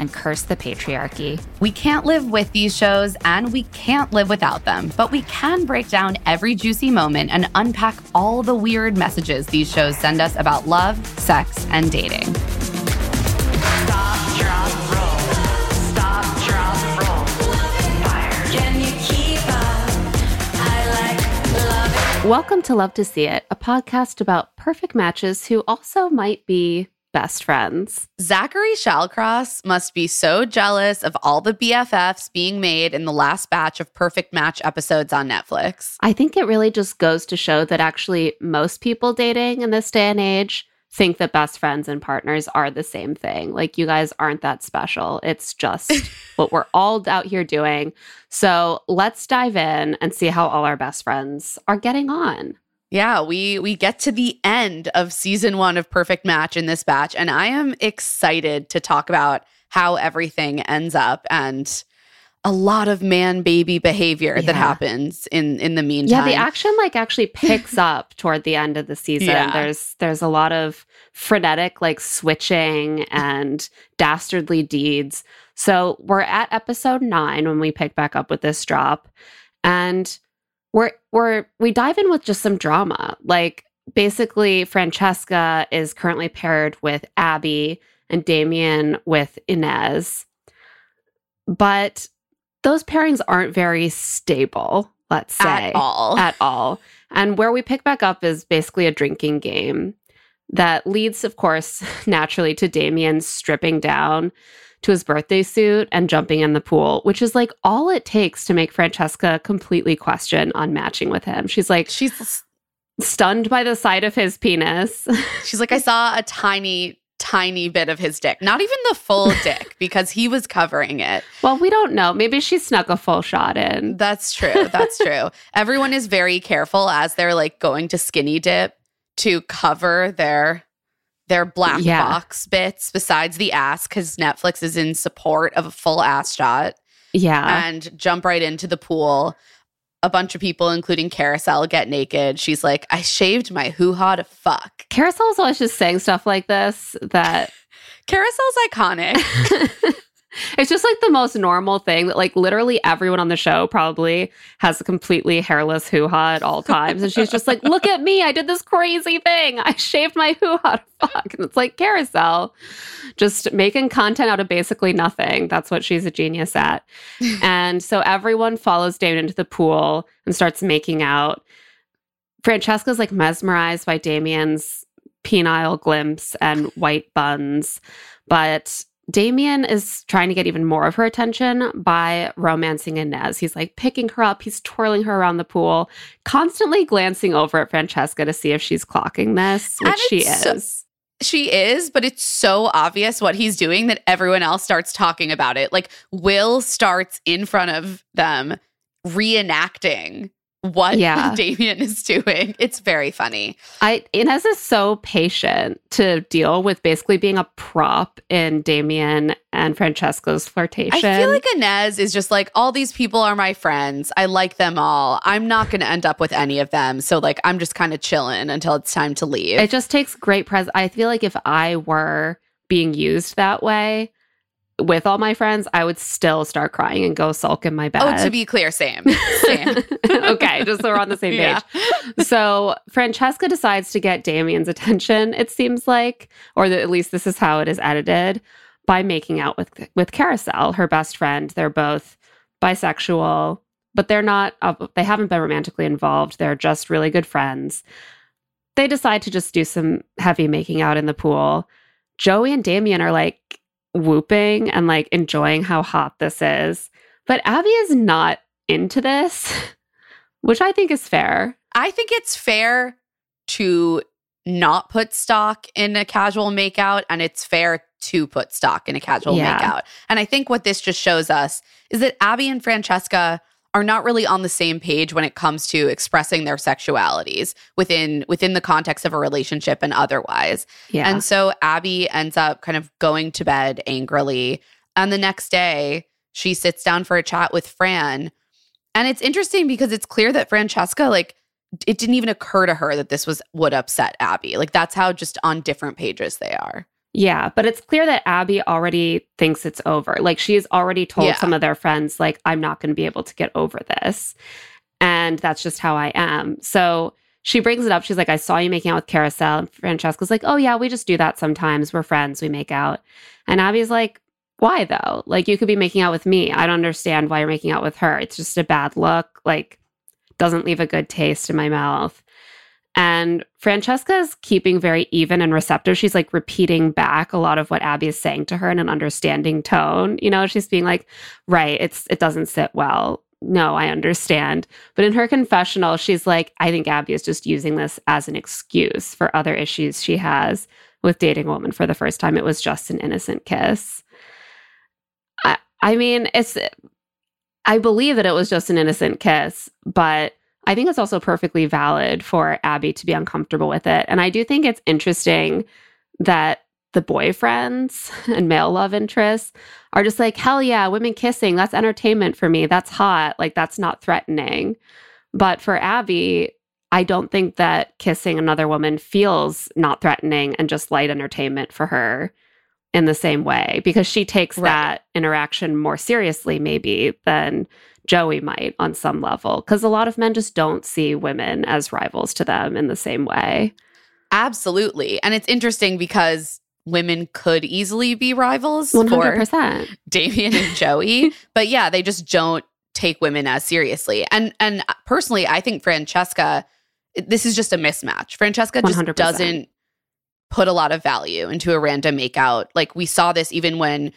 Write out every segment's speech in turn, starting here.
and curse the patriarchy. We can't live with these shows and we can't live without them, but we can break down every juicy moment and unpack all the weird messages these shows send us about love, sex, and dating. Welcome to Love to See It, a podcast about perfect matches who also might be best friends. Zachary Shallcross must be so jealous of all the BFFs being made in the last batch of Perfect Match episodes on Netflix. I think it really just goes to show that actually most people dating in this day and age think that best friends and partners are the same thing. Like you guys aren't that special. It's just what we're all out here doing. So let's dive in and see how all our best friends are getting on. Yeah, we we get to the end of season 1 of Perfect Match in this batch and I am excited to talk about how everything ends up and a lot of man baby behavior that happens in in the meantime. Yeah, the action like actually picks up toward the end of the season. Yeah. There's there's a lot of frenetic like switching and dastardly deeds. So we're at episode 9 when we pick back up with this drop and we're we're we dive in with just some drama. Like basically Francesca is currently paired with Abbey and Damian with Inez. But those pairings aren't very stable, let's say at all. at all. And where we pick back up is basically a drinking game that leads, of course, naturally to Damian stripping down to his birthday suit and jumping in the pool, which is like all it takes to make Francesca completely question on matching with him. She's like She's stunned by the sight of his penis. she's like I saw a tiny tiny bit of his dick. Not even the full dick because he was covering it. well, we don't know. Maybe she snuck a full shot in. That's true. That's true. Everyone is very careful as they're like going to skinny dip to cover their their black Yeah. box bits besides the ass because Netflix is in support of a full ass shot Yeah. and jump right into the pool. A bunch of people, including Kariselle, get naked. She's like, I shaved my hoo ha to fuck. Kariselle's always just saying stuff like this that Kariselle's iconic. it's just like the most normal thing that like literally everyone on the show probably has a completely hairless hoo-ha at all times and she's just like look at me i did this crazy thing i shaved my hoo-ha to fuck. And it's like Kariselle just making content out of basically nothing that's what she's a genius at. And so everyone follows Damian into the pool and starts making out. Francesca's like mesmerized by damian's penile glimpse and white buns but Damian is trying to get even more of her attention by romancing Inez. He's like picking her up, he's twirling her around the pool, constantly glancing over at Francesca to see if she's clocking this, which she it's so- is. She is, but it's so obvious what he's doing that everyone else starts talking about it. Like Will starts in front of them reenacting what Yeah. Damian is doing. It's very funny. I Inez is so patient to deal with basically being a prop in Damian and Francesca's flirtation. I feel like Inez is just like, all these people are my friends. I like them all. I'm not going to end up with any of them. So, like, I'm just kind of chilling until it's time to leave. it just takes great pres. I feel like if I were being used that way with all my friends, I would still start crying and go sulk in my bed. oh, to be clear, same. Same. okay, just so we're on the same page. Yeah. so Francesca decides to get Damian's attention, it seems like, or that at least this is how it is edited, by making out with with Kariselle, her best friend. They're both bisexual, but they're not they haven't been romantically involved. They're just really good friends. They decide to just do some heavy making out in the pool. Joey and Damian are like whooping and like enjoying how hot this is. But Abbey is not into this, which I think is fair. I think it's fair to not put stock in a casual makeout, and it's fair to put stock in a casual Yeah. makeout. And I think what this just shows us is that Abbey and Francesca are not really on the same page when it comes to expressing their sexualities within within the context of a relationship and otherwise. Yeah. And so Abbey ends up kind of going to bed angrily. And the next day, she sits down for a chat with Fran. And it's interesting because it's clear that Francesca, like, it didn't even occur to her that this was would upset Abbey. Like, that's how just on different pages they are. Yeah, but it's clear that Abbey already thinks it's over. Like she's already told Yeah. some of their friends, like, I'm not going to be able to get over this. And that's just how I am. So she brings it up. She's like, I saw you making out with Kariselle. And Francesca's like, Oh, yeah, we just do that sometimes. We're friends. We make out. And Abbey's like, Why though? Like, you could be making out with me. I don't understand why you're making out with her. It's just a bad look. Like, doesn't leave a good taste in my mouth. And Francesca is keeping very even and receptive. She's like repeating back a lot of what Abbey is saying to her in an understanding tone. You know, she's being like, right, it's it doesn't sit well. No, I understand. But in her confessional, she's like, I think Abbey is just using this as an excuse for other issues she has with dating a woman for the first time. It was just an innocent kiss. I I mean, it's I believe that it was just an innocent kiss, but I think it's also perfectly valid for Abbey to be uncomfortable with it. And I do think it's interesting that the boyfriends and male love interests are just like, hell yeah, women kissing, that's entertainment for me. That's hot. Like, that's not threatening. But for Abbey, I don't think that kissing another woman feels not threatening and just light entertainment for her in the same way because she takes Right. that interaction more seriously, maybe, than Joey might on some level. Because a lot of men just don't see women as rivals to them in the same way. Absolutely. And it's interesting because women could easily be rivals One hundred for percent. Damian and Joey. but yeah, they just don't take women as seriously. And and personally, I think Francesca, this is just a mismatch. Francesca just 100%. doesn't put a lot of value into a random makeout. Like we saw this even when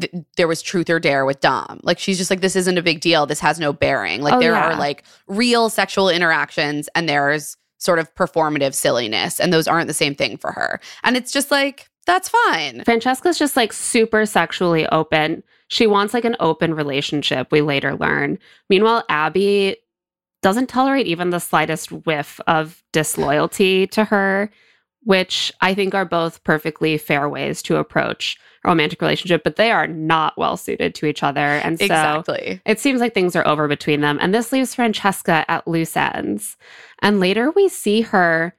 th- there was truth or dare with Dom. Like she's just like, this isn't a big deal. This has no bearing. Like Oh, there yeah. are like real sexual interactions and there's sort of performative silliness. And those aren't the same thing for her. And it's just like, that's fine. Francesca's just like super sexually open. She wants like an open relationship, we later learn. Meanwhile, Abbey doesn't tolerate even the slightest whiff of disloyalty to her, which I think are both perfectly fair ways to approach romantic relationship, but they are not well suited to each other. And so exactly. it seems like things are over between them. And this leaves Francesca at loose ends. And later we see her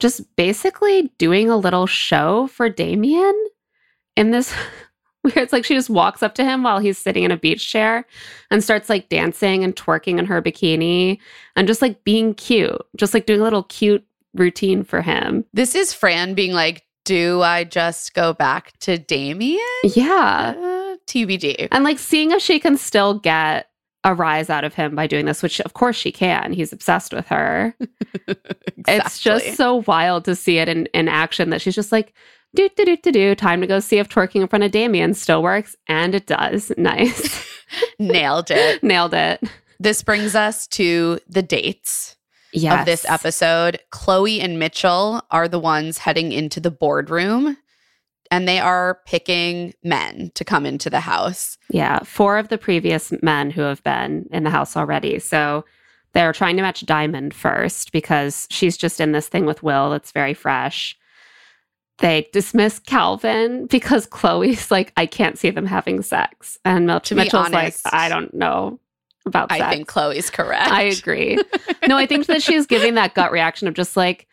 just basically doing a little show for Damian in this where it's like she just walks up to him while he's sitting in a beach chair and starts like dancing and twerking in her bikini and just like being cute, just like doing a little cute routine for him. This is Fran being like, do I just go back to Damian? Yeah. Uh, TBD. And like seeing if she can still get a rise out of him by doing this, which of course she can. He's obsessed with her. It's just so wild to see it in, in action that she's just like, do, do, do, do, do. Time to go see if twerking in front of Damian still works. And it does. Nice. nailed it. Nailed it. This brings us to the dates Yes. of this episode. Chloe and Mitchell are the ones heading into the boardroom and they are picking men to come into the house. Yeah. Four of the previous men who have been in the house already. So They're trying to match Diamond first because she's just in this thing with Will that's very fresh. They dismiss Calvin because Chloe's like, I can't see them having sex. And Mitch- Mitchell's honest, like, I don't know about I think Chloe's correct. I agree. no, I think that she's giving that gut reaction of just like,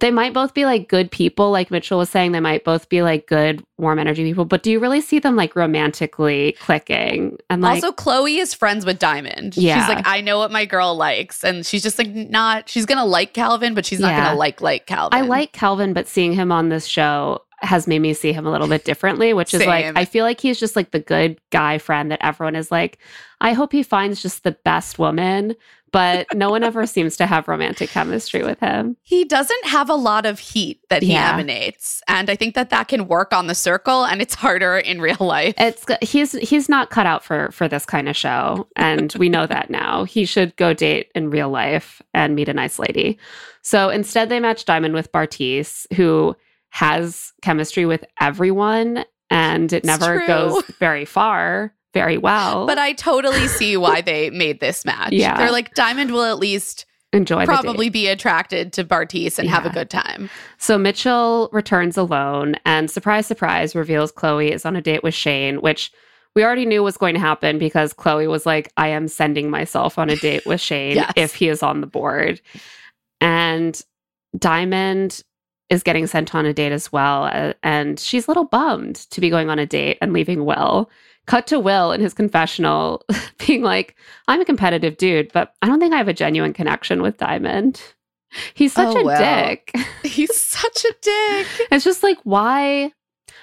they might both be like good people, like Mitchell was saying. They might both be like good, warm energy people. But do you really see them like romantically clicking? And like, also, Chloe is friends with Diamond. Yeah. She's like, I know what my girl likes. And she's just like, not, she's going to like Calvin, but she's not Yeah. going to like, like Calvin. I like Calvin, but seeing him on this show has made me see him a little bit differently, which is like, I feel like he's just like the good guy friend that everyone is like, I hope he finds just the best woman. But no one ever seems to have romantic chemistry with him. he doesn't have a lot of heat that he Yeah. emanates. And I think that that can work on the circle and it's harder in real life. It's he's he's not cut out for for this kind of show, and we know that now. He should go date in real life and meet a nice lady. So instead, they match Diamond with Bartise, who has chemistry with everyone, and it never goes very far, very well. But I totally see why they made this match. Yeah. They're like, Diamond will at least enjoy probably be attracted to Bartise and have a good time. So Mitchell returns alone and surprise, surprise, reveals Chloe is on a date with Shayne, which we already knew was going to happen because Chloe was like, I am sending myself on a date with Shayne Yes. if he is on the board. And Diamond is getting sent on a date as well. uh, and she's a little bummed to be going on a date and leaving Will. Cut to Will in his confessional being like, I'm a competitive dude, but I don't think I have a genuine connection with Diamond. He's such Oh, a Will. dick. He's such a dick. It's just like, why?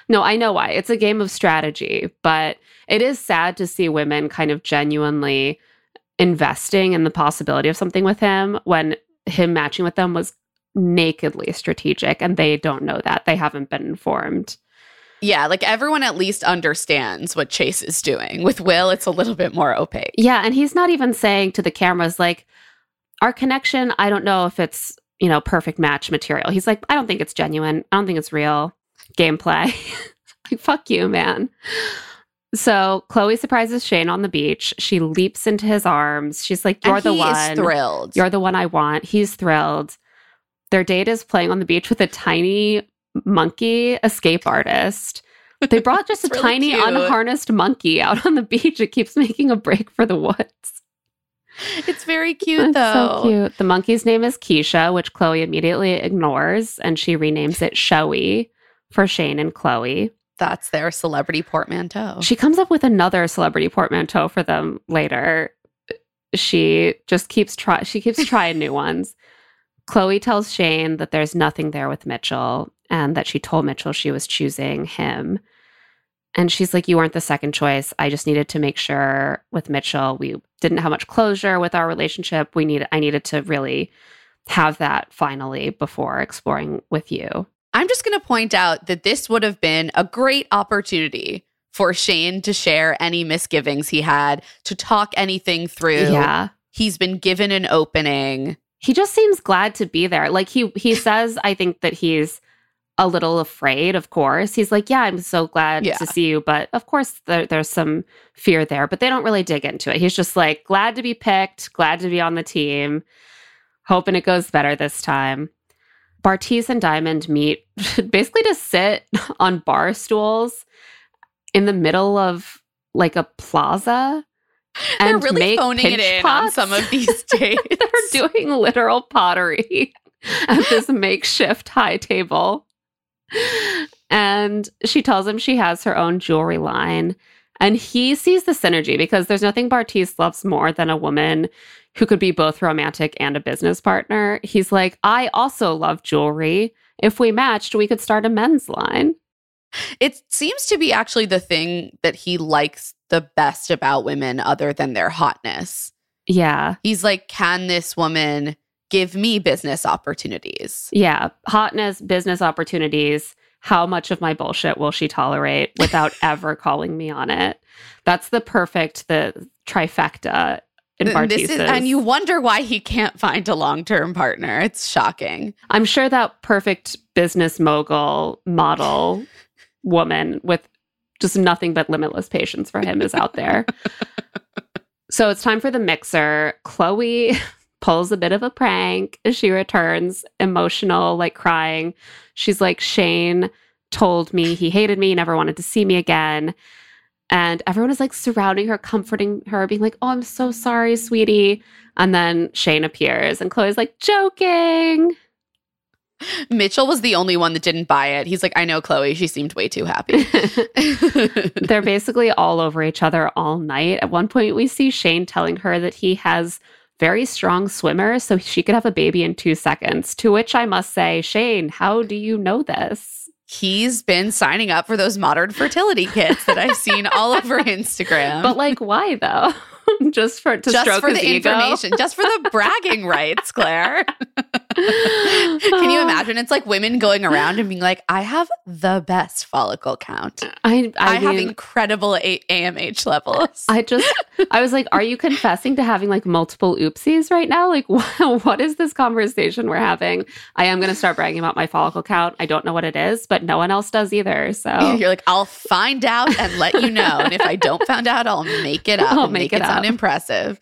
No, I know why. It's a game of strategy, but it is sad to see women kind of genuinely investing in the possibility of something with him when him matching with them was nakedly strategic and they don't know that. They haven't been informed. Yeah, like everyone at least understands what Chase is doing. With Will, it's a little bit more opaque. Yeah. And he's not even saying to the cameras, like, our connection, I don't know if it's, you know, perfect match material. He's like, I don't think it's genuine. I don't think it's real gameplay. like, fuck you, man. So Chloe surprises Shayne on the beach. She leaps into his arms. She's like, You're and the he one. thrilled. You're the one I want. He's thrilled. Their date is playing on the beach with a tiny monkey escape artist. They brought just a really tiny cute. unharnessed monkey out on the beach. It keeps making a break for the woods. it's very cute It's though. so cute. The monkey's name is Keisha, which Chloe immediately ignores, and she renames it Showy for Shayne and Chloe. That's their celebrity portmanteau. She comes up with another celebrity portmanteau for them later. She just keeps try she keeps trying new ones. Chloe tells Shayne that there's nothing there with Mitchell and that she told Mitchell she was choosing him. And she's like, You weren't the second choice. I just needed to make sure with Mitchell we didn't have much closure with our relationship. We need I needed to really have that finally before exploring with you. I'm just going to point out that this would have been a great opportunity for Shayne to share any misgivings he had, to talk anything through. Yeah. He's been given an opening. He just seems glad to be there. Like he he says, I think that he's a little afraid. Of course, he's like, "Yeah, I'm so glad Yeah. to see you," but of course, there, there's some fear there. But they don't really dig into it. He's just like glad to be picked, glad to be on the team, hoping it goes better this time. Bartise and Diamond meet basically to sit on bar stools in the middle of like a plaza. They're and really make phoning it in on pots. some of these days. They're doing literal pottery at this makeshift high table. And she tells him she has her own jewelry line. And he sees the synergy because there's nothing Bartise loves more than a woman who could be both romantic and a business partner. He's like, I also love jewelry. If we matched, we could start a men's line. It seems to be actually the thing that he likes the best about women, other than their hotness. Yeah. He's like, can this woman give me business opportunities? Yeah. Hotness, business opportunities. How much of my bullshit will she tolerate without ever calling me on it? That's the perfect, the trifecta in this is- and you wonder why he can't find a long term partner. It's shocking. I'm sure that perfect business mogul model woman with just nothing but limitless patience for him is out there. So it's time for the mixer. Chloe pulls a bit of a prank. She returns emotional, like crying. She's like, Shayne told me he hated me, never wanted to see me again. And everyone is like surrounding her, comforting her, being like, Oh, I'm so sorry, sweetie. And then Shayne appears, and Chloe's like, joking. Mitchell was the only one that didn't buy it. He's like, I know Chloe. She seemed way too happy. They're basically all over each other all night. At one point, we see Shayne telling her that he has very strong swimmers, so she could have a baby in two seconds. To which I must say, Shayne, how do you know this? He's been signing up for those modern fertility kits that I've seen all over Instagram. But like, why though? just for to just stroke for his the ego? information, just for the bragging rights, Claire. Can you imagine? It's like women going around and being like, I have the best follicle count. I I, I, have incredible A- AMH levels. I just I was like, are you confessing to having like multiple oopsies right now? Like, what, what is this conversation we're having? I am going to start bragging about my follicle count. I don't know what it is, but no one else does either. So You're like, I'll find out and let you know. And if I don't find out, I'll make it up. I'll make make, it it, sound impressive.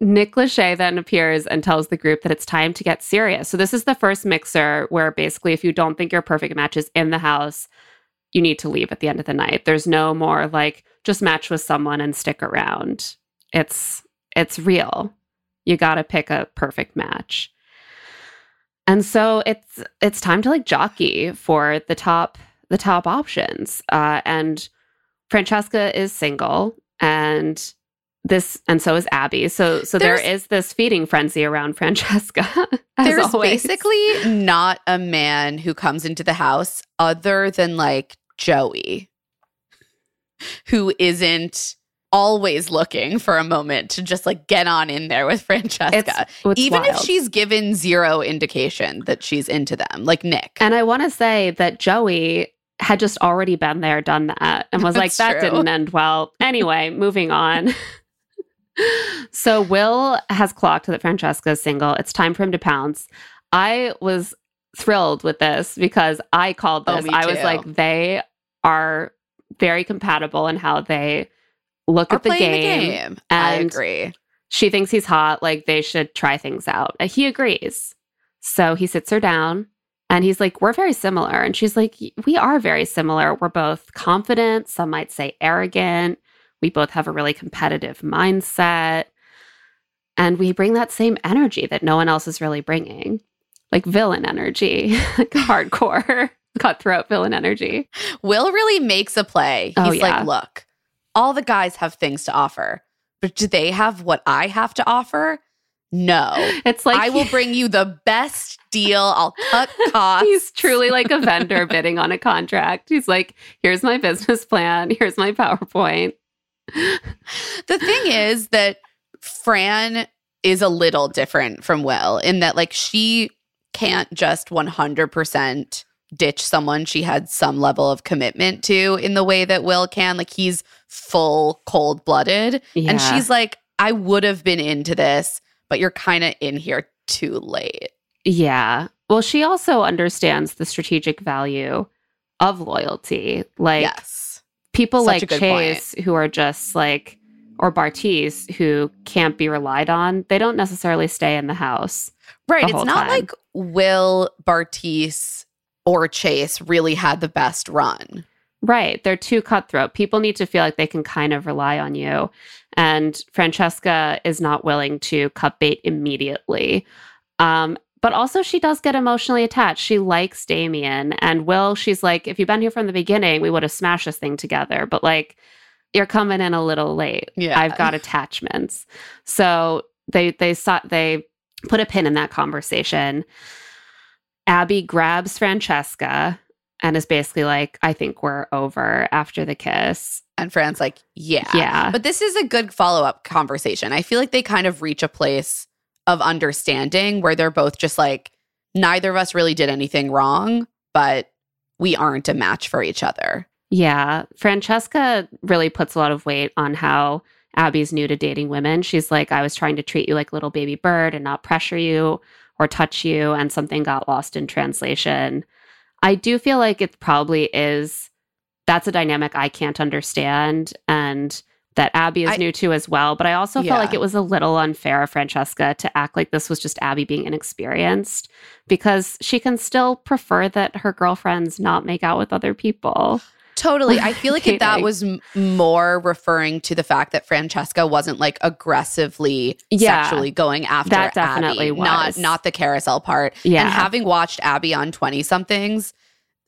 Nick Lachey then appears and tells the group that it's time to get serious. So this is the first mixer where basically, if you don't think your perfect match is in the house, you need to leave at the end of the night. There's no more like just match with someone and stick around. It's it's real. You got to pick a perfect match. And so it's it's time to like jockey for the top the top options. Uh, and Francesca is single and this and so is Abbey. So so there There's- this feeding frenzy around Francesca. There's always. basically not a man who comes into the house other than like Joey, who isn't always looking for a moment to just like get on in there with Francesca. it's, it's Even if she's given zero indication that she's into them, like Nick. And I want to say that Joey had just already been there, done that, and was like, That's that true. didn't end well. Anyway, moving on. So Will has clocked that Francesca is single. It's time for him to pounce. I was thrilled with this because I called Oh, this. me I was like, they are very compatible in how they look Are at the game. the game. I agree. She thinks he's hot, like they should try things out. He agrees. So he sits her down and he's like, We're very similar. And she's like, We are very similar. We're both confident, some might say arrogant. We both have a really competitive mindset. And we bring that same energy that no one else is really bringing, like villain energy, like hardcore, cutthroat villain energy. Will really makes a play. Oh, He's yeah. like, look, all the guys have things to offer, but do they have what I have to offer? No. It's like I will bring you the best deal. I'll cut costs. He's truly like a vendor bidding on a contract. He's like, here's my business plan, here's my PowerPoint. The thing is that Fran is a little different from Will in that, like, she can't just 100% ditch someone she had some level of commitment to in the way that Will can. Like, he's full cold blooded. And she's like, I would have been into this, but you're kind of in here too late. Yeah. Well, she also understands the strategic value of loyalty. Like yes. People Such like Chase who are just like or Bartise who can't be relied on, they don't necessarily stay in the house. Right. the It's not time. like Will Bartise or Chase really had the best run. Right. They're too cutthroat. People need to feel like they can kind of rely on you. And Francesca is not willing to cut bait immediately. Um, but also, she does get emotionally attached. She likes Damian. And Will, she's like, if you'd been here from the beginning, we would have smashed this thing together. But like, you're coming in a little late. Yeah. I've got attachments. So they they sought they put a pin in that conversation. Abbey grabs Francesca and is basically like, I think we're over after the kiss. And Fran's like, yeah. Yeah. But this is a good follow up conversation. I feel like they kind of reach a place of understanding where they're both just like, neither of us really did anything wrong, but we aren't a match for each other. Yeah. Francesca really puts a lot of weight on how Abbey's new to dating women. She's like, I was trying to treat you like little baby bird and not pressure you or touch you, and something got lost in translation. I do feel like it probably is that's a dynamic I can't understand. And that Abbey is I- new to as well. But I also Yeah. felt like it was a little unfair of Francesca to act like this was just Abbey being inexperienced because she can still prefer that her girlfriends not make out with other people. Totally. I feel like that was more referring to the fact that Francesca wasn't like aggressively Yeah. sexually going after That definitely Abbey, not not the Kariselle part. Yeah. And having watched Abbey on 20 somethings,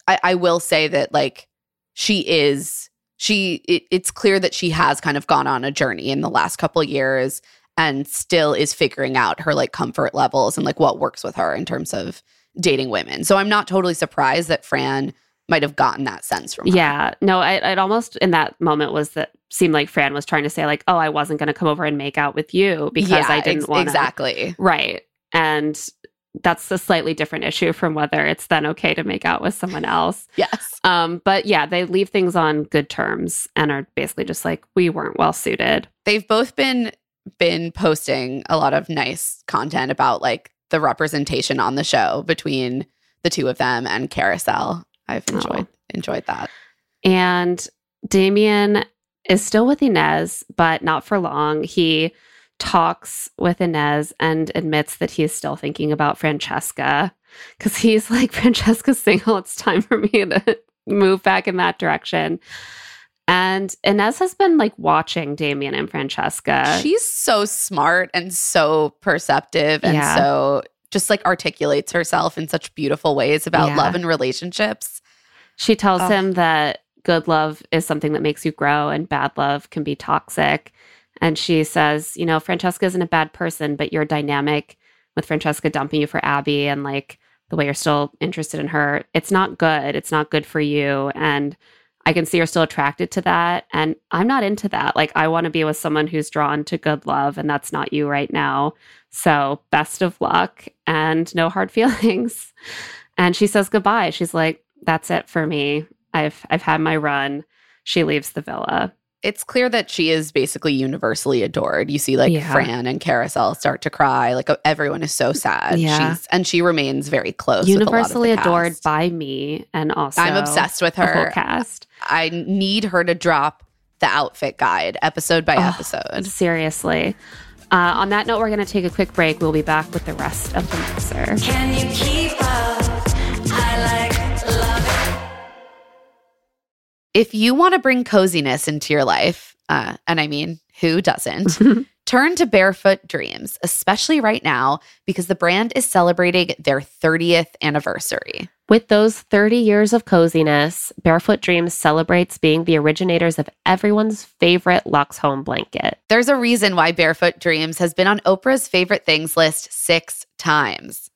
I, I will say that like she is she it, it's clear that she has kind of gone on a journey in the last couple of years and still is figuring out her like comfort levels and like what works with her in terms of dating women. So I'm not totally surprised that Fran might have gotten that sense from her. Yeah. No, I, it almost in that moment was that seemed like Fran was trying to say, like, oh, I wasn't going to come over and make out with you because Yeah, I didn't ex- want exactly. Right. And that's a slightly different issue from whether it's then okay to make out with someone else. Yes. Um, but yeah, they leave things on good terms and are basically just like, we weren't well suited. They've both been been posting a lot of nice content about like the representation on the show between the two of them and Kariselle. I've Oh. enjoyed enjoyed that. And Damian is still with Inez, but not for long. He talks with Inez and admits that he's still thinking about Francesca because he's like, Francesca's single. It's time for me to move back in that direction. And Inez has been like watching Damian and Francesca. She's so smart and so perceptive and Yeah. so just like articulates herself in such beautiful ways about Yeah. love and relationships. She tells Ugh. him that good love is something that makes you grow and bad love can be toxic. And she says, you know, Francesca isn't a bad person, but your dynamic with Francesca dumping you for Abby and like the way you're still interested in her, it's not good. It's not good for you. And I can see you're still attracted to that. And I'm not into that. Like, I want to be with someone who's drawn to good love, and that's not you right now. So, best of luck and no hard feelings. And she says goodbye. She's like, that's it for me. I've I've had my run. She leaves the villa. It's clear that she is basically universally adored. You see like Yeah. Fran and Kariselle start to cry. Like everyone is so sad. Yeah. She's and she remains very close. with a lot of the Universally adored cast. by me and also I'm obsessed with the whole her. cast. I need her to drop the outfit guide episode by Oh, episode. Seriously. Uh, on that note, we're going to take a quick break. We'll be back with the rest of the mixer. If you want to bring coziness into your life, uh, and I mean, who doesn't? Turn to Barefoot Dreams, especially right now because the brand is celebrating their 30th anniversary. With those 30 years of coziness, Barefoot Dreams celebrates being the originators of everyone's favorite Lux Home blanket. There's a reason why Barefoot Dreams has been on Oprah's favorite things list six times.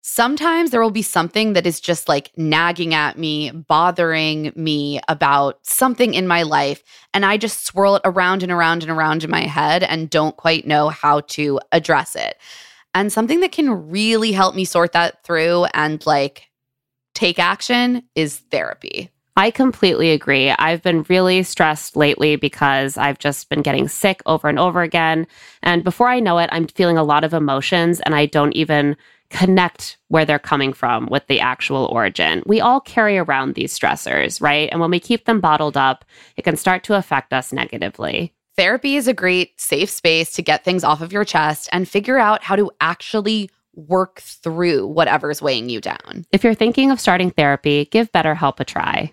Sometimes there will be something that is just like nagging at me, bothering me about something in my life. And I just swirl it around and around and around in my head and don't quite know how to address it. And something that can really help me sort that through and like take action is therapy. I completely agree. I've been really stressed lately because I've just been getting sick over and over again. And before I know it, I'm feeling a lot of emotions and I don't even connect where they're coming from with the actual origin. We all carry around these stressors, right? And when we keep them bottled up, it can start to affect us negatively. Therapy is a great safe space to get things off of your chest and figure out how to actually work through whatever's weighing you down. If you're thinking of starting therapy, give BetterHelp a try.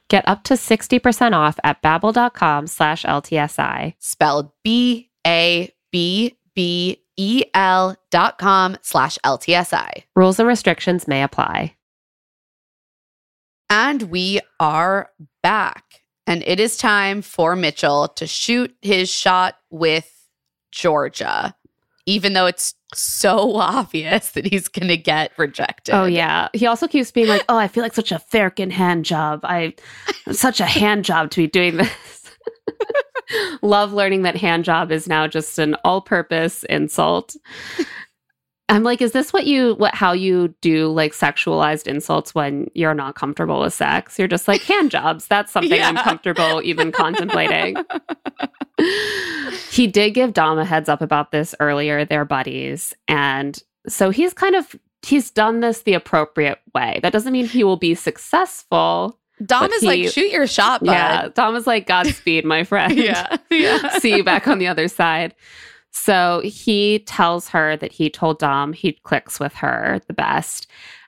Get up to 60% off at babbel.com slash LTSI. Spelled B-A-B-B-E-L dot com slash LTSI. Rules and restrictions may apply. And we are back. And it is time for Mitchell to shoot his shot with Georgia, even though it's so obvious that he's going to get rejected. Oh yeah. He also keeps being like, "Oh, I feel like such a Ferkin hand job. I such a hand job to be doing this." Love learning that hand job is now just an all-purpose insult. I'm like, is this what you what how you do like sexualized insults when you're not comfortable with sex? You're just like hand jobs. That's something I'm Yeah. comfortable even contemplating. he did give Dom a heads up about this earlier. They're buddies. And so he's kind of he's done this the appropriate way. That doesn't mean he will be successful. Dom But is he- like, shoot your shot, bud. Yeah. Dom is like, Godspeed, my friend. Yeah. Yeah. See you back on the other side. So he tells her that he told Dom he clicks with her the best.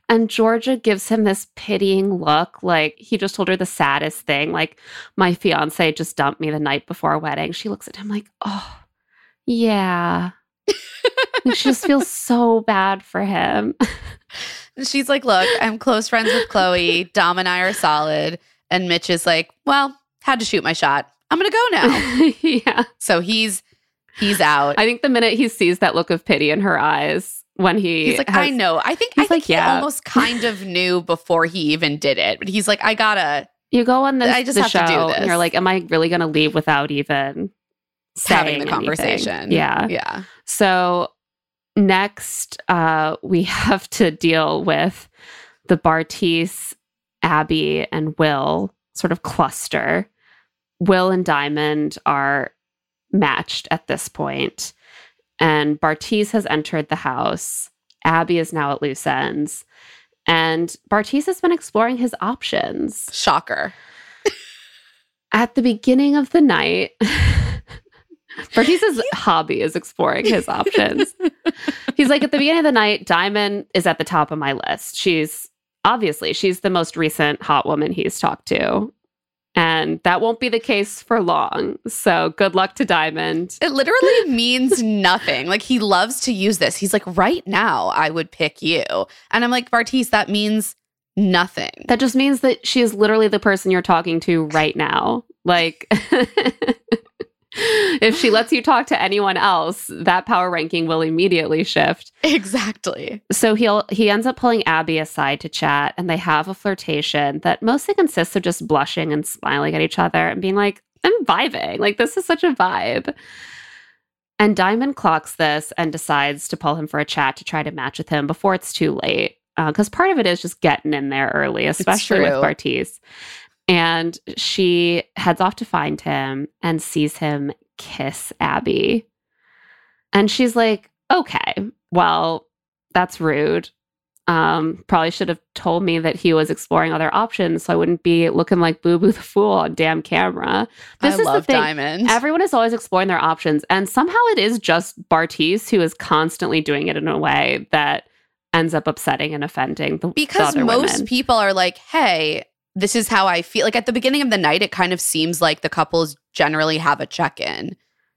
And Georgia gives him this pitying look, like he just told her the saddest thing. Like, my fiance just dumped me the night before our wedding. She looks at him like, oh, yeah. And she just feels so bad for him. And she's like, look, I'm close friends with Chloe. Dom and I are solid. And Mitch is like, well, had to shoot my shot. I'm going to go now. yeah. so he's he's out. I think the minute he sees that look of pity in her eyes when he He's like, has- I know. I think I think like, he yeah. almost kind of knew before he even did it. But he's like, I gotta You go on this, I just have to do show this. and you're like, am I really to leave without even having the anything? conversation. Yeah. Yeah. So next, uh, we have to deal with the Bartise, Abbey, and Will sort of cluster. Will and Diamond are matched at this point, and Bartise has entered the house. Abbey is now at loose ends. And Bartise has been exploring his options. Shocker. At the beginning of the night, Bartise's hobby is exploring his options. He's like, at the beginning of the night, Diamond is at the top of my list. She's obviously she's the most recent hot woman he's talked to. And that won't be the case for long. So good luck to Diamond. It literally means nothing. Like he loves to use this. He's like, right now, I would pick you. And I'm like, Bartise, that means nothing. That just means that she is literally the person you're talking to right now. Like, if she lets you talk to anyone else, that power ranking will immediately shift. Exactly. So he'll he ends up pulling Abbey aside to chat, and they have a flirtation that mostly consists of just blushing and smiling at each other and being like, "I'm vibing. Like this is such a vibe." And Diamond clocks this and decides to pull him for a chat to try to match with him before it's too late. Uh, because part of it is just getting in there early, especially with. Bartise. And she heads off to find him and sees him kiss Abbey. And she's like, okay, well, that's rude. Um, probably should have told me that he was exploring other options so I wouldn't be looking like Boo Boo the Fool on damn camera. This I is love the thing. Diamond. Everyone is always exploring their options. And somehow it is just Bartise who is constantly doing it in a way that ends up upsetting and offending the, the because other most women. people are like, hey, this is how I feel. Like at the beginning of the night, it kind of seems like the couples generally have a check in.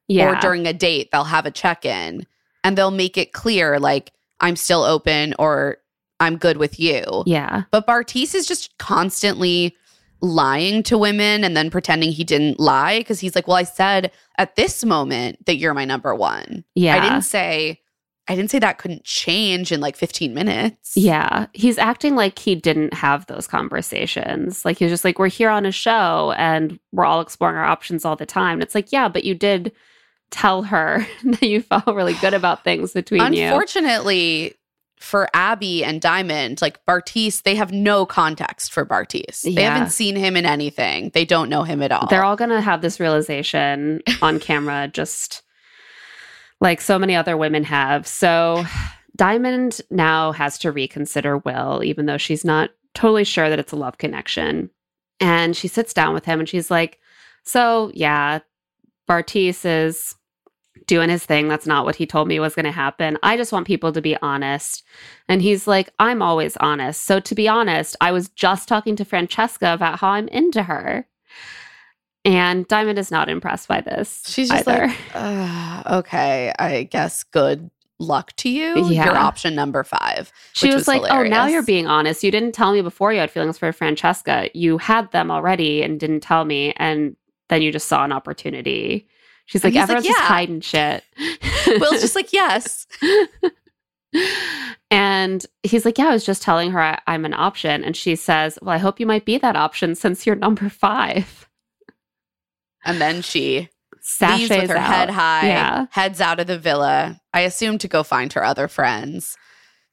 yeah. Or during a date, they'll have a check in and they'll make it clear, like, I'm still open or I'm good with you. yeah. But Bartise is just constantly lying to women and then pretending he didn't lie because he's like, well, I said at this moment that you're my number one. Yeah. I didn't say, I didn't say that couldn't change in like 15 minutes. Yeah, he's acting like he didn't have those conversations. Like he's just like, we're here on a show and we're all exploring our options all the time. And it's like, yeah, but you did tell her that you felt really good about things between you. Unfortunately, for Abbey and Diamond, like Bartise, they have no context for Bartise. They Yeah. haven't seen him in anything. They don't know him at all. They're all going to have this realization on camera, just like so many other women have. So Diamond now has to reconsider Will, even though she's not totally sure that it's a love connection. And she sits down with him and she's like, So, yeah, Bartise is doing his thing. That's not what he told me was going to happen. I just want people to be honest. And he's like, I'm always honest. So, to be honest, I was just talking to Francesca about how I'm into her. And Diamond is not impressed by this. She's just either. like, "Uh, okay, I guess good luck to you. Yeah. You're option number five. she which was, like, "Oh, now you're being honest. You didn't tell me before you had feelings for Francesca. You had them already and didn't tell me, and then you just saw an opportunity." She's like, he's like, "Everyone's just hiding shit." Will's just like, yes. and he's like, "Yeah, I was just telling her I, I'm an option," and she says, "Well, I hope you might be that option since you're number five. And then she leaves with her out. head high, Yeah. heads out of the villa. I assume to go find her other friends.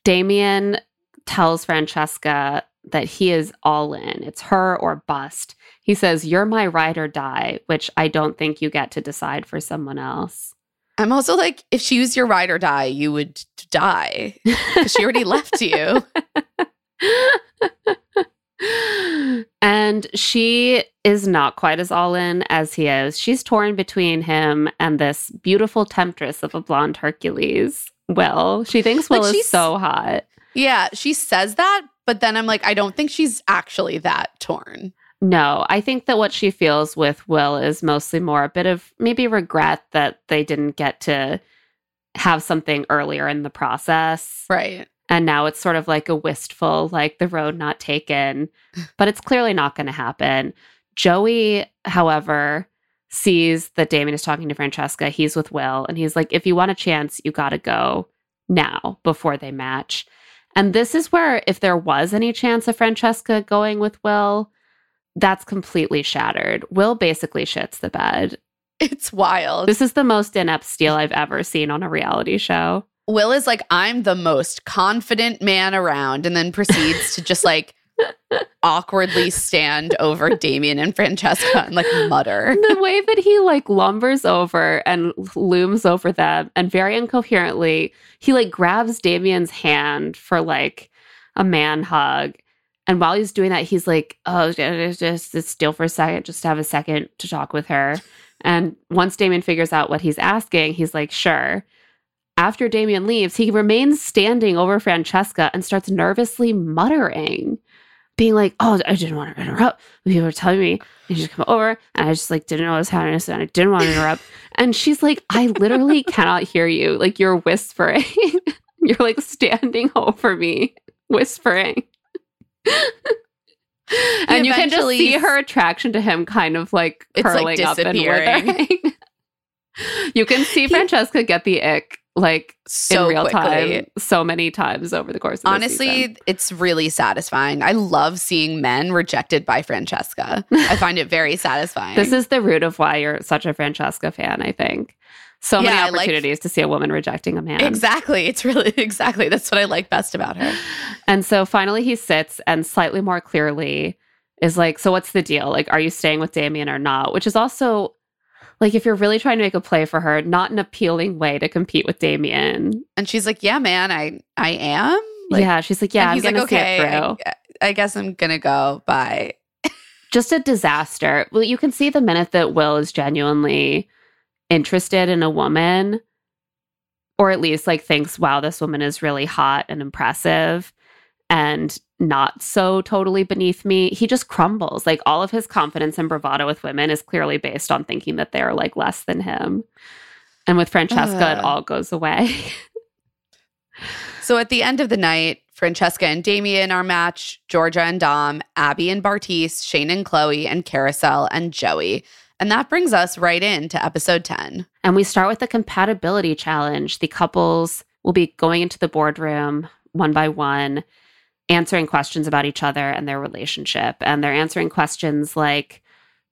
Damian tells Francesca that he is all in. It's her or bust. He says, You're my ride or die, which I don't think you get to decide for someone else. I'm also like, if she was your ride or die, you would die. she already left you. and she is not quite as all in as he is. She's torn between him and this beautiful temptress of a blonde Hercules. Will. She thinks Like, Will is she's- so hot. Yeah, she says that, but then I'm like, I don't think she's actually that torn. No, I think that what she feels with Will is mostly more a bit of maybe regret that they didn't get to have something earlier in the process. Right. And now it's sort of like a wistful, like the road not taken, but it's clearly not going to happen. Joey, however, sees that Damian is talking to Francesca. He's with Will, and he's like, if you want a chance, you got to go now before they match. And this is where, if there was any chance of Francesca going with Will, that's completely shattered. Will basically shits the bed. It's wild. This is the most inept steal I've ever seen on a reality show. Will is like, I'm the most confident man around, and then proceeds to just like awkwardly stand over Damian and Francesca and like mutter. the way that he like lumbers over and looms over them and very incoherently he like grabs Damian's hand for like a man hug. And while he's doing that he's like oh just just sit still for a second just have a second to talk with her. And once Damian figures out what he's asking he's like sure after Damian leaves he remains standing over Francesca and starts nervously muttering being like, "Oh, I didn't want to interrupt. People were telling me you just come over, and I just like didn't know what was happening, so I didn't want to interrupt." And she's like, "I literally cannot hear you. Like you're whispering. you're like standing over me, whispering." and you can just see her attraction to him kind of like It's, like, curling up and withering. you can see Francesca get the ick like So in real quickly. time so many times over the course of. Honestly, it's really satisfying. I love seeing men rejected by Francesca. I find it very satisfying. This is the root of why you're such a Francesca fan, I think. So many Yeah, like- opportunities to see a woman rejecting a man. exactly. It's really exactly that's what I like best about her. And so finally he sits and slightly more clearly is like, so what's the deal? Like, are you staying with Damian or not? Which is also like if you're really trying to make a play for her, not an appealing way to compete with Damian. And she's like, "Yeah, man, I I am." Like, yeah, she's like, yeah, I'm he's gonna like, see "Okay, it through. I, I guess I'm gonna go." Bye. Just a disaster. Well, you can see the minute that Will is genuinely interested in a woman, or at least like thinks, wow, this woman is really hot and impressive and not so totally beneath me, he just crumbles. Like all of his confidence and bravado with women is clearly based on thinking that they're like less than him. And with Francesca, it all goes away. So at the end of the night, Francesca and Damian are matched, Georgia and Dom, Abbey and Bartise, Shayne and Chloe, and Kariselle and Joey. And that brings us right into episode 10. And we start with the compatibility challenge. The couples will be going into the boardroom one by one, answering questions about each other and their relationship. And they're answering questions like,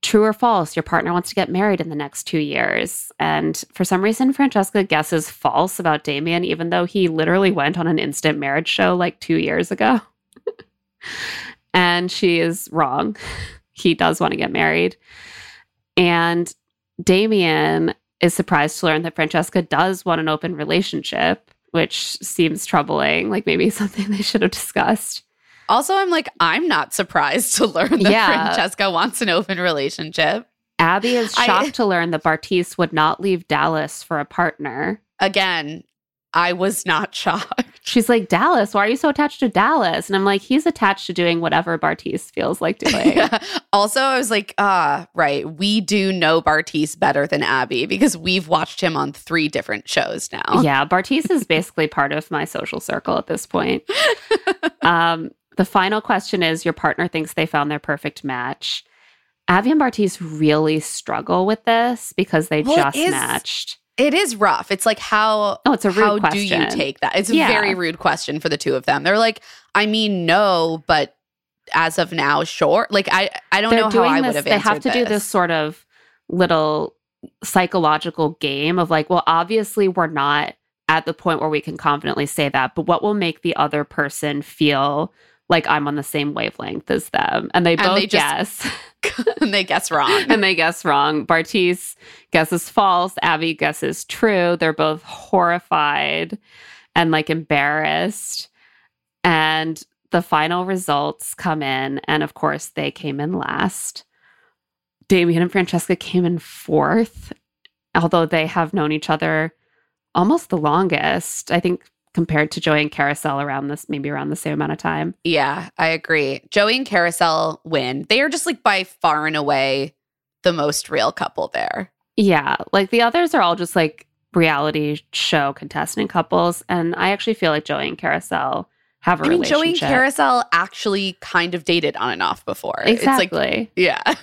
True or false, your partner wants to get married in the next two years. And for some reason, Francesca guesses false about Damian, even though he literally went on an instant marriage show like two years ago. and she is wrong. He does want to get married. And Damian is surprised to learn that Francesca does want an open relationship, which seems troubling, like maybe something they should have discussed. Also, I'm like, I'm not surprised to learn that Yeah. Francesca wants an open relationship. Abbey is I- shocked to learn that Bartise would not leave Dallas for a partner. Again, I was not shocked. She's like, Dallas, why are you so attached to Dallas? And I'm like, he's attached to doing whatever Bartise feels like doing. Also, I was like, ah, right. We do know Bartise better than Abbey because we've watched him on three different shows now. Yeah, Bartise is basically part of my social circle at this point. um, the final question is Your partner thinks they found their perfect match. Abbey and Bartise really struggle with this because they it just is- matched. It is rough. It's like how Oh, it's a rude how question. do you take that? It's a Yeah. very rude question for the two of them. They're like, I mean, no, but as of now, sure. Like I I don't They're know how I would have they have to answered do this sort of little psychological game of like, well, obviously we're not at the point where we can confidently say that, but what will make the other person feel like I'm on the same wavelength as them? And they And both they just- guess. and they guess wrong. and they guess wrong. Bartise guesses false. Abbey guesses true. They're both horrified and like embarrassed. And the final results come in. And of course, they came in last. Damian and Francesca came in fourth, although they have known each other almost the longest. I think compared to Joey and Kariselle around this, maybe around the same amount of time. yeah, I agree. Joey and Kariselle win. They are just like by far and away the most real couple there. Yeah, like the others are all just like reality show contestant couples, and I actually feel like Joey and Kariselle have a I mean, Joey and. Kariselle actually kind of dated on and off before. It's exactly. like, yeah.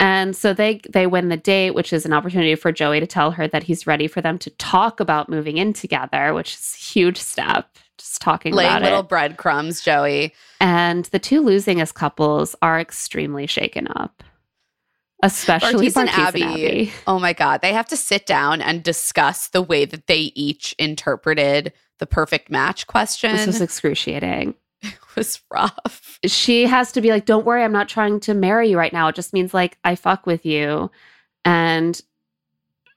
and so they they win the date, which is an opportunity for Joey to tell her that he's ready for them to talk about moving in together, which is a huge step. Just talking Laying about little it. breadcrumbs, Joey. And the two losingest couples are extremely shaken up, especially Bartise and Abbey. Abbey. Oh my God. They have to sit down and discuss the way that they each interpreted the perfect match question. This was excruciating. Was rough. she has to be like, don't worry, I'm not trying to marry you right now. It just means like I fuck with you. And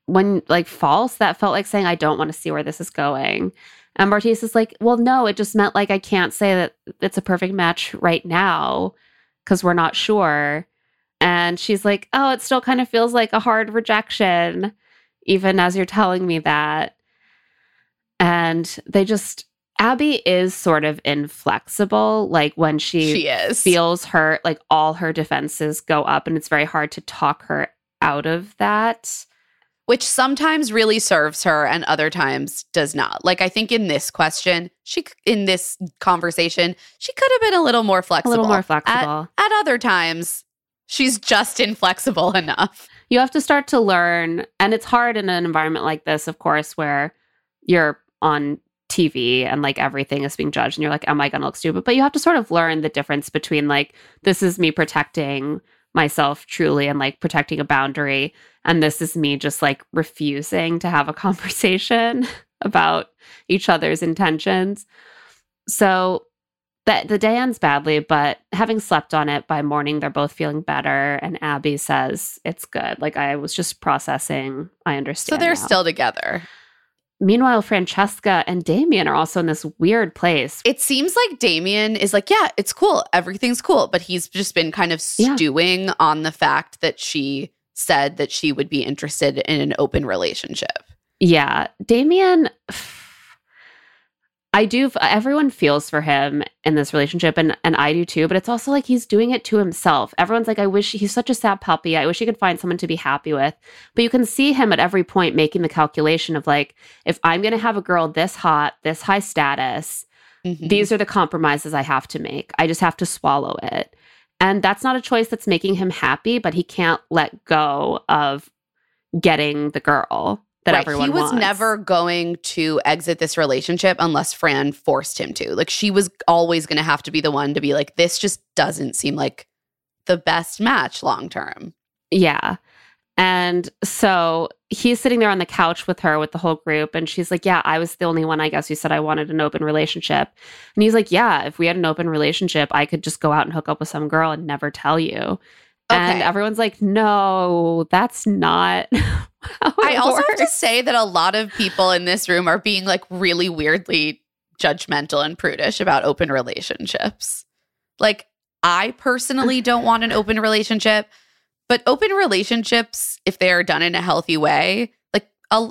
when like false, that felt like saying, I don't want to see where this is going. And Bartise is like, well, no, it just meant like I can't say that it's a perfect match right now because we're not sure. And she's like, oh, it still kind of feels like a hard rejection, even as you're telling me that. And they just, Abbey is sort of inflexible. Like when she, She is. feels hurt, like all her defenses go up, and it's very hard to talk her out of that. which sometimes really serves her and other times does not. Like I think in this question, she in this conversation, she could have been a little more flexible. A little more At, flexible. at other times, she's just inflexible enough. you have to start to learn, and it's hard in an environment like this, of course, where you're on TV and like everything is being judged, and you're like, oh, am I going to look stupid? But you have to sort of learn the difference between like, this is me protecting myself truly and like protecting a boundary, and this is me just like refusing to have a conversation about each other's intentions. So that the day ends badly, but having slept on it by morning, they're both feeling better. And Abbey says it's good. Like I was just processing. I understand. So they're now. still together. Meanwhile, Francesca and Damian are also in this weird place. It seems like Damian is like, yeah, it's cool. Everything's cool. But he's just been kind of Yeah. stewing on the fact that she said that she would be interested in an open relationship. Yeah, Damian. I do. Everyone feels for him in this relationship, and and I do too. But it's also like he's doing it to himself. Everyone's like, I wish he's such a sad puppy. I wish he could find someone to be happy with. But you can see him at every point making the calculation of like, if I'm going to have a girl this hot, this high status, Mhm. these are the compromises I have to make. I just have to swallow it. And that's not a choice that's making him happy, but he can't let go of getting the girl that Right. everyone He was wants. never going to exit this relationship unless Fran forced him to. Like she was always going to have to be the one to be like, this just doesn't seem like the best match long term. Yeah. And so he's sitting there on the couch with her with the whole group. And she's like, Yeah, I was the only one, I guess, who said I wanted an open relationship. And he's like, Yeah, if we had an open relationship, I could just go out and hook up with some girl and never tell you. And everyone's like, No, that's not how it I also have to say that a lot of people in this room are being like really weirdly judgmental and prudish about open relationships. Like, I personally don't want an open relationship, but open relationships, if they are done in a healthy way, like a,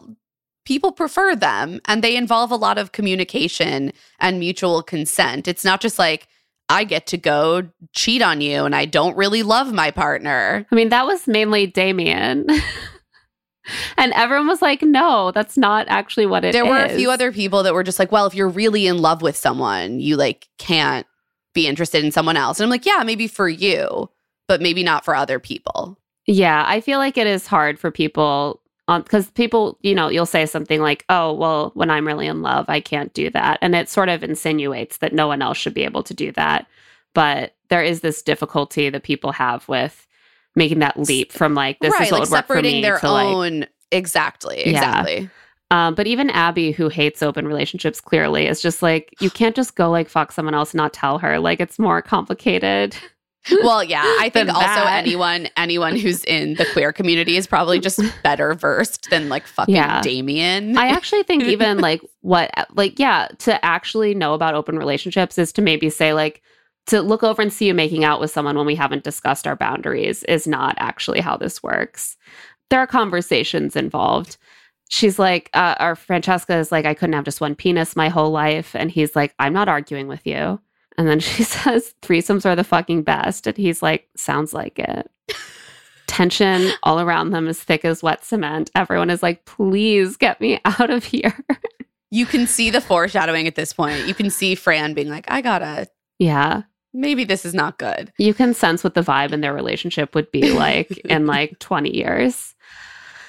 people prefer them and they involve a lot of communication and mutual consent. It's not just like, I get to go cheat on you and I don't really love my partner. I mean, that was mainly Damian. and everyone was like, No, that's not actually what it is. there were a few other people that were just like, well, if you're really in love with someone, you like can't be interested in someone else. And I'm like, yeah, maybe for you, but maybe not for other people. Yeah, I feel like it is hard for people because people, you know, you'll say something like, oh, well, when I'm really in love, I can't do that. And it sort of insinuates that no one else should be able to do that. But there is this difficulty that people have with making that leap from like, this right, is what like work for separating me their to like, own. exactly, Yeah. exactly. um, but even Abbey, who hates open relationships, clearly is just like, you can't just go like fuck someone else and not tell her. Like, it's more complicated. Well, yeah, I think also that. anyone anyone who's in the queer community is probably just better versed than like fucking Yeah. Damian. I actually think even like what like yeah, to actually know about open relationships is to maybe say like to look over and see you making out with someone when we haven't discussed our boundaries is not actually how this works. There are conversations involved. She's like, uh, our Francesca is like, I couldn't have just one penis my whole life. And he's like, I'm not arguing with you. And then she says, threesomes are the fucking best. And he's like, sounds like it. Tension all around them as thick as wet cement. Everyone is like, please get me out of here. you can see the foreshadowing at this point. You can see Fran being like, I gotta yeah. maybe this is not good. You can sense what the vibe in their relationship would be like in like 20 years.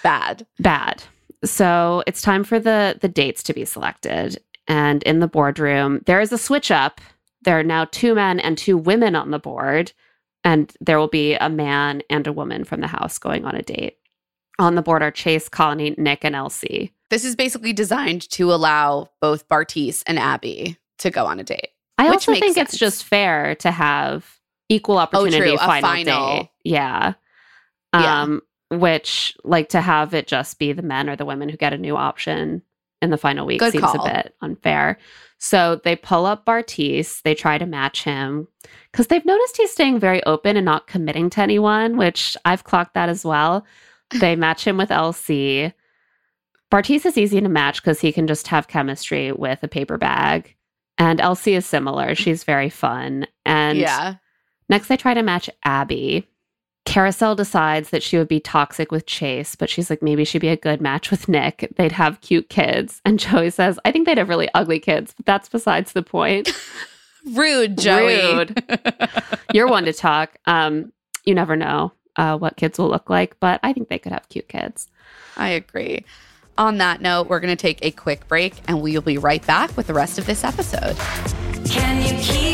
Bad. Bad. So it's time for the the dates to be selected. And in the boardroom, there is a switch up. There are now two men and two women on the board, and there will be a man and a woman from the house going on a date. On the board are Chase, Colony, Nick, and Elsie. This is basically designed to allow both Bartise and Abbey to go on a date. I Which also makes think sense. it's just fair to have equal opportunity true, a final, final. date. Yeah. Yeah. Um, which like to have it just be the men or the women who get a new option in the final week Good seems call. a bit unfair. So they pull up Bartise, they try to match him because they've noticed he's staying very open and not committing to anyone, which I've clocked that as well. They match him with LC. Bartise is easy to match because he can just have chemistry with a paper bag. And Elsie is similar. She's very fun. And yeah. next they try to match Abbey. Kariselle decides that she would be toxic with Chase, but she's like, maybe she'd be a good match with Nick. They'd have cute kids. And Joey says, I think they'd have really ugly kids, but that's besides the point. Rude, Joey. Rude. You're one to talk. Um, you never know uh, what kids will look like, but I think they could have cute kids. I agree. On that note, we're going to take a quick break and we will be right back with the rest of this episode. Can you keep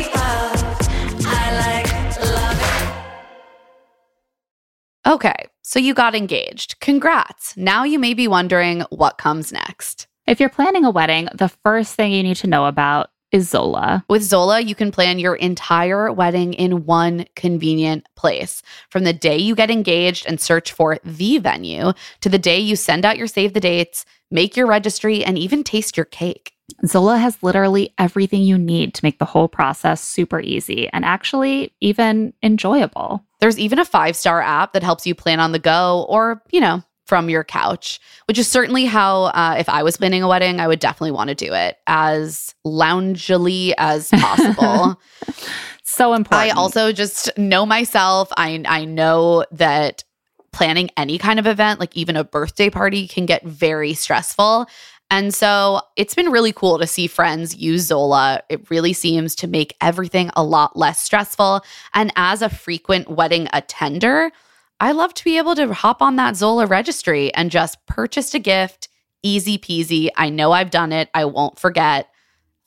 Okay, so you got engaged. Congrats. Now you may be wondering what comes next. If you're planning a wedding, the first thing you need to know about is Zola. With Zola, you can plan your entire wedding in one convenient place. From the day you get engaged and search for the venue to the day you send out your save the dates, make your registry, and even taste your cake. Zola has literally everything you need to make the whole process super easy and actually even enjoyable. There's even a five star app that helps you plan on the go or, you know, from your couch, which is certainly how, uh, if I was planning a wedding, I would definitely want to do it as loungily as possible. so important. I also just know myself. I I know that planning any kind of event, like even a birthday party, can get very stressful. And so it's been really cool to see friends use Zola. It really seems to make everything a lot less stressful. And as a frequent wedding attender, I love to be able to hop on that Zola registry and just purchase a gift. Easy peasy. I know I've done it. I won't forget.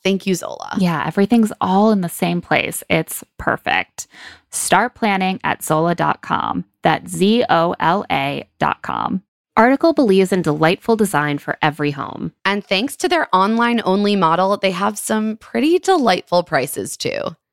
Thank you, Zola. Yeah, everything's all in the same place. It's perfect. Start planning at Zola.com. That's Z O L A.com. Article believes in delightful design for every home. And thanks to their online only model, they have some pretty delightful prices too.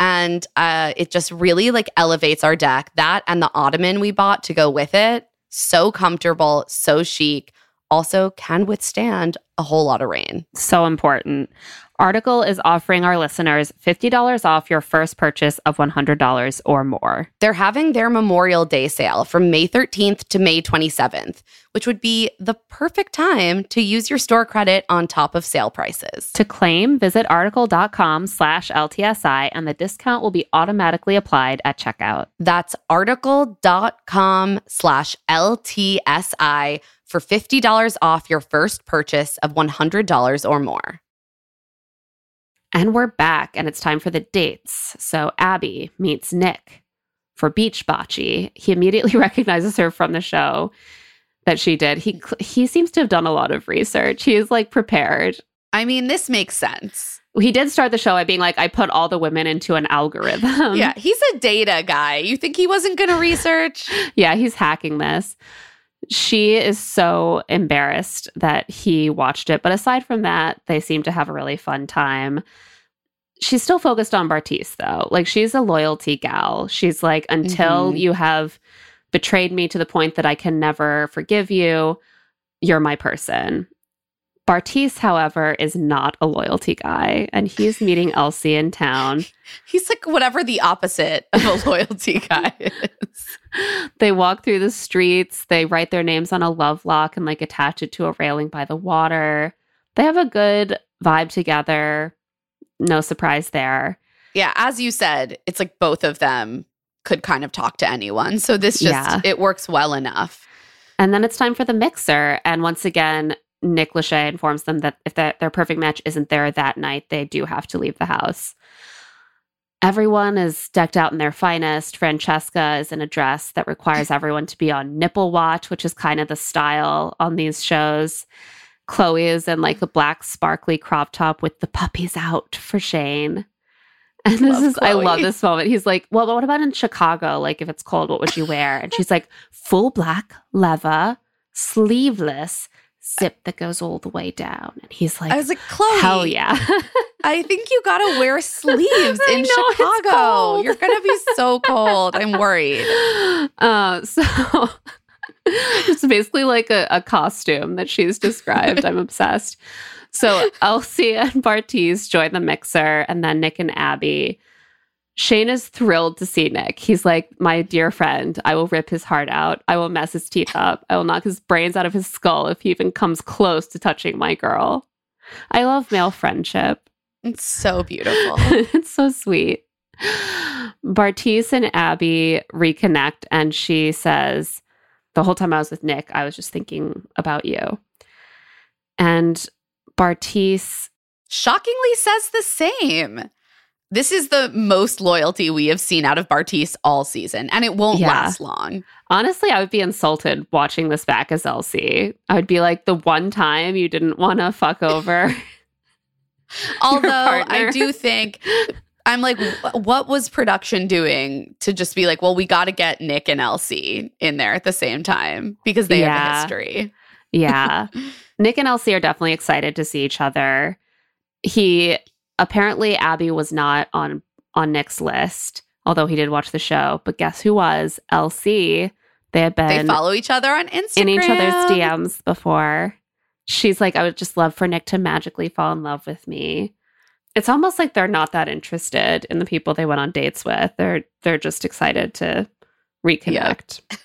and uh, it just really like elevates our deck. That and the ottoman we bought to go with it, so comfortable, so chic. Also, can withstand a whole lot of rain. So important. Article is offering our listeners $50 off your first purchase of $100 or more. They're having their Memorial Day sale from May 13th to May 27th, which would be the perfect time to use your store credit on top of sale prices. To claim, visit article.com slash LTSI and the discount will be automatically applied at checkout. That's article.com slash LTSI for $50 off your first purchase of $100 or more. And we're back, and it's time for the dates. So Abbey meets Nick for beach bocce. He immediately recognizes her from the show that she did. He he seems to have done a lot of research. He is like prepared. I mean, this makes sense. He did start the show by being like, I put all the women into an algorithm. yeah, he's a data guy. You think he wasn't going to research? yeah, he's hacking this. She is so embarrassed that he watched it. But aside from that, they seem to have a really fun time. She's still focused on Bartise, though. Like, she's a loyalty gal. She's like, until Mhm. you have betrayed me to the point that I can never forgive you, you're my person. Bartise, however, is not a loyalty guy, and he's meeting Elsie in town. He's like whatever the opposite of a loyalty guy is. they walk through the streets, they write their names on a love lock and like attach it to a railing by the water. They have a good vibe together. No surprise there. Yeah, as you said, it's like both of them could kind of talk to anyone. So this just Yeah. it works well enough. And then it's time for the mixer. And once again, Nick Lachey informs them that if that their perfect match isn't there that night, they do have to leave the house. Everyone is decked out in their finest. Francesca is in a dress that requires everyone to be on nipple watch, which is kind of the style on these shows. Chloe is in like a black sparkly crop top with the puppies out for Shayne. And this Love is, I love this moment. He's like, Well, what about in Chicago? Like, if it's cold, what would you wear? And she's like, Full black, leather, sleeveless, zip that goes all the way down. And he's like, I was like, Chloe, Hell yeah. I think you gotta wear sleeves in know, Chicago. You're gonna be so cold. I'm worried. Uh, so it's basically like a, a costume that she's described. I'm obsessed. So Elsie and Bartise join the mixer, and then Nick and Abbey Shayne is thrilled to see Nick. He's like, My dear friend, I will rip his heart out. I will mess his teeth up. I will knock his brains out of his skull if he even comes close to touching my girl. I love male friendship. It's so beautiful. it's so sweet. Bartise and Abbey reconnect, and she says, The whole time I was with Nick, I was just thinking about you. And Bartise, Shockingly says the same. This is the most loyalty we have seen out of Bartise all season, and it won't Yeah. last long. honestly, I would be insulted watching this back as LC. I would be like, The one time you didn't want to fuck over. Although I do think I'm like, what was production doing to just be like, well, we got to get Nick and Elsie in there at the same time because they have a history. Yeah. Nick and Elsie are definitely excited to see each other. He apparently Abbey was not on on Nick's list, although he did watch the show. But guess who was? LC. They had been. They follow each other on Instagram. in each other's DMs before. She's like, I would just love for Nick to magically fall in love with me. It's almost like they're not that interested in the people they went on dates with. They're they're just excited to reconnect.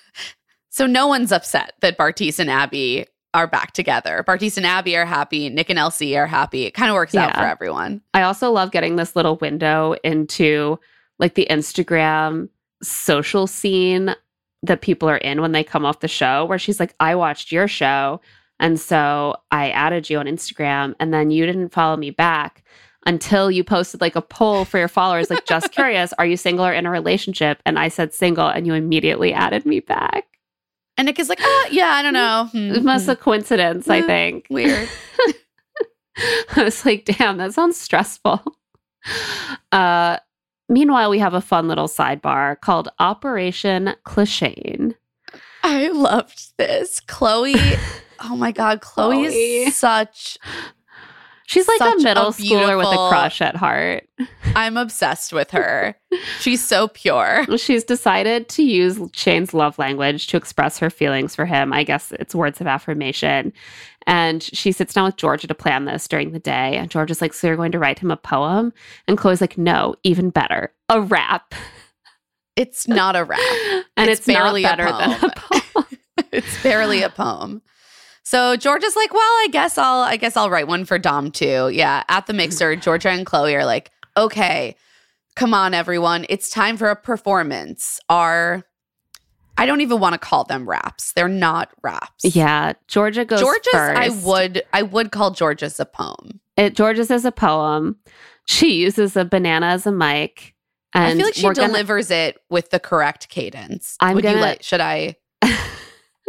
So no one's upset that Bartise and Abbey are back together. Bartise and Abbey are happy. Nick and Elsie are happy. It kind of works out for everyone. I also love getting this little window into like the Instagram social scene that people are in when they come off the show, where she's like, I watched your show. And so I added you on Instagram, and then you didn't follow me back until you posted like a poll for your followers, like, just curious, are you single or in a relationship? And I said single, and you immediately added me back. And Nick is like, oh, yeah, I don't know. It Hmm, must hmm, a coincidence, I Uh, think. weird. I was like, damn, that sounds stressful. Uh, meanwhile, we have a fun little sidebar called Operation Clichane. I loved this. Chloe, oh my God, Chloe, Chloe. is such, She's like Such a a middle schooler with a crush at heart. I'm obsessed with her. She's so pure. She's decided to use Shayne's love language to express her feelings for him. I guess it's words of affirmation. And she sits down with Georgia to plan this during the day. And Georgia's like, So you're going to write him a poem? And Chloe's like, No, even better, a rap. It's not a rap. And It's it's, not barely a better than a poem. It's barely a poem. So Georgia's like, well, I guess I'll I guess I'll write one for Dom too. Yeah. At the mixer, Georgia and Chloe are like, okay, come on, everyone. It's time for a performance. Our I don't even want to call them raps. They're not raps. Yeah, Georgia goes Georgia's first. I would I would call Georgia's a poem. It, Georgia's is a poem. She uses a banana as a mic. And I feel like she we're gonna- delivers it with the correct cadence. I'm would gonna- like should I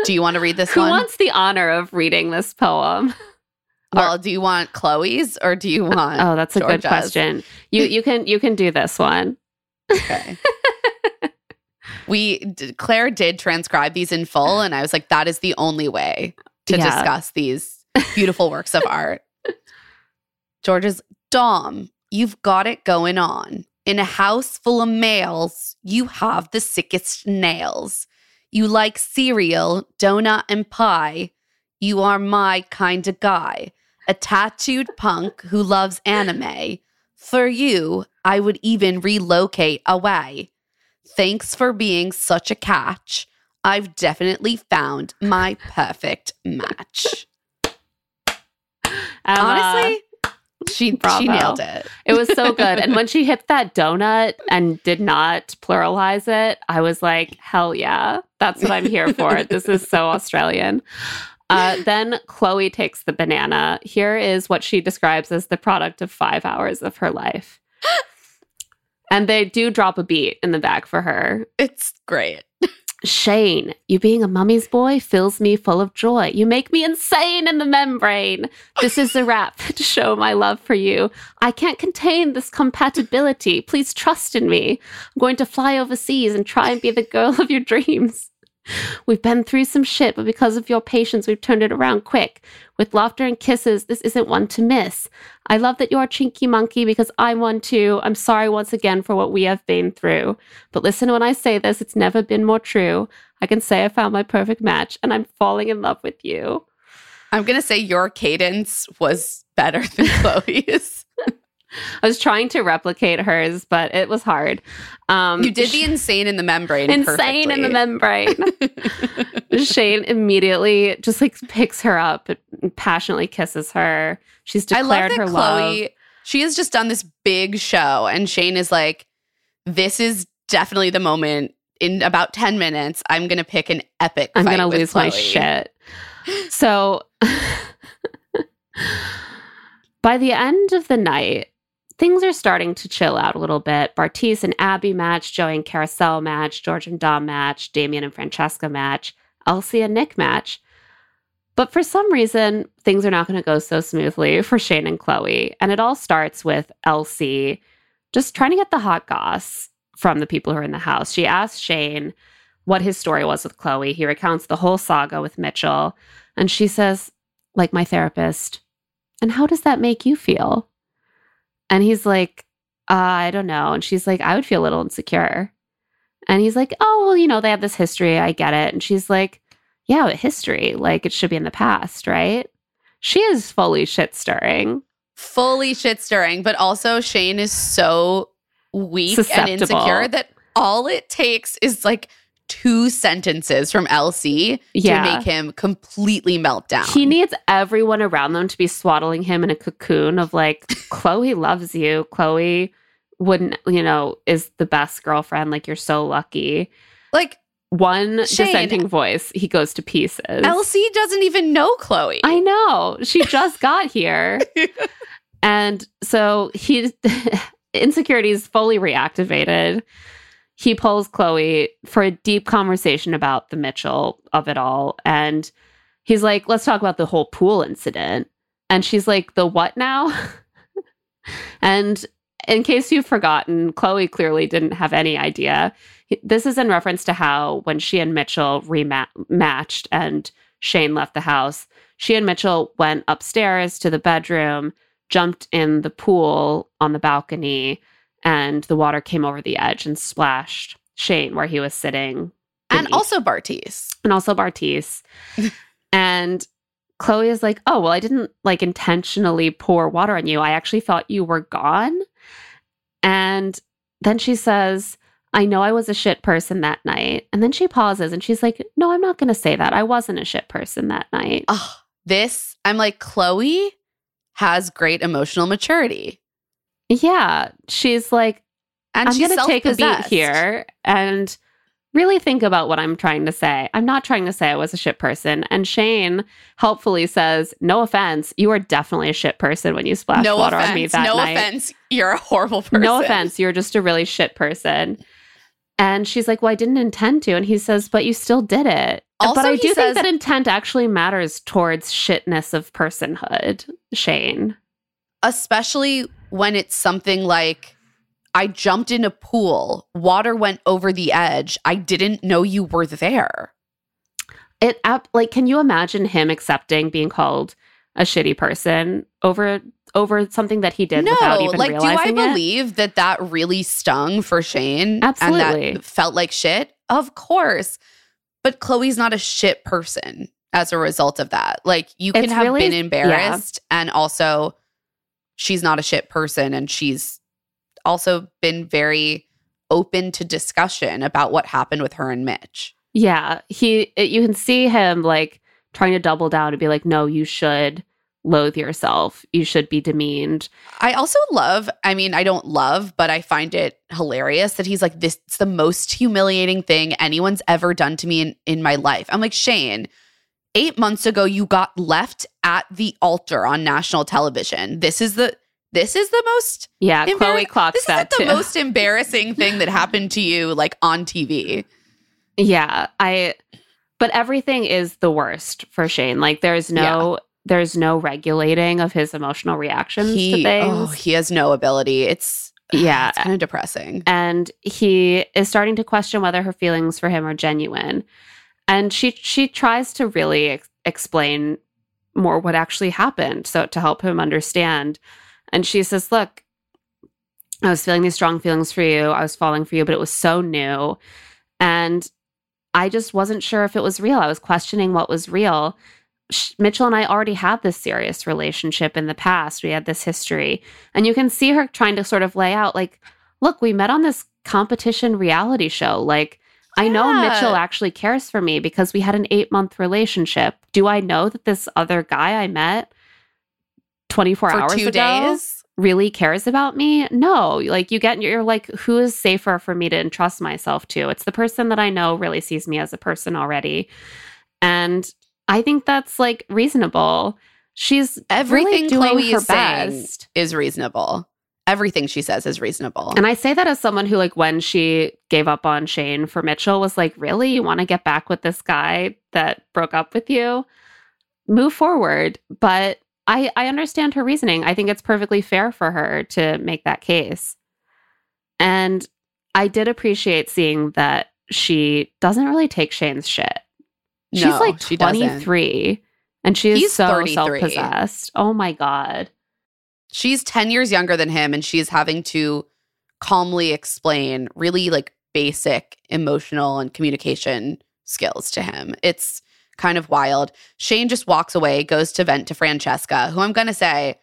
do you want to read this Who one? wants the honor of reading this poem? well, do you want Chloe's or do you uh, want Oh, that's a good question. You you can you can do this one. Okay. we d- Claire did transcribe these in full, and I was like, that is the only way to Yeah. discuss these beautiful works of art. George's Dom, you've got it going on. In a house full of males, you have the sickest nails. You like cereal, donut, and pie. You are my kind of guy. A tattooed punk who loves anime. For you, I would even relocate away. Thanks for being such a catch. I've definitely found my perfect match. Emma, Honestly, she Bravo. she nailed it. it was so good. and when she hit that donut and did not pluralize it, I was like, hell yeah, that's what I'm here for. this is so Australian. Uh, then Chloe takes the banana. Here is what she describes as the product of five hours of her life. And they do drop a beat in the back for her. It's great. Shayne, you being a mummy's boy fills me full of joy. You make me insane in the membrane. This is a rap to show my love for you. I can't contain this compatibility. Please trust in me. I'm going to fly overseas and try and be the girl of your dreams. We've been through some shit, but because of your patience, we've turned it around quick. With laughter and kisses, this isn't one to miss. I love that you're a chinky monkey because I'm one too. I'm sorry once again for what we have been through. But listen when I say this, it's never been more true. I can say I found my perfect match and I'm falling in love with you. I'm gonna say your cadence was better than Chloe's. I was trying to replicate hers, but it was hard. Um, You did the insane in the membrane. insane in the membrane. Shayne immediately just like picks her up and passionately kisses her. She's I declared love that her Chloe. love. She has just done this big show, and Shayne is like, "This is definitely the moment." In about ten minutes, I'm gonna pick an epic. I'm gonna lose my shit. So by the end of the night, things are starting to chill out a little bit. Bartise and Abbey match, Joey and Kariselle match, George and Dom match, Damian and Francesca match, Elsie and Nick match. But for some reason, things are not going to go so smoothly for Shayne and Chloe. And it all starts with Elsie just trying to get the hot goss from the people who are in the house. She asks Shayne what his story was with Chloe. He recounts the whole saga with Mitchell. And she says, like my therapist, and how does that make you feel? And he's like, uh, I don't know. And she's like, I would feel a little insecure. And he's like, Oh, well, you know, they have this history. I get it. And she's like, Yeah, but history, like it should be in the past, right? She is fully shit stirring. fully shit stirring, but also Shayne is so weak and insecure that all it takes is like two sentences from LC Yeah. to make him completely melt down. He needs everyone around them to be swaddling him in a cocoon of like, Chloe loves you. Chloe wouldn't, you know, is the best girlfriend. Like, you're so lucky. like One Shayne- dissenting voice, he goes to pieces. LC doesn't even know Chloe. I know. She just got here. and so he insecurity is fully reactivated. He pulls Chloe for a deep conversation about the Mitchell of it all. And he's like, let's talk about the whole pool incident. And she's like, the what now? and in case you've forgotten, Chloe clearly didn't have any idea. This is in reference to how when she and Mitchell rematched and Shayne left the house, she and Mitchell went upstairs to the bedroom, jumped in the pool on the balcony, and the water came over the edge and splashed Shane where he was sitting. and also Bartise. and also Bartise. and Chloe is like, "Oh, well, I didn't like intentionally pour water on you. I actually thought you were gone." And then she says, "I know I was a shit person that night." And then she pauses and she's like, "No, I'm not going to say that. I wasn't a shit person that night." Oh, this, I'm like, Chloe has great emotional maturity. Yeah, she's like, And I'm going to take a beat here and really think about what I'm trying to say. I'm not trying to say I was a shit person. And Shayne helpfully says, No offense, you are definitely a shit person when you splashed No water offense. on me that no night. offense. You're a horrible person. No offense, you're just a really shit person. And she's like, Well, I didn't intend to. And he says, But you still did it. Also, but I do says- think that intent actually matters towards shitness of personhood, Shayne. especially when it's something like I jumped in a pool, water went over the edge. I didn't know you were there. it like can you imagine him accepting being called a shitty person over over something that he did without no, even like, do I realizing it? believe that that really stung for Shayne? Absolutely. And that felt like shit? Of course. But Chloe's not a shit person as a result of that. Like, you can It's have really- been embarrassed and also she's not a shit person and she's also been very open to discussion about what happened with her and Mitch. Yeah, he it, you can see him like trying to double down and be like, "No, you should loathe yourself. You should be demeaned." I also love, I mean, I don't love, but I find it hilarious that he's like, this is the most humiliating thing anyone's ever done to me in, in my life. I'm like, Shayne, eight months ago, you got left at the altar on national television. This is the this is the most Yeah, Chloe embarrass- clocks this that is the too. most embarrassing thing that happened to you like on TV. yeah, I but everything is the worst for Shayne. Like there's no there's no regulating of his emotional reactions to He things. oh, he has no ability. It's Yeah. it's kind of depressing. and he is starting to question whether her feelings for him are genuine and she she tries to really ex- explain more what actually happened so to help him understand and she says look i was feeling these strong feelings for you i was falling for you but it was so new and i just wasn't sure if it was real i was questioning what was real Mitchell and I already had this serious relationship in the past. We had this history. And you can see her trying to sort of lay out, like, look, we met on this competition reality show. Like, I know Yeah. Mitchell actually cares for me because we had an eight month relationship. Do I know that this other guy I met 24 For hours two ago days. really cares about me? No. Like, you get, you're like, who is safer for me to entrust myself to? It's the person that I know really sees me as a person already. And I think that's like reasonable. She's Everything really doing Chloe her is saying best. is reasonable. Everything she says is reasonable. And I say that as someone who, like, when she gave up on Shayne for Mitchell, was like, really? You want to get back with this guy that broke up with you? Move forward. But I, I understand her reasoning. I think it's perfectly fair for her to make that case. And I did appreciate seeing that she doesn't really take Shayne's shit. She's No, like she 23 and she is He's so self possessed. Oh my God. She's 10 years younger than him, and she's having to calmly explain really like basic emotional and communication skills to him. It's kind of wild. Shayne just walks away, goes to vent to Francesca, who I'm going to say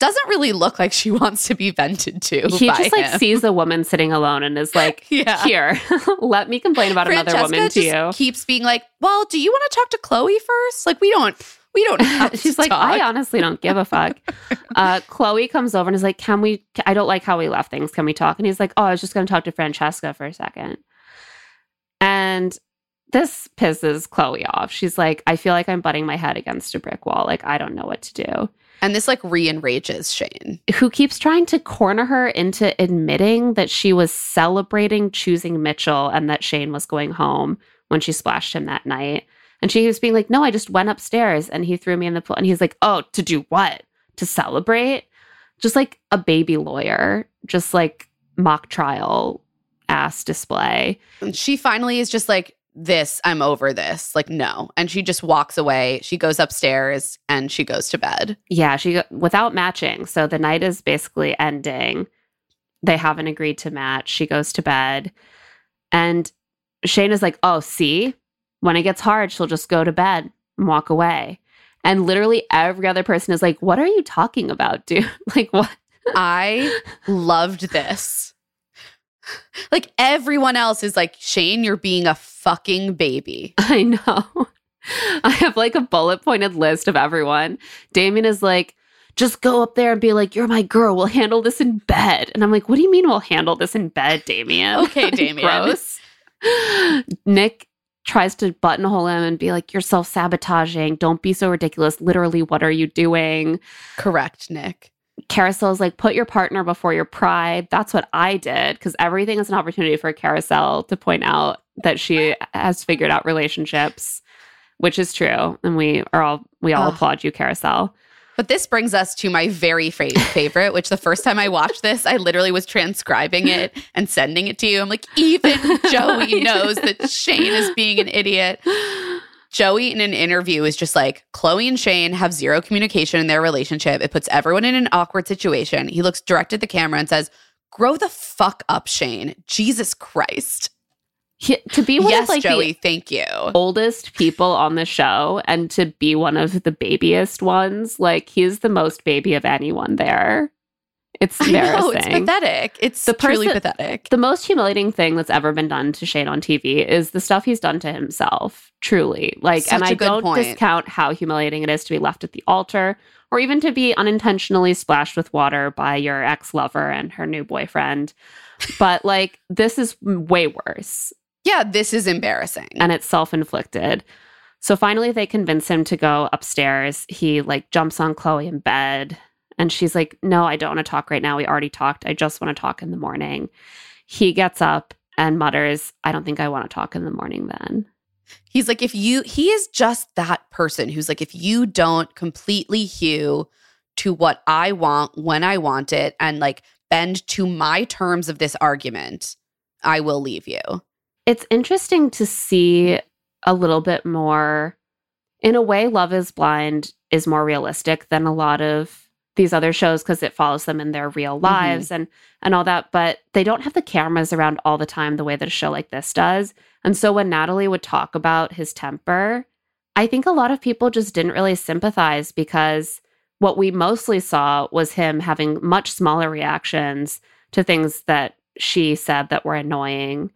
doesn't really look like she wants to be vented to. He just like him. sees a woman sitting alone and is like, Yeah. here, let me complain about another woman to just you. keeps being like, "Well, do you want to talk to Chloe first? Like, we don't, we don't." Have She's like, talk. I honestly don't give a fuck. uh, Chloe comes over and is like, Can we? I don't like how we left things. Can we talk? And he's like, Oh, I was just going to talk to Francesca for a second. And this pisses Chloe off. She's like, I feel like I'm butting my head against a brick wall. Like, I don't know what to do. and this like re-enrages Shayne. Who keeps trying to corner her into admitting that she was celebrating choosing Mitchell and that Shayne was going home when she splashed him that night. And she was being like, No, I just went upstairs and he threw me in the pool. And he's like, Oh, to do what? To celebrate? Just like a baby lawyer, just like mock trial ass display. And she finally is just like, "This, I'm over this." Like, no, and she just walks away. She goes upstairs and she goes to bed. Yeah, she without matching. So the night is basically ending. They haven't agreed to match. She goes to bed. And Shayne is like, "Oh, see? When it gets hard, she'll just go to bed and walk away." And literally every other person is like, "What are you talking about, dude? like what?" I loved this. Like everyone else is like, Shayne, you're being a fucking baby. I know. I have like a bullet pointed list of everyone. Damian is like, just go up there and be like, you're my girl. We'll handle this in bed. And I'm like, what do you mean we'll handle this in bed, Damian? Okay, Damian. Gross. Nick tries to buttonhole him and be like, you're self sabotaging. Don't be so ridiculous. Literally, what are you doing? Correct, Nick. Kariselle is like, put your partner before your pride. That's what I did because everything is an opportunity for Kariselle to point out that she has figured out relationships, which is true. And we are all, we all applaud you, Kariselle. But this brings us to my very fa- favorite, which the first time I watched this, I literally was transcribing it and sending it to you. I'm like, even Joey knows that Shayne is being an idiot. Joey in an interview is just like, Chloe and Shayne have zero communication in their relationship. It puts everyone in an awkward situation. He looks direct at the camera and says, Grow the fuck up, Shayne. Jesus Christ. He, to be one yes, of like Joey, the thank you. oldest people on the show and to be one of the babiest ones, like he's the most baby of anyone there. It's I know, it's pathetic. It's The truly person- pathetic. the most humiliating thing that's ever been done to Shayne on TV is the stuff he's done to himself. Truly, like, and Such I a good don't point. discount how humiliating it is to be left at the altar, or even to be unintentionally splashed with water by your ex lover and her new boyfriend. But like, this is way worse, yeah, this is embarrassing. and it's self inflicted. So finally, they convince him to go upstairs. He like jumps on Chloe in bed, and she's like, "No, I don't want to talk right now. We already talked. I just want to talk in the morning." He gets up and mutters, "I don't think I want to talk in the morning then." He's like, if you, he is just that person who's like, if you don't completely hew to what I want when I want it and like bend to my terms of this argument, I will leave you. It's interesting to see a little bit more. In a way, Love is Blind is more realistic than a lot of these other shows because it follows them in their real mm-hmm. lives and and all that. But they don't have the cameras around all the time the way that a show like this does. And so when Natalie would talk about his temper, I think a lot of people just didn't really sympathize because what we mostly saw was him having much smaller reactions to things that she said that were annoying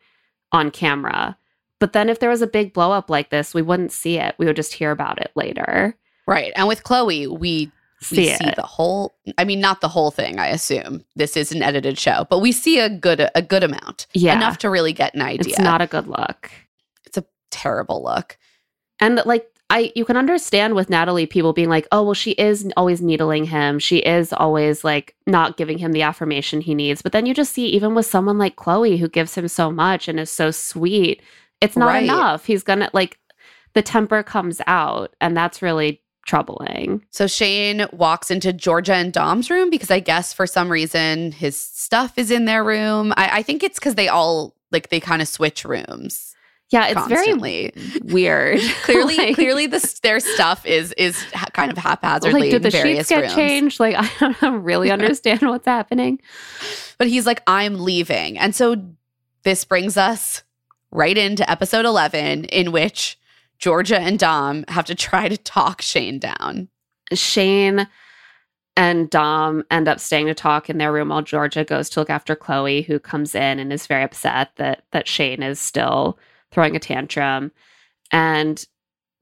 on camera. But then if there was a big blow up like this, we wouldn't see it. We would just hear about it later. Right. And with Chloe, we See we see the whole I mean not the whole thing, I assume. This is an edited show, but we see a good a good amount. Yeah. Enough to really get an idea. It's not a good look. it's a terrible look. And like I you can understand with Natalie people being like, "Oh, well she is always needling him. She is always like not giving him the affirmation he needs." But then you just see even with someone like Chloe who gives him so much and is so sweet, it's not Right. enough. He's going to like the temper comes out and that's really troubling. So Shayne walks into Georgia and Dom's room because I guess for some reason his stuff is in their room. I, I think it's because they all like they kind of switch rooms Yeah, it's constantly. very weird. clearly, Like- clearly, this their stuff is is ha- kind of haphazardly like did the in various sheets get rooms. changed? Like I don't really understand what's happening. But he's like, I'm leaving, and so this brings us right into episode eleven, in which Georgia and Dom have to try to talk Shayne down. Shayne and Dom end up staying to talk in their room while Georgia goes to look after Chloe, who comes in and is very upset that that Shayne is still throwing a tantrum. And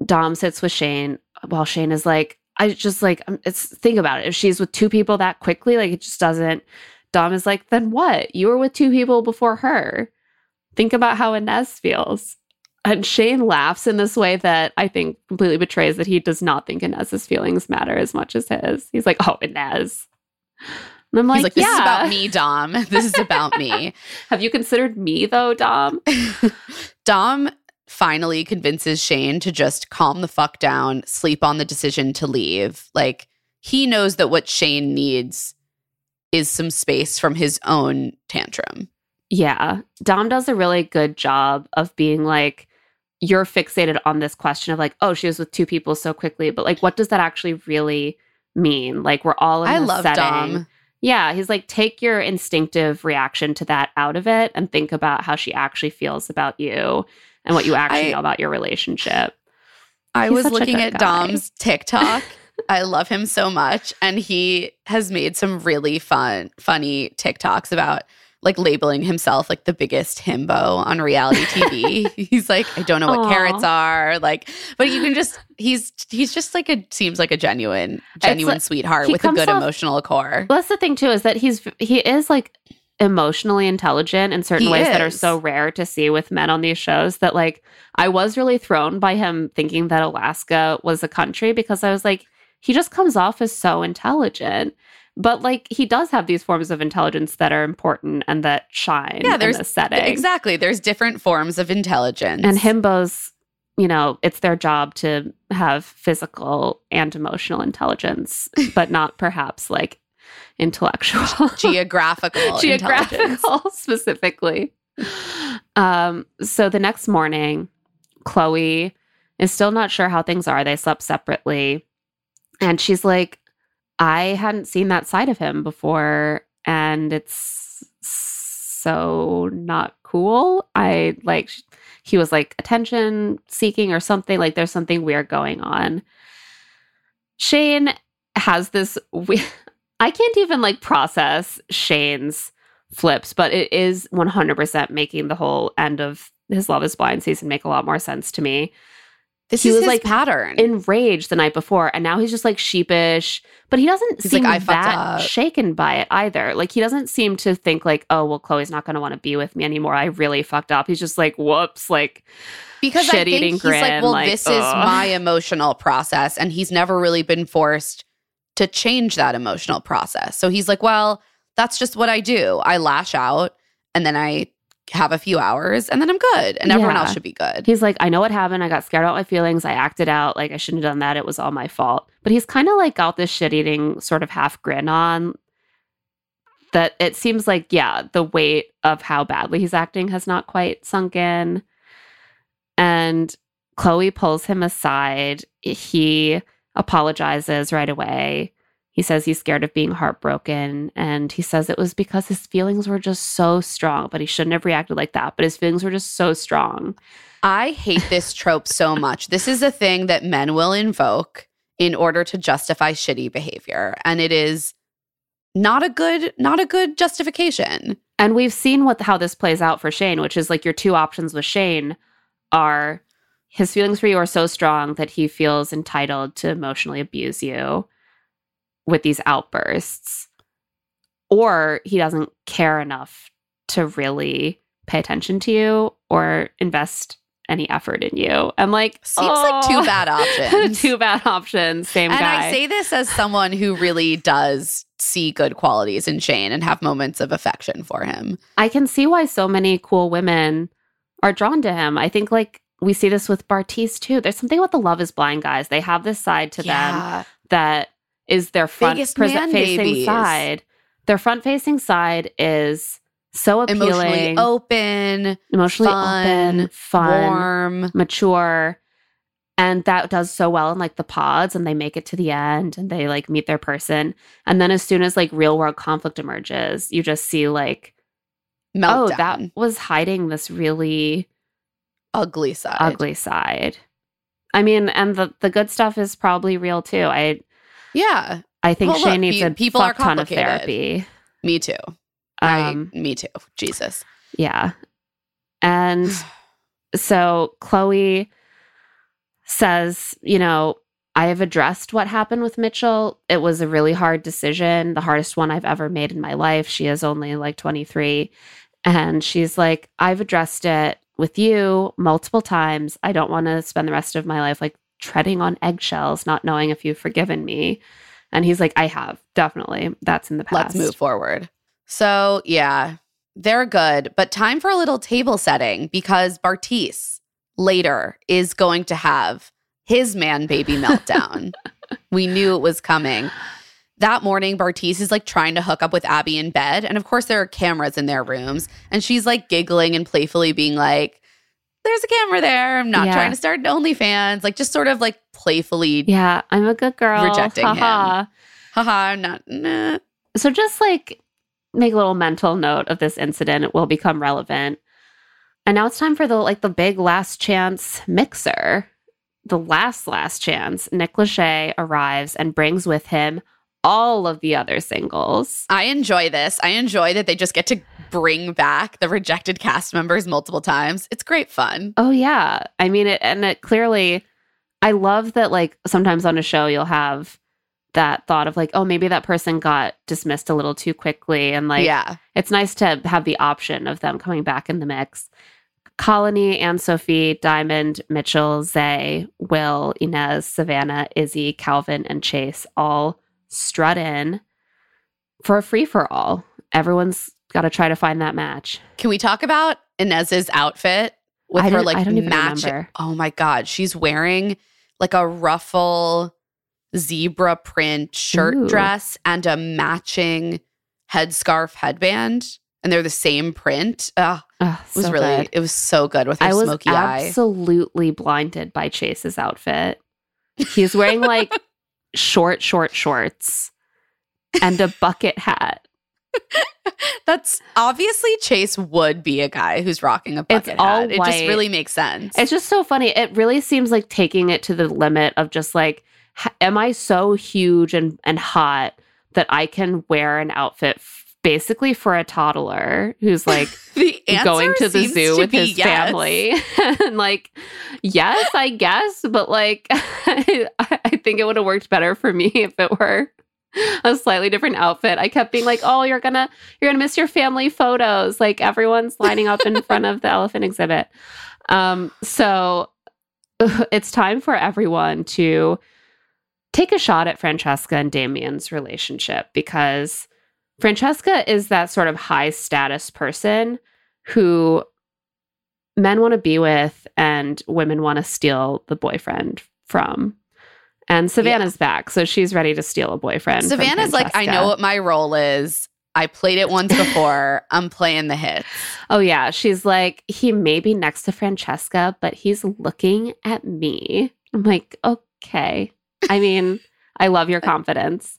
Dom sits with Shayne while Shayne is like, I just like um, it's think about it. If she's with two people that quickly, like it just doesn't. Dom is like, then what? You were with two people before her. Think about how Inez feels. And Shayne laughs in this way that I think completely betrays that he does not think Inez's feelings matter as much as his. He's like, oh, Inez. And I'm like, he's like, this yeah. is about me, Dom. This is about me. Have you considered me though, Dom? Dom finally convinces Shayne to just calm the fuck down, sleep on the decision to leave. Like he knows that what Shayne needs is some space from his own tantrum. Yeah. Dom does a really good job of being like, you're fixated on this question of like, oh, she was with two people so quickly, but like, what does that actually really mean? Like, we're all in I this love setting. Dom. Yeah, he's like, take your instinctive reaction to that out of it and think about how she actually feels about you and what you actually I- know about your relationship. I He's was looking at guy. Dom's TikTok. I love him so much. And he has made some really fun, funny TikToks about like labeling himself like the biggest himbo on reality TV. he's like, I don't know what Aw. carrots are. Like, but you can just he's he's just like a seems like a genuine, genuine like- sweetheart with a good off- emotional core. Well, that's the thing too, is that he's he is like emotionally intelligent in certain He ways that are so rare to see with men on these shows that like I was really thrown by him thinking that Alaska was a country because I was like, he just comes off as so intelligent. But like he does have these forms of intelligence that are important and that shine Yeah, in there's- this setting. Exactly. There's different forms of intelligence. And himbos, you know, it's their job to have physical and emotional intelligence, but not perhaps like intellectual. geographical, geographical specifically. Um, so the next morning, Chloe is still not sure how things are. They slept separately. And she's like, I hadn't seen that side of him before, and it's so not cool. I like, he was like attention seeking or something. Like, there's something weird going on. Shayne has this we- I can't even like process Shayne's flips, but it is 100% making the whole end of his Love is Blind season make a lot more sense to me. This He is was, like, pattern. Enraged the night before, and now he's just like sheepish, but he doesn't He's seem like, that shaken by it either. Like, he doesn't seem to think, like, oh, well, Chloe's not going to want to be with me anymore. I really fucked up. He's just like, whoops, like, because I think he's like, well, like, this is my emotional process, and he's never really been forced to change that emotional process. So he's like, well, that's just what I do. I lash out, and then I have a few hours, and then I'm good, and everyone Yeah. else should be good. He's like, I know what happened. I got scared about my feelings. I acted out. Like, I shouldn't have done that. It was all my fault. But he's kind of like got this shit eating sort of half grin on that it seems like, yeah, the weight of how badly he's acting has not quite sunk in. And Chloe pulls him aside. He apologizes right away. He says he's scared of being heartbroken. And he says it was because his feelings were just so strong, but he shouldn't have reacted like that. But his feelings were just so strong. I hate this trope so much. This is a thing that men will invoke in order to justify shitty behavior. And it is not a good, not a good justification. And we've seen what how this plays out for Shayne, which is like your two options with Shayne are his feelings for you are so strong that he feels entitled to emotionally abuse you with these outbursts. Or he doesn't care enough to really pay attention to you or invest any effort in you. I'm like, Seems like two oh. bad options. two bad options. Same and guy. I say this as someone who really does see good qualities in Shayne and have moments of affection for him. I can see why so many cool women are drawn to him. I think like we see this with Bartise too. There's something about the Love is Blind guys. They have this side to them that is their front presen- facing babies. side. Their front facing side is so appealing, Emotionally open, emotionally fun, open, fun, warm. mature. And that does so well in like the pods and they make it to the end and they like meet their person. And then as soon as like real world conflict emerges, you just see like, Meltdown. oh, that was hiding this really ugly side. ugly side. I mean, and the the good stuff is probably real too. I Yeah, I think Well, Shayne look, needs a people are fuck ton of therapy. me too. Um, I, me too. Jesus. yeah, and so Chloe says, you know, I have addressed what happened with Mitchell. It was a really hard decision, the hardest one I've ever made in my life. She is only like 23. And she's like, I've addressed it with you multiple times. I don't want to spend the rest of my life like treading on eggshells, not knowing if you've forgiven me. And he's like, I have, definitely. That's in the past. Let's move forward. So, yeah, they're good, but time for a little table setting because Bartise later is going to have his man baby meltdown. we knew it was coming. That morning, Bartise is like trying to hook up with Abbey in bed. And of course, there are cameras in their rooms. And she's like giggling and playfully being like, There's a camera there. I'm not Yeah. trying to start an OnlyFans. Like, just sort of like playfully, Yeah, I'm a good girl. Rejecting him. Haha. haha, I'm not, nah. So just like make a little mental note of this incident. It will become relevant. And now it's time for the like the big last chance mixer. The last last chance. Nick Lachey arrives and brings with him all of the other singles. I enjoy this. I enjoy that they just get to bring back the rejected cast members multiple times. It's great fun. Oh yeah. I mean it and it clearly I love that like sometimes on a show you'll have that thought of like, oh, maybe that person got dismissed a little too quickly. And like yeah. it's nice to have the option of them coming back in the mix. Colony, Anne Sophie, Diamond, Mitchell, Zay, Will, Inez, Savannah, Izzy, Calvin, and Chase all strut in for a free for all. Everyone's got to try to find that match. Can we talk about Inez's outfit with I her like I don't even match? remember. Oh my god, she's wearing like a ruffle zebra print shirt Ooh. dress and a matching headscarf headband, and they're the same print. Ugh, Ugh, it was so really, good. it was so good with her smoky eye. I was absolutely blinded by Chase's outfit. He's wearing like short, short shorts and a bucket hat. That's obviously Chase would be a guy who's rocking a It's bucket all hat. It just really makes sense. It's just so funny. It really seems like taking it to the limit of just like, am I so huge and, and hot that I can wear an outfit f- basically for a toddler who's like going to the zoo to with his yes. family? and like, yes, I guess, but like, I, I think it would have worked better for me if it were a slightly different outfit. I kept being like, "Oh, you're gonna you're gonna miss your family photos." Like everyone's lining up in front of the elephant exhibit. Um, so it's time for everyone to take a shot at Francesca and Damian's relationship because Francesca is that sort of high status person who men want to be with and women want to steal the boyfriend from. And Savannah's back, so she's ready to steal a boyfriend. Savannah's like, I know what my role is. I played it once before. I'm playing the hits. Oh yeah, she's like he may be next to Francesca, but he's looking at me. I'm like, okay. I mean, I love your confidence.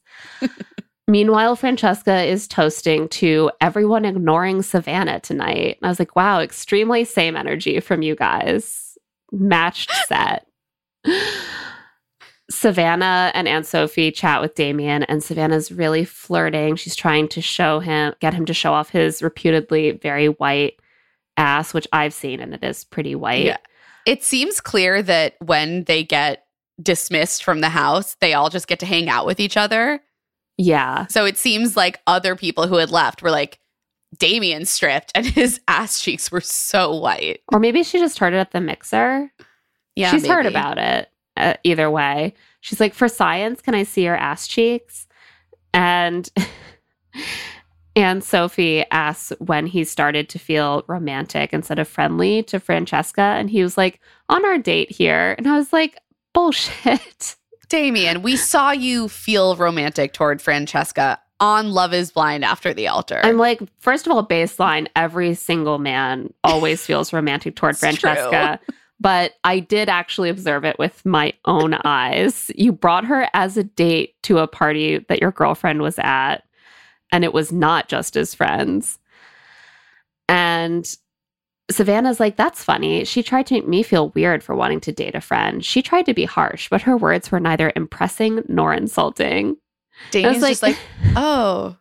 Meanwhile, Francesca is toasting to everyone ignoring Savannah tonight. And I was like, wow, extremely same energy from you guys. matched set. Savannah and Aunt Sophie chat with Damian, and Savannah's really flirting. She's trying to show him, get him to show off his reputedly very white ass, which I've seen, and it is pretty white. Yeah. It seems clear that when they get dismissed from the house, they all just get to hang out with each other. Yeah. So it seems like other people who had left were like, Damian stripped and his ass cheeks were so white. Or maybe she just heard it at the mixer. Yeah. She's heard about it uh, either way. She's like, for science, can I see your ass cheeks? And and Sophie asks when he started to feel romantic instead of friendly to Francesca, and he was like, on our date here, and I was like, bullshit. Damian, we saw you feel romantic toward Francesca on Love is Blind after the altar. I'm like, first of all, baseline, every single man always feels romantic toward Francesca. But I did actually observe it with my own eyes. You brought her as a date to a party that your girlfriend was at, and it was not just as friends. And Savannah's like, that's funny. She tried to make me feel weird for wanting to date a friend. She tried to be harsh, but her words were neither impressing nor insulting. I was just like, oh,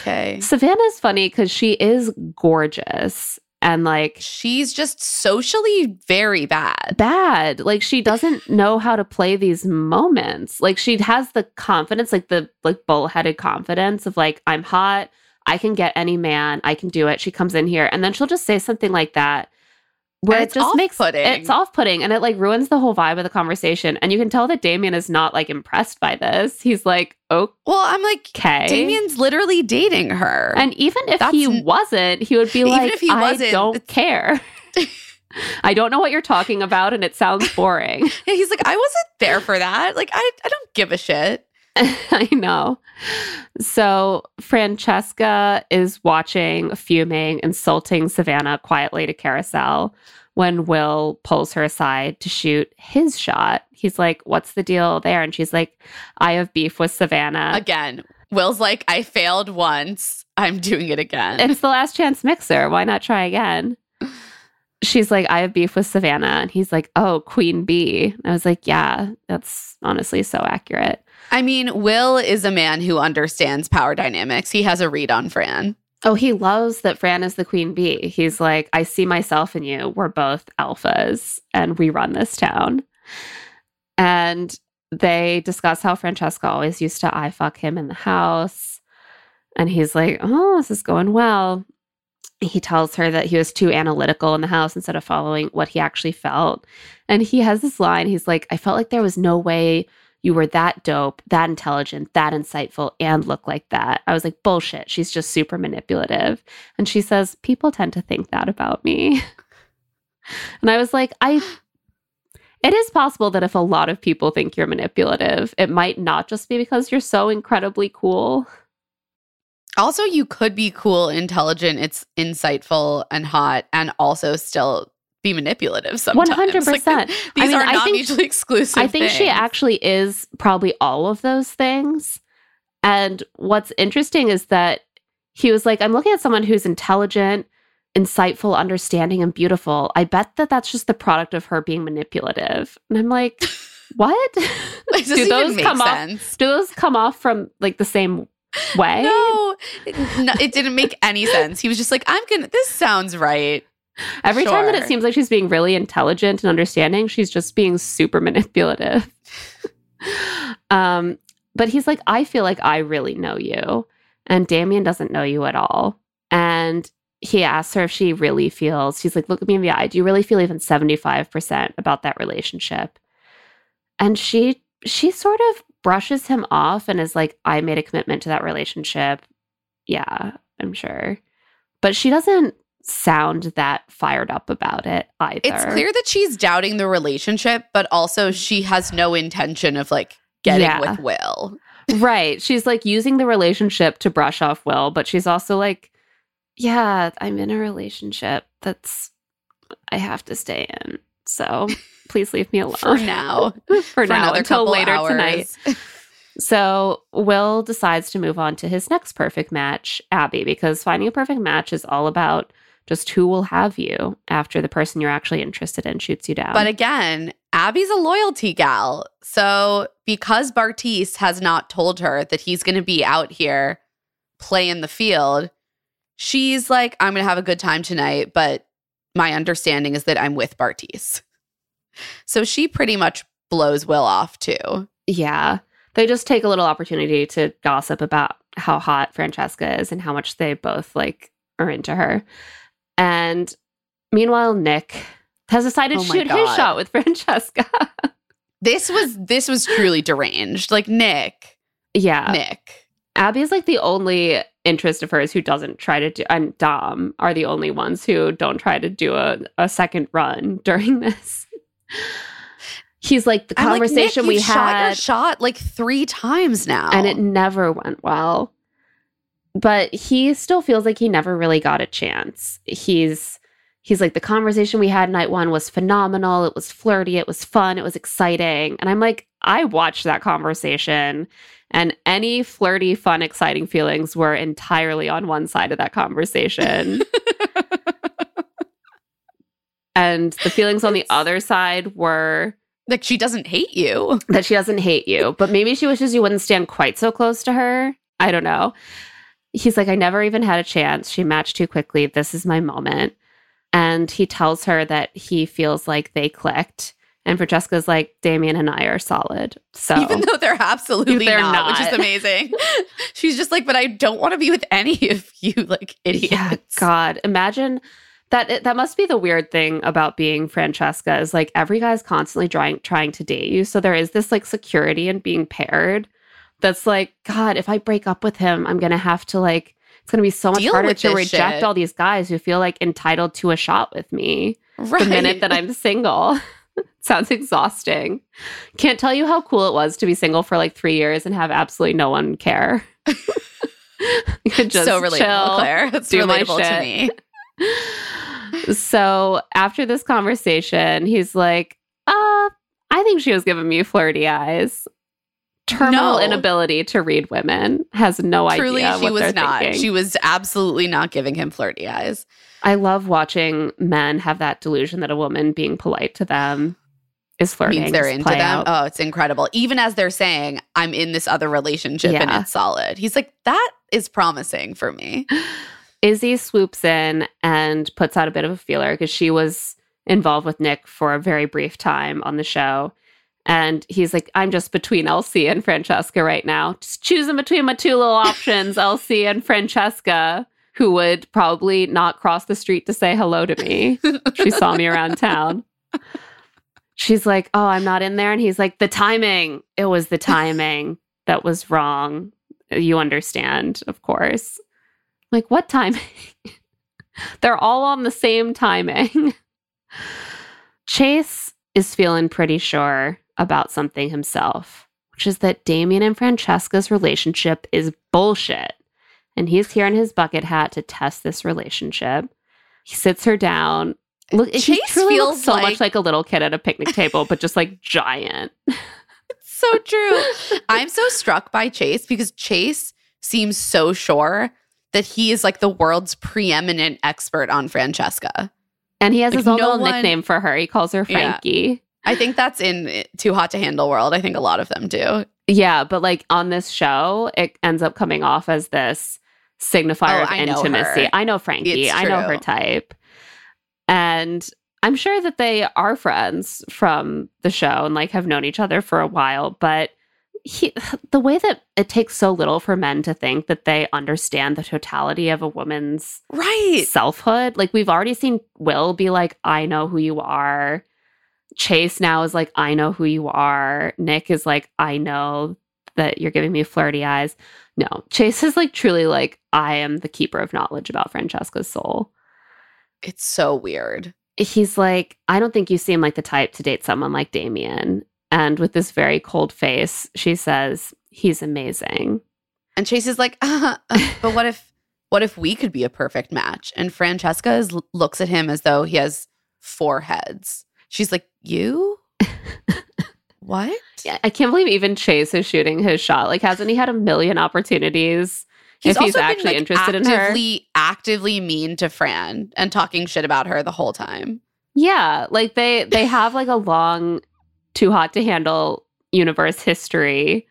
okay. Savannah's funny because she is gorgeous and like She's just socially very bad. bad. Like she doesn't know how to play these moments. Like she has the confidence, like the like bullheaded confidence of like, I'm hot, I can get any man, I can do it. She comes in here and then she'll just say something like that. Where it it's just makes off-putting. it's off putting and it like ruins the whole vibe of the conversation. And you can tell that Damian is not like impressed by this. He's like, oh Well, I'm like, okay. Damian's literally dating her. And even if That's he wasn't, he would be like, if he I don't care. I don't know what you're talking about, and it sounds boring. yeah, he's like, I wasn't there for that. Like, I, I don't give a shit. I know. So Francesca is watching, fuming, insulting Savannah quietly to Kariselle when Will pulls her aside to shoot his shot. He's like, What's the deal there? And she's like, I have beef with Savannah. Again, Will's like, I failed once. I'm doing it again. it's the last chance mixer. Why not try again? She's like, I have beef with Savannah. And he's like, Oh, Queen Bee. I was like, Yeah, that's honestly so accurate. I mean, Will is a man who understands power dynamics. He has a read on Fran. Oh, he loves that Fran is the queen bee. He's like, I see myself in you. We're both alphas and we run this town. And they discuss how Francesca always used to eye fuck him in the house. And he's like, Oh, this is going well. He tells her that he was too analytical in the house instead of following what he actually felt. And he has this line he's like, I felt like there was no way you were that dope, that intelligent, that insightful, and look like that. I was like, bullshit. She's just super manipulative. And she says, people tend to think that about me. and I was like, I. It is possible that if a lot of people think you're manipulative, it might not just be because you're so incredibly cool. Also, you could be cool, intelligent, it's insightful and hot, and also still be manipulative sometimes. 100%. Like, I these mean, are I not think- mutually exclusive. I think she actually is probably all of those things. And what's interesting is that he was like, I'm looking at someone who's intelligent, insightful, understanding, and beautiful. I bet that that's just the product of her being manipulative. And I'm like, what? Doesn't Do those make come off- Do those come off from like the same way? No, no, it didn't make any sense. He was just like, I'm gonna, this sounds right. Every time that it seems like she's being really intelligent and understanding, she's just being super manipulative. um, but he's like, I feel like I really know you. And Damian doesn't know you at all. And he asks her if she really feels, she's like, look at me in the eye. Do you really feel even 75% about that relationship? And she she sort of brushes him off and is like, I made a commitment to that relationship. Yeah, I'm sure. But she doesn't sound that fired up about it either. It's clear that she's doubting the relationship, but also she has no intention of like getting Yeah. with Will. right. She's like using the relationship to brush off Will, but she's also like, yeah, I'm in a relationship that's I have to stay in. So please leave me alone For now. for, For now another until couple later hours. tonight. So Will decides to move on to his next perfect match, Abbey, because finding a perfect match is all about Just who will have you after the person you're actually interested in shoots you down? But again, Abbey's a loyalty gal. So because Bartise has not told her that he's going to be out here playing the field, she's like, I'm going to have a good time tonight, but my understanding is that I'm with Bartise. So she pretty much blows Will off too. yeah, they just take a little opportunity to gossip about how hot Francesca is and how much they both like are into her. And meanwhile, Nick has decided Oh to shoot his shot with Francesca. This was this was truly deranged. Like Nick, yeah. Nick. Abbey is like the only interest of hers who doesn't try to do, and Dom are the only ones who don't try to do a, a second run during this. He's like the I'm like, conversation we you've shot your had, shot like three times now, and it never went well. But he still feels like he never really got a chance. He's he's like the conversation we had night one was phenomenal. It was flirty, it was fun, it was exciting. And I'm like, I watched that conversation and any flirty, fun, exciting feelings were entirely on one side of that conversation. and the feelings on the other side were like she doesn't hate you. that she doesn't hate you, but maybe she wishes you wouldn't stand quite so close to her. I don't know. He's like, I never even had a chance. She matched too quickly. This is my moment. And he tells her that he feels like they clicked. And Francesca's like, Damian and I are solid. So Even though they're absolutely They're not, which is amazing. She's just like, but I don't want to be with any of you, like idiots. Yeah, God, imagine that. That must be the weird thing about being Francesca is like every guy's constantly trying trying to date you. So there is this like security in being paired. That's like, God, if I break up with him, I'm gonna have to like. It's gonna be so much Deal harder to reject shit. all these guys who feel like entitled to a shot with me right. the minute that I'm single. Sounds exhausting. Can't tell you how cool it was to be single for like three years and have absolutely no one care. Just so relatable, chill, Claire. That's do relatable to me. so after this conversation, he's like, uh, I think she was giving me flirty eyes. Terminal No. inability to read women has no Truly, idea she what was not. thinking. She was absolutely not giving him flirty eyes. I love watching men have that delusion that a woman being polite to them is flirting. means they're into them. out. Oh, it's incredible. Even as they're saying, I'm in this other relationship and it's solid. He's like, that is promising for me. Izzy swoops in and puts out a bit of a feeler because she was involved with Nick for a very brief time on the show. And he's like, I'm just between Elsie and Francesca right now. Just choosing between my two little options, Elsie and Francesca, who would probably not cross the street to say hello to me. she saw me around town. She's like, Oh, I'm not in there. And he's like, The timing. It was the timing that was wrong. You understand, of course. Like, what timing? They're all on the same timing. Chase is feeling pretty sure about something himself, which is that Damian and Francesca's relationship is bullshit. And he's here in his bucket hat to test this relationship. He sits her down. Look, Chase feels so like- much like a little kid at a picnic table, but just like giant. so true. I'm so struck by Chase because Chase seems so sure that he is like the world's preeminent expert on Francesca. And he has Like, his own no little one- nickname for her. He calls her. Frankie. I think that's in eh, Too Hot to Handle world. I think a lot of them do. Yeah, but like on this show, it ends up coming off as this signifier Oh, of I intimacy. her. I know Frankie. I know her type. And I'm sure that they are friends from the show and like have known each other for a while, but he, the way that it takes so little for men to think that they understand the totality of a woman's Right. selfhood. Like we've already seen Will be like, I know who you are. Chase now is like, I know who you are. Nick is like, I know that you're giving me flirty eyes. No, Chase is like truly like, I am the keeper of knowledge about Francesca's soul. It's so weird. He's like, I don't think you seem like the type to date someone like Damian. And with this very cold face, she says, He's amazing. And Chase is like, uh, uh, but what if what if we could be a perfect match? And Francesca is, looks at him as though he has four heads. She's like, you? what? Yeah, I can't believe even Chase is shooting his shot. Like, hasn't he had a million opportunities? if he's also been, actually like, interested in her. actively, actively mean to Fran and talking shit about her the whole time. Yeah, like they they have like a long too hot to handle universe history.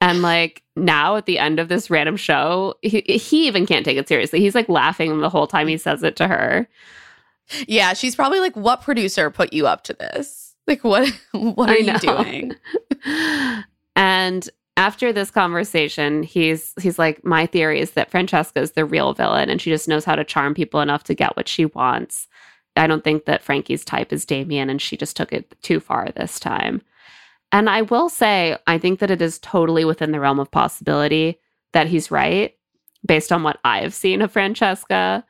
And like now at the end of this random show, he, he even can't take it seriously. He's like laughing the whole time he says it to her. Yeah, she's probably like, "What producer put you up to this? Like, what? What are I you know. doing?" and after this conversation, he's he's like, My theory is that Francesca is the real villain and she just knows how to charm people enough to get what she wants. I don't think that Frankie's type is Damian and she just took it too far this time. And I will say, I think that it is totally within the realm of possibility that he's right based on what I've seen of Francesca.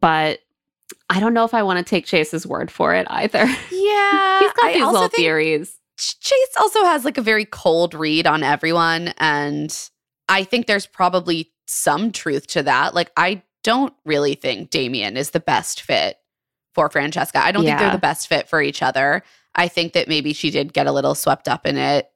But I don't know if I want to take Chase's word for it either. Yeah, He's got I these little theories. Chase also has like a very cold read on everyone, and I think there's probably some truth to that. Like, I don't really think Damian is the best fit for Francesca. I don't think they're the best fit for each other. I think that maybe she did get a little swept up in it.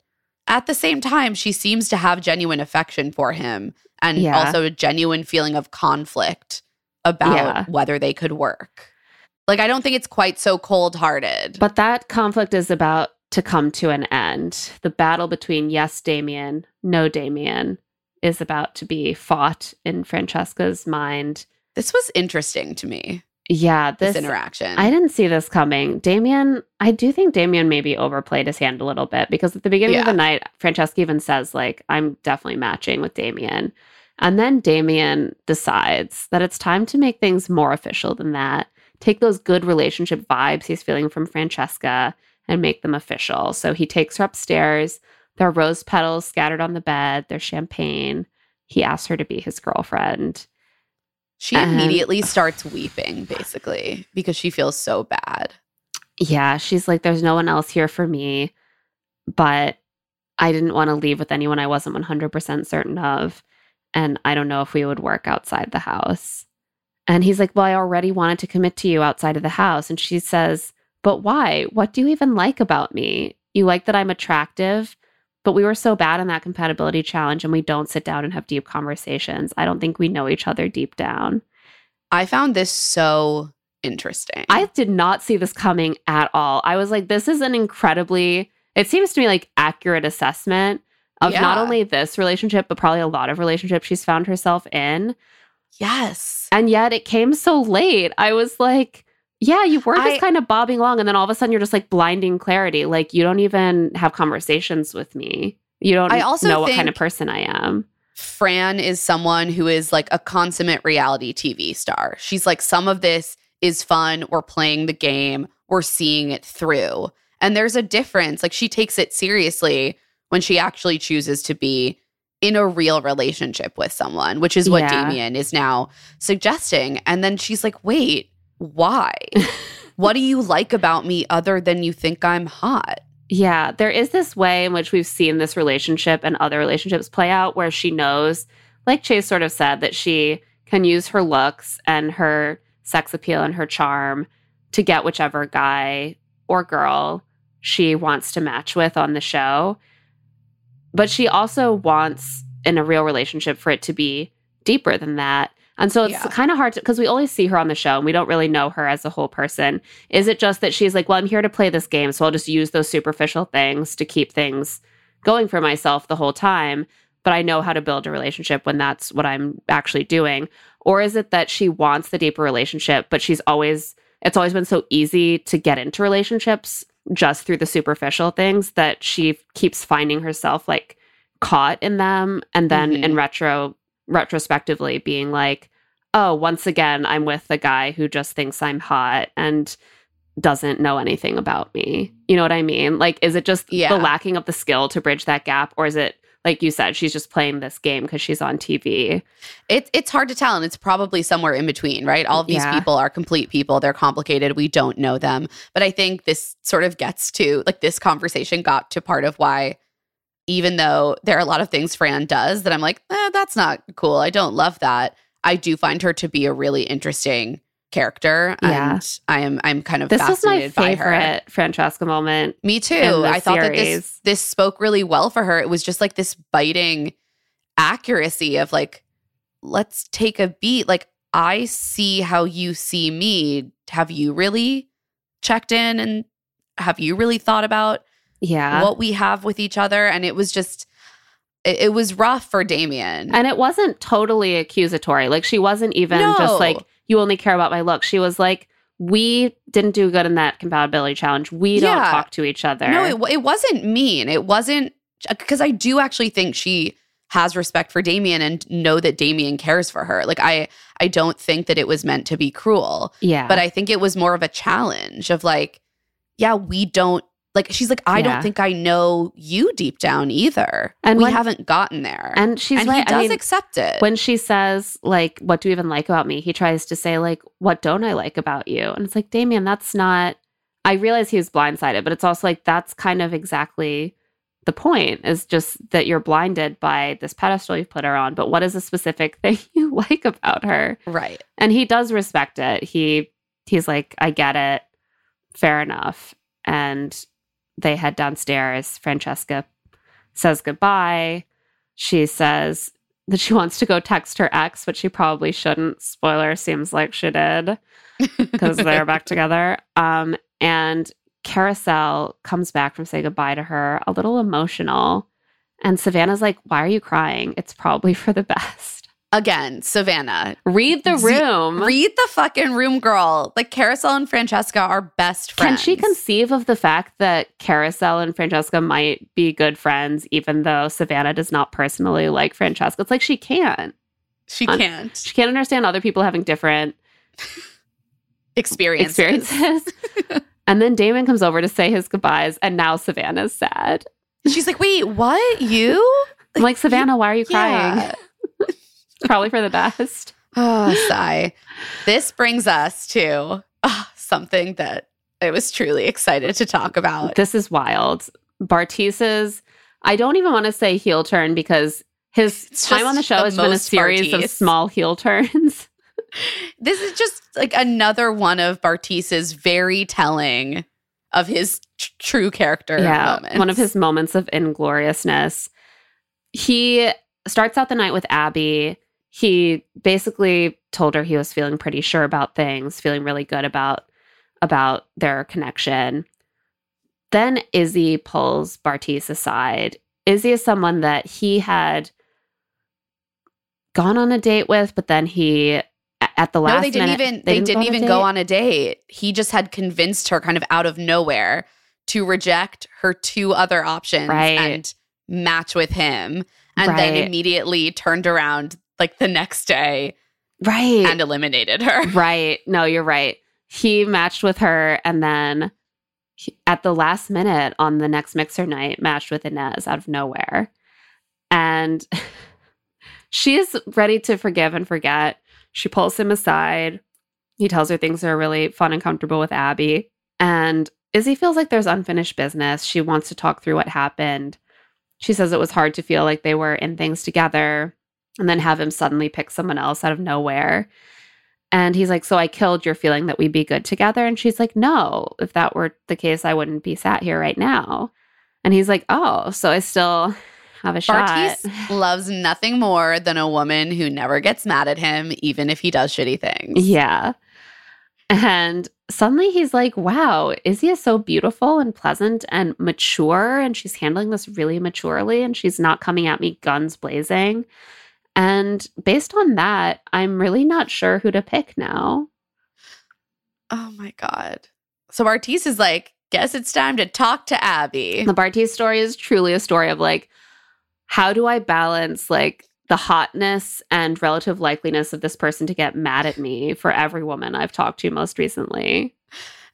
At the same time, she seems to have genuine affection for him and Yeah. also a genuine feeling of conflict about Yeah. whether they could work. Like, I don't think it's quite so cold hearted. But that conflict is about to come to an end. The battle between yes, Damian, no, Damian is about to be fought in Francesca's mind. this was interesting to me, Yeah, this, this, interaction. I didn't see this coming. Damian, I do think Damian maybe overplayed his hand a little bit because at the beginning of the night, Francesca even says, like, I'm definitely matching with Damian. And then Damian decides that it's time to make things more official than that. Take those good relationship vibes he's feeling from Francesca and make them official. So he takes her upstairs. There are rose petals scattered on the bed, there's champagne. He asks her to be his girlfriend. She And- immediately starts weeping, basically, because she feels so bad. yeah, she's like, there's no one else here for me, but I didn't want to leave with anyone I wasn't 100% certain of. And I don't know if we would work outside the house. And he's like, well, I already wanted to commit to you outside of the house. And she says, but why? What do you even like about me? You like that I'm attractive, but we were so bad in that compatibility challenge and we don't sit down and have deep conversations. I don't think we know each other deep down. I found this so interesting. I did not see this coming at all. I was like, this is an incredibly, it seems to me like accurate assessment of not only this relationship, but probably a lot of relationships she's found herself in. yes. And yet it came so late. I was like, yeah, you were just I- kind of bobbing along. And then all of a sudden you're just like blinding clarity. Like you don't even have conversations with me. You don't I also know what kind of person I am. Fran is someone who is like a consummate reality TV star. She's like, some of this is fun. We're playing the game, we're seeing it through. And there's a difference. Like, she takes it seriously when she actually chooses to be in a real relationship with someone, which is what Yeah. Damian is now suggesting. And then she's like, wait, why? what do you like about me other than you think I'm hot? Yeah, there is this way in which we've seen this relationship and other relationships play out where she knows, like Chase sort of said, that she can use her looks and her sex appeal and her charm to get whichever guy or girl she wants to match with on the show. But she also wants in a real relationship for it to be deeper than that. And so it's Yeah. kind of hard to because we only see her on the show and we don't really know her as a whole person. Is it just that she's like, well, I'm here to play this game, so I'll just use those superficial things to keep things going for myself the whole time? But I know how to build a relationship when that's what I'm actually doing. Or is it that she wants the deeper relationship, but she's always, it's always been so easy to get into relationships just through the superficial things that she keeps finding herself like caught in them. And then Mhm. in retro, retrospectively being like, oh, once again, I'm with the guy who just thinks I'm hot and doesn't know anything about me. You know what I mean? Like, is it just Yeah. the lacking of the skill to bridge that gap? Or is it, like you said, she's just playing this game because she's on TV? It, it's hard to tell, and it's probably somewhere in between, right? All of these Yeah. people are complete people. They're complicated. We don't know them. But I think this sort of gets to like this conversation got to part of why, even though there are a lot of things Fran does that I'm like, eh, that's not cool. I don't love that. I do find her to be a really interesting character. Yeah. And I am I'm kind of This was my fascinated by her. favorite Francesca moment. Me too. I thought that this this spoke really well for her. It was just like this biting accuracy of like let's take a beat. Like, I see how you see me. Have you really checked in and have you really thought about Yeah. what we have with each other? And it was just, it, it was rough for Damian. And it wasn't totally accusatory. Like she wasn't even No. just like, you only care about my look. She was like, we didn't do good in that compatibility challenge. We don't talk to each other. No, it, it wasn't mean. It wasn't uh, because I do actually think she has respect for Damian and know that Damian cares for her. Like I I don't think that it was meant to be cruel, yeah. but I think it was more of a challenge of like, yeah, we don't like she's like, I Yeah. don't think I know you deep down either. And we when- haven't gotten there. and she's and right. he does I mean, accept it. when she says like what do you even like about me he tries to say like what don't i like about you and it's like damian that's not i realize he was blindsided but it's also like that's kind of exactly the point is just that you're blinded by this pedestal you've put her on but what is a specific thing you like about her right. and he does respect it he he's like i get it fair enough and they head downstairs. Francesca says goodbye. She says that she wants to go text her ex but she probably shouldn't. Spoiler seems like she did because they're back together. Um and Kariselle comes back from saying goodbye to her a little emotional. And savannah's like why are you crying? It's probably for the best Again, Savannah. read the Z- room Read the fucking room, girl. Like Kariselle and Francesca are best friends. Can she conceive of the fact that Kariselle and Francesca might be good friends, even though Savannah does not personally like Francesca? It's like she can't. She can't. She can't understand other people having different Experiences. experiences. and then Damian comes over to say his goodbyes, and now Savannah's sad. She's like, wait, what? You? I'm like, Savannah, why are you crying? Probably for the best. Oh, sigh. This brings us to ah, something that I was truly excited to talk about. This is wild. Bartise's, I don't even want to say heel turn because his It's time on the show the has been a series of small heel turns. This is just like another one of Bartise's very telling of his tr- true character yeah, moments. one of his moments of ingloriousness. He starts out the night with Abbey. He basically told her he was feeling pretty sure about things, feeling really good about about their connection. Then Izzy pulls Bartise aside. Izzy is someone that he had gone on a date with, but then he at the last no, they didn't minute- even they, didn't, on a even go date? on a date. He just had convinced her kind of out of nowhere to reject her two other options Right. and match with him and then immediately turned around like the next day right and eliminated her. Right. No, you're right. He matched with her and then he- at the last minute on the next mixer night matched with Inez out of nowhere. And she is ready to forgive and forget. She pulls him aside. He tells her things are really fun and comfortable with Abbey. And Izzy feels like there's unfinished business. She wants to talk through what happened. She says it was hard to feel like they were in things together and then have him suddenly pick someone else out of nowhere. And he's like, So I killed your feeling that we'd be good together? And she's like, No, if that were the case, I wouldn't be sat here right now. And he's like, Oh, so I still have a shot. Bartise loves nothing more than a woman who never gets mad at him, even if he does shitty things. Yeah. And suddenly he's like, wow, Izzy is so beautiful and pleasant and mature. And she's handling this really maturely and she's not coming at me guns blazing. And based on that, I'm really not sure who to pick now. Oh my God. So Bartise is like, guess it's time to talk to Abbey. The Bartise story is truly a story of like, how do I balance like the hotness and relative likeliness of this person to get mad at me for every woman I've talked to most recently?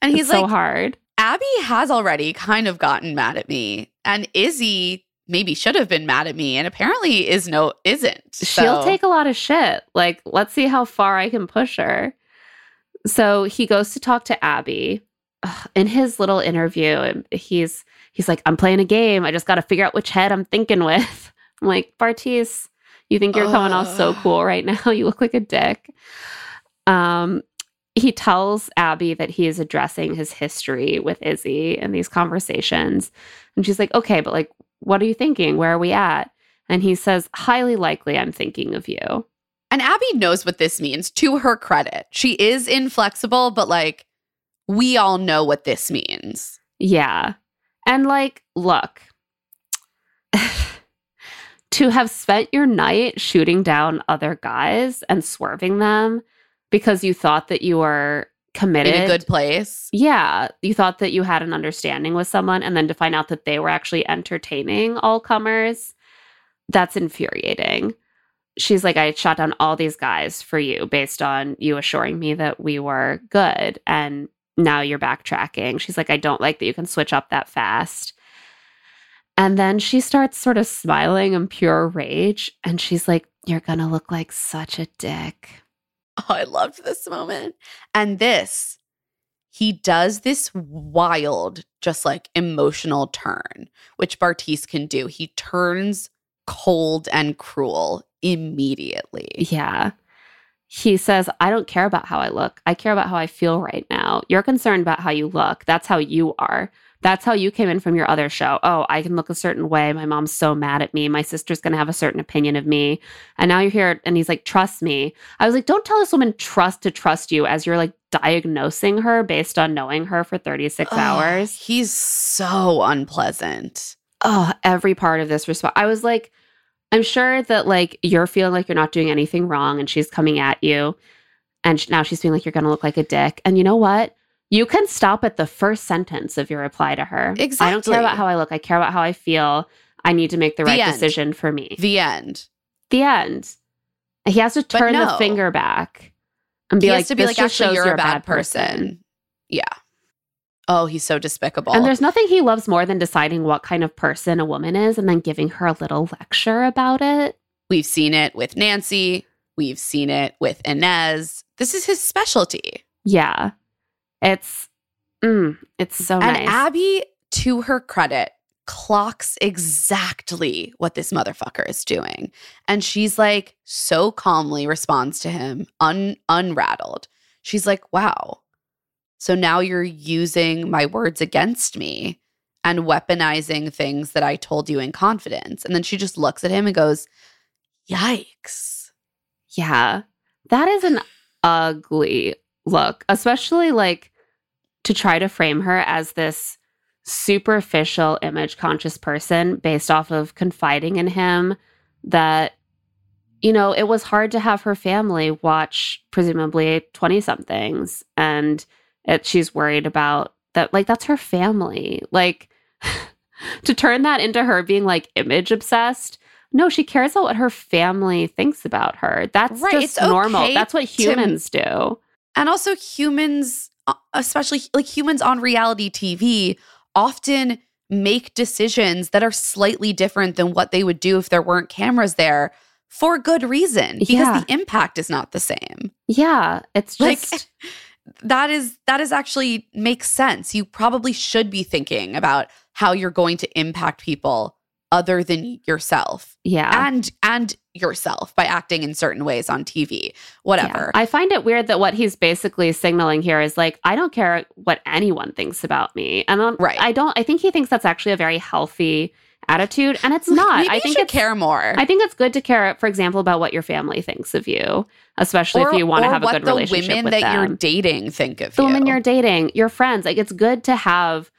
And he's it's so like, hard. Abbey has already kind of gotten mad at me. And Izzy maybe should have been mad at me. And apparently is no isn't. She'll take a lot of shit. Like, let's see how far I can push her. So he goes to talk to Abbey. In his little interview, he's he's like, "I'm playing a game. I just got to figure out which head I'm thinking with." I'm like, Bartise, you think you're coming off so cool right now? You look like a dick. Um, he tells Abbey that he is addressing his history with Izzy in these conversations, and she's like, "Okay, but like, what are you thinking? Where are we at?" And he says, highly likely I'm thinking of you. And Abbey knows what this means to her credit. She is inflexible, but like we all know what this means. Yeah. And like, look, to have spent your night shooting down other guys and swerving them because you thought that you were committed. In a good place. Yeah. You thought that you had an understanding with someone, and then to find out that they were actually entertaining all comers, that's infuriating. She's like, I shot down all these guys for you based on you assuring me that we were good. And now you're backtracking. She's like, I don't like that you can switch up that fast. And then she starts sort of smiling in pure rage. And she's like, You're going to look like such a dick. Oh, I loved this moment. And this, he does this wild, just like emotional turn, which Bartise can do. He turns cold and cruel immediately. Yeah. He says, I don't care about how I look. I care about how I feel right now. You're concerned about how you look. That's how you are. That's how you came in from your other show. Oh, I can look a certain way. My mom's so mad at me. My sister's going to have a certain opinion of me. And now you're here and he's like, trust me. I was like, don't tell this woman trust to trust you as you're like diagnosing her based on knowing her for 36 Ugh, hours. He's so unpleasant. Oh, every part of this response. I was like, I'm sure that like you're feeling like you're not doing anything wrong and she's coming at you. And now she's feeling like you're going to look like a dick. And you know what? You can stop at the first sentence of your reply to her. Exactly. I don't care about how I look. I care about how I feel. I need to make the The right end. decision for me. The end. The end. He has to turn the finger back and be he like, has to be "This like, actually, shows you're, a bad person. Yeah. Oh, he's so despicable. And there's nothing he loves more than deciding what kind of person a woman is and then giving her a little lecture about it. We've seen it with Nancy. We've seen it with Inez. This is his specialty. Yeah. It's mm, it's so and nice. Abbey, to her credit, clocks exactly what this motherfucker is doing. And she's like, so calmly responds to him, un- unrattled. She's like, wow. So now you're using my words against me and weaponizing things that I told you in confidence. And then she just looks at him and goes, yikes. Yeah. That is an ugly look, especially like to try to frame her as this superficial image conscious person based off of confiding in him that you know, it was hard to have her family watch presumably 20 somethings and it, she's worried about that like that's her family. Like to turn that into her being like image obsessed no, she cares about what her family thinks about her. That's Right, just normal. okay That's what to- humans do. And also, humans, uh, especially like humans on reality TV, often make decisions that are slightly different than what they would do if there weren't cameras there for good reason because Yeah. the impact is not the same. Yeah, it's Like just that is that is actually makes sense. You probably should be thinking about how you're going to impact people other than yourself yeah. and and yourself by acting in certain ways on TV. Whatever. Yeah. I find it weird that what he's basically signaling here is like, I don't care what anyone thinks about me. And um, Right. I don't, I think he thinks that's actually a very healthy attitude. And it's not. Maybe I you think should it's, care more. I think it's good to care, for example, about what your family thinks of you, especially if you want to have a what good the relationship women with that them. you're dating think of the you. women you're dating, your friends. Like it's good to have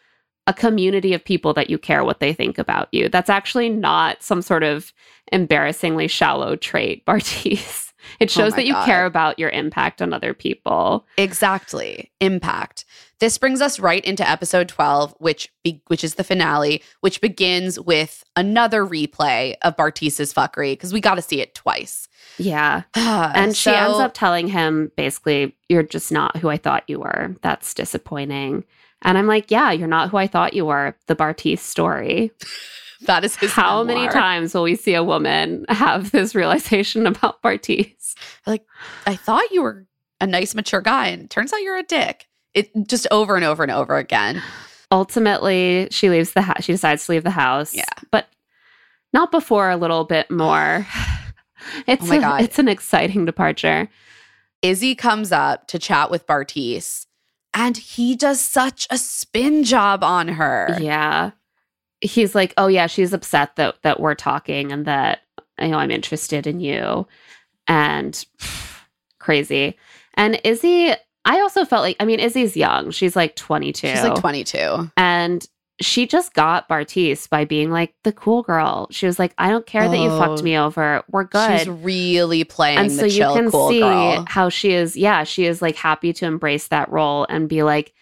a community of people that you care what they think about you. That's actually not some sort of embarrassingly shallow trait, Bartise. It oh shows Oh that you God. care about your impact on other people. exactly impact. This brings us right into episode 12, which be- which is the finale, which begins with another replay of Bartise's fuckery because we got to see it twice. Yeah. And she So- ends up telling him basically, you're just not who I thought you were. That's disappointing. And I'm like, yeah, you're not who I thought you were. The Bartise story. that is his How many times will we see a woman have this realization about Bartise? Like, I thought you were a nice mature guy and it turns out you're a dick. It just over and over and over again. ultimately she leaves the house she decides to leave the house Yeah. but not before a little bit more it's Oh my a- God. it's an exciting departure Izzy comes up to chat with Bartise and he does such a spin job on her. yeah he's like oh yeah she's upset that that we're talking and that you know i'm interested in you and crazy. And Izzy, I also felt like, I mean, Izzy's young. She's like 22. She's like 22. And she just got Bartise by being like the cool girl. She was like, I don't care that you fucked Oh. me over. We're good. She's really playing and so you chill, can cool see girl. how she is, yeah, she is like happy to embrace that role and be like,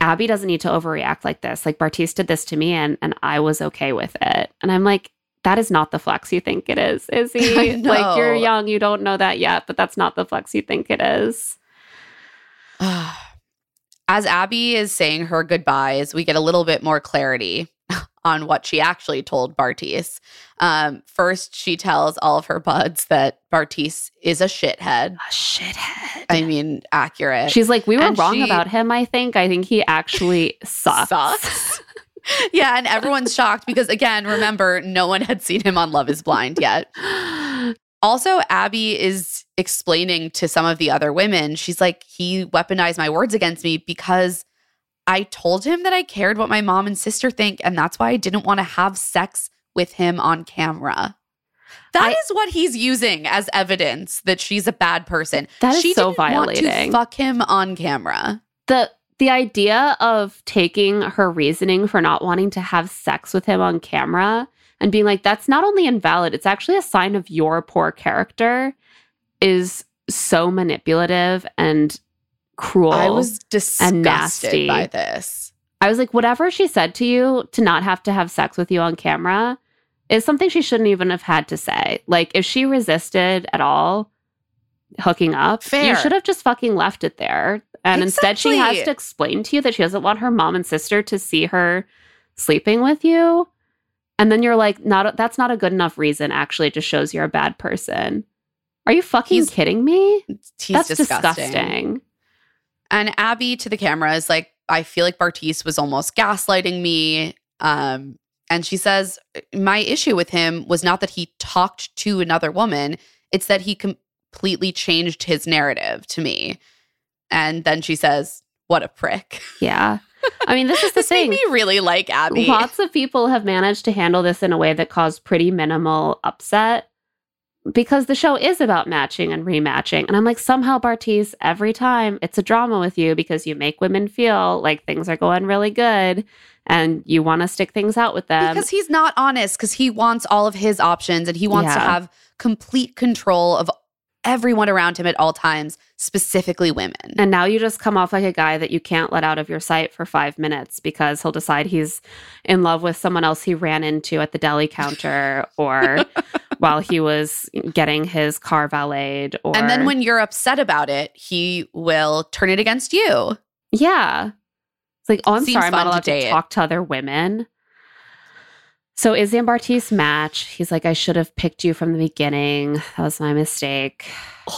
Abbey doesn't need to overreact like this. Like Bartise did this to me and and I was okay with it. And I'm like, that is not the flex you think it is, is he? Like you're young, you don't know that yet, but that's not the flex you think it is. As Abbey is saying her goodbyes, we get a little bit more clarity on what she actually told Bartise. Um, first, she tells all of her buds that Bartise is a shithead. A shithead. I mean, accurate. She's like, we were And wrong she- about him, I think. I think he actually sucks. Sucks. yeah, and everyone's shocked because, again, remember, no one had seen him on Love is Blind yet. Also, Abbey is explaining to some of the other women, she's like, he weaponized my words against me because I told him that I cared what my mom and sister think, and that's why I didn't want to have sex with him on camera. That is I- what he's using as evidence that she's a bad person. That is she so didn't want to violating. fuck him on camera. the the idea of taking her reasoning for not wanting to have sex with him on camera and being like that's not only invalid it's actually a sign of your poor character is so manipulative and cruel I was disgusted nasty. by this. I was like whatever she said to you to not have to have sex with you on camera is something she shouldn't even have had to say like if she resisted at all hooking up Fair. you should have just fucking left it there and instead she has to explain to you that she doesn't want her mom and sister to see her sleeping with you and then you're like not that's not a good enough reason actually it just shows you're a bad person are you fucking He's- kidding me He's that's disgusting. disgusting And Abbey to the camera is like, I feel like Bartise was almost gaslighting me. Um, and she says, My issue with him was not that he talked to another woman, it's that he completely changed his narrative to me. And then she says, What a prick. yeah i mean this is the This made thing me really like Abby. Lots of people have managed to handle this in a way that caused pretty minimal upset because the show is about matching and rematching. And I'm like, somehow, Bartise, every time it's a drama with you because you make women feel like things are going really good and you want to stick things out with them. because he's not honest, because he wants all of his options and he wants to have complete control of everyone around him at all times, specifically women. and now you just come off like a guy that you can't let out of your sight for five minutes because he'll decide he's in love with someone else he ran into at the deli counter or while he was getting his car valeted or And then when you're upset about it, he will turn it against you. Yeah. It's like, oh, I'm Seems sorry, I'm not allowed to, date. talk to other women. So Izzy and Bartise match. He's like, I should have picked you from the beginning. That was my mistake.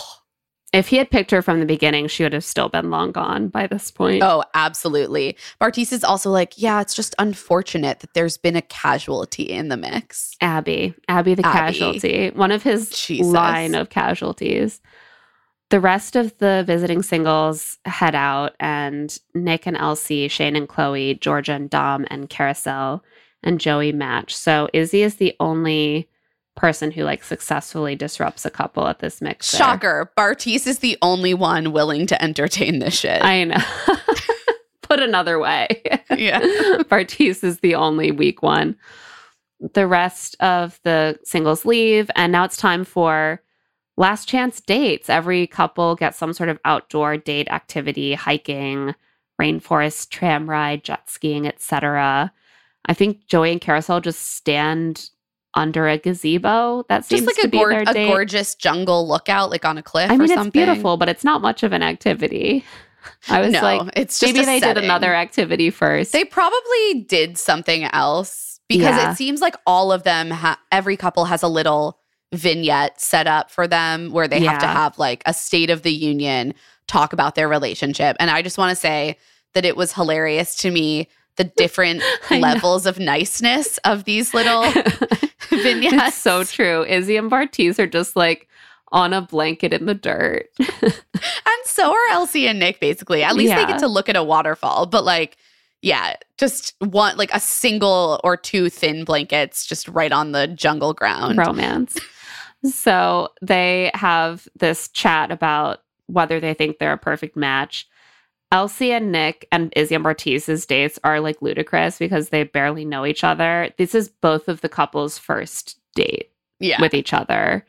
If he had picked her from the beginning, she would have still been long gone by this point. Oh, absolutely. Bartise is also like, yeah, it's just unfortunate that there's been a casualty in the mix. Abbey, Abbey the Abbey. casualty, one of his Jesus. line of casualties. The rest of the visiting singles head out, and Nick and Elsie, Shayne and Chloe, Georgia and Dom, and Kariselle and Joey match. So Izzy is the only person who like successfully disrupts a couple at this mix. Shocker. Bartise is the only one willing to entertain this shit. I know. Put another way. yeah. Bartise is the only weak one. The rest of the singles leave, and now it's time for last chance dates. Every couple gets some sort of outdoor date activity, hiking, rainforest tram ride, jet skiing, etc. I think Joey and Kariselle just stand under a gazebo. That seems Just like to a, be gor- their a gorgeous jungle lookout, like on a cliff I mean, or it's beautiful, but it's not much of an activity. I was no, like, it's just maybe they setting. did another activity first. They probably did something else because Yeah. it seems like all of them, ha- every couple has a little vignette set up for them where they have to have like a state of the union talk about their relationship. And I just want to say that it was hilarious to me the different I know. levels of niceness of these little vignettes. It's so true. Izzy and Bartise are just like on a blanket in the dirt. And so are Elsie and Nick, basically. At least they get to look at a waterfall. But like, yeah, just one like a single or two thin blankets just right on the jungle ground. Romance. So they have this chat about whether they think they're a perfect match. Elsie and Nick and Izzy and Bartise's dates are like ludicrous because they barely know each other. This is both of the couple's first date Yeah. with each other.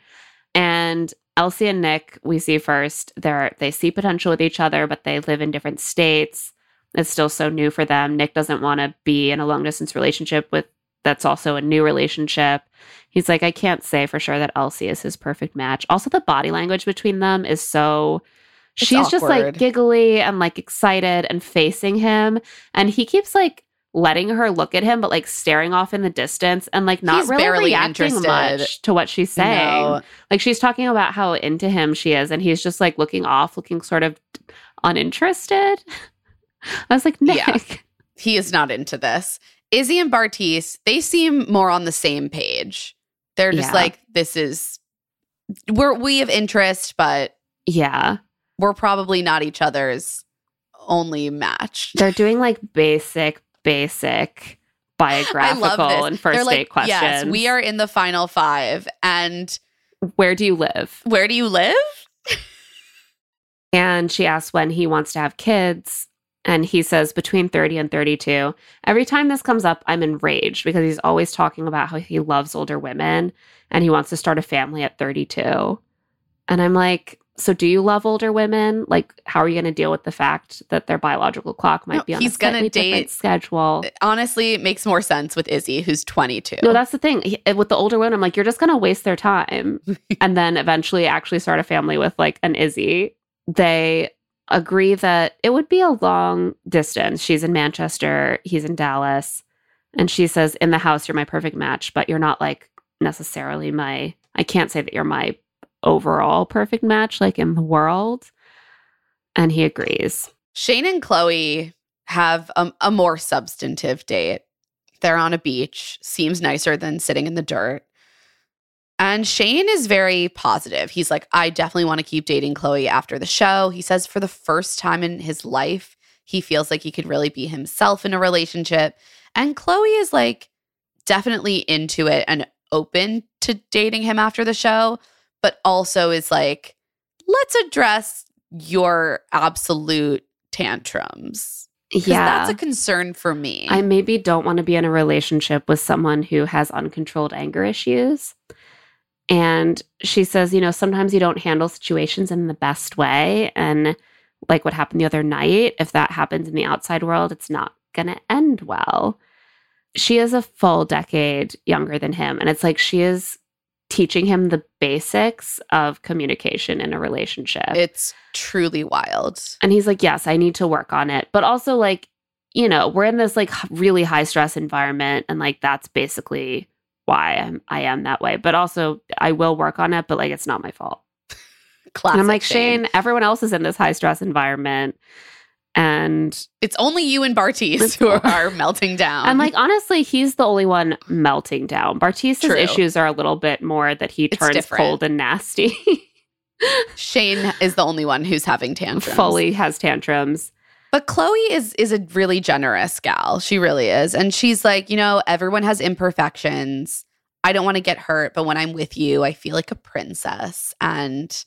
And Elsie and Nick, we see first, they're they see potential with each other, but they live in different states. It's still so new for them. Nick doesn't want to be in a long distance relationship with that's also a new relationship. He's like, I can't say for sure that Elsie is his perfect match. Also, the body language between them is so It's she's just like giggly and like excited and facing him. And he keeps like letting her look at him, but like staring off in the distance and like not He's really reacting interested. much to what she's saying. No. Like she's talking about how into him she is, and he's just like looking off, looking sort of uninterested. I was like, Nick, Yeah. he is not into this. Izzy and Bartise, they seem more on the same page. They're just Yeah. like, this is we're we have interest, but yeah. We're probably not each other's only match. They're doing like basic, basic biographical and 1st They're like, date questions. Yes, we are in the final five. And Where do you live? where do you live? And she asks when he wants to have kids. And he says between 30 and 32. Every time this comes up, I'm enraged because he's always talking about how he loves older women and he wants to start a family at 32. And I'm like, so do you love older women? Like, how are you going to deal with the fact that their biological clock might No, be on he's a gonna slightly different date- schedule? Uh, honestly, it makes more sense with Izzy, who's 22. No, that's the thing. He- eh, With the older women, I'm like, you're just going to waste their time and then eventually actually start a family with like an Izzy. They agree that it would be a long distance. She's in Manchester, he's in Dallas. And she says, In the house, you're my perfect match, but you're not like necessarily my, I can't say that you're my overall perfect match, like in the world. And he agrees. Shayne and Chloe have a, a more substantive date. They're on a beach, seems nicer than sitting in the dirt. And Shayne is very positive. He's like, I definitely want to keep dating Chloe after the show. He says for the first time in his life, he feels like he could really be himself in a relationship. And Chloe is like definitely into it and open to dating him after the show, but also is like, let's address your absolute tantrums. Yeah. That's a concern for me. I maybe don't want to be in a relationship with someone who has uncontrolled anger issues. And she says, you know, sometimes you don't handle situations in the best way. And like what happened the other night, if that happens in the outside world, it's not going to end well. She is a full decade younger than him. And it's like she is teaching him the basics of communication in a relationship. it's truly wild. And he's like, Yes, I need to work on it. But also, like, you know, we're in this like really high stress environment. And like, that's basically why I'm, I am that way. But also, I will work on it, but like, it's not my fault. Classic. and I'm like, Shayne, everyone else is in this high stress environment. And It's only you and Bartise who are melting down. I'm like, honestly, he's the only one melting down. Bartise's True. issues are a little bit more that he turns cold and nasty. Shayne is the only one who's having tantrums. Fully has tantrums. But Chloe is is a really generous gal. She really is. And she's like, you know, everyone has imperfections. I don't want to get hurt, but when I'm with you, I feel like a princess and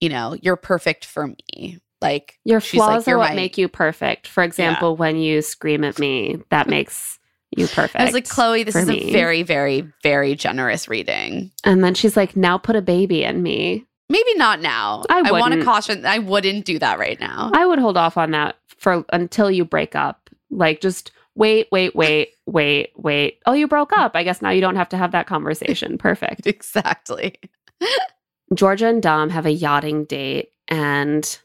you know, you're perfect for me. Like Your she's like, flaws are "You're what my-" make you perfect. For example, when you scream at me, that mm-hmm. makes you perfect. I was like, Chloe, this is me. a very, very, very generous reading. And then she's like, now put a baby in me. Maybe not now. I want to caution I wouldn't do that right now. I would hold off on that for until you break up. Like just wait, wait, wait, wait, wait. Oh, you broke up. I guess now you don't have to have that conversation. Perfect. exactly. Georgia and Dom have a yachting date and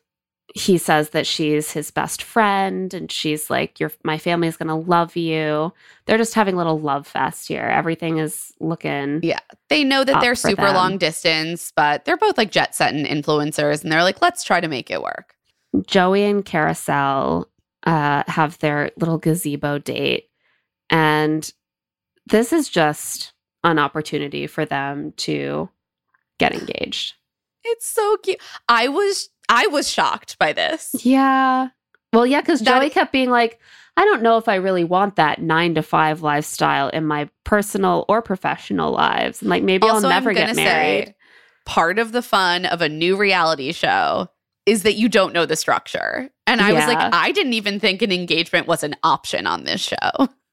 he says that she's his best friend and she's like your my family's going to love you. They're just having a little love fest here. Everything is looking Yeah. They know that they're super them. long distance, but they're both like jet set and influencers and they're like, let's try to make it work. Joey and Kariselle uh, have their little gazebo date. And this is just an opportunity for them to get engaged. It's so cute. I was I was shocked by this. Yeah. Well, yeah, because Joey kept being like, I don't know if I really want that nine to five lifestyle in my personal or professional lives. And like, maybe Also, I'll never get married. say part of the fun of a new reality show is that you don't know the structure. And I was like, I didn't even think an engagement was an option on this show.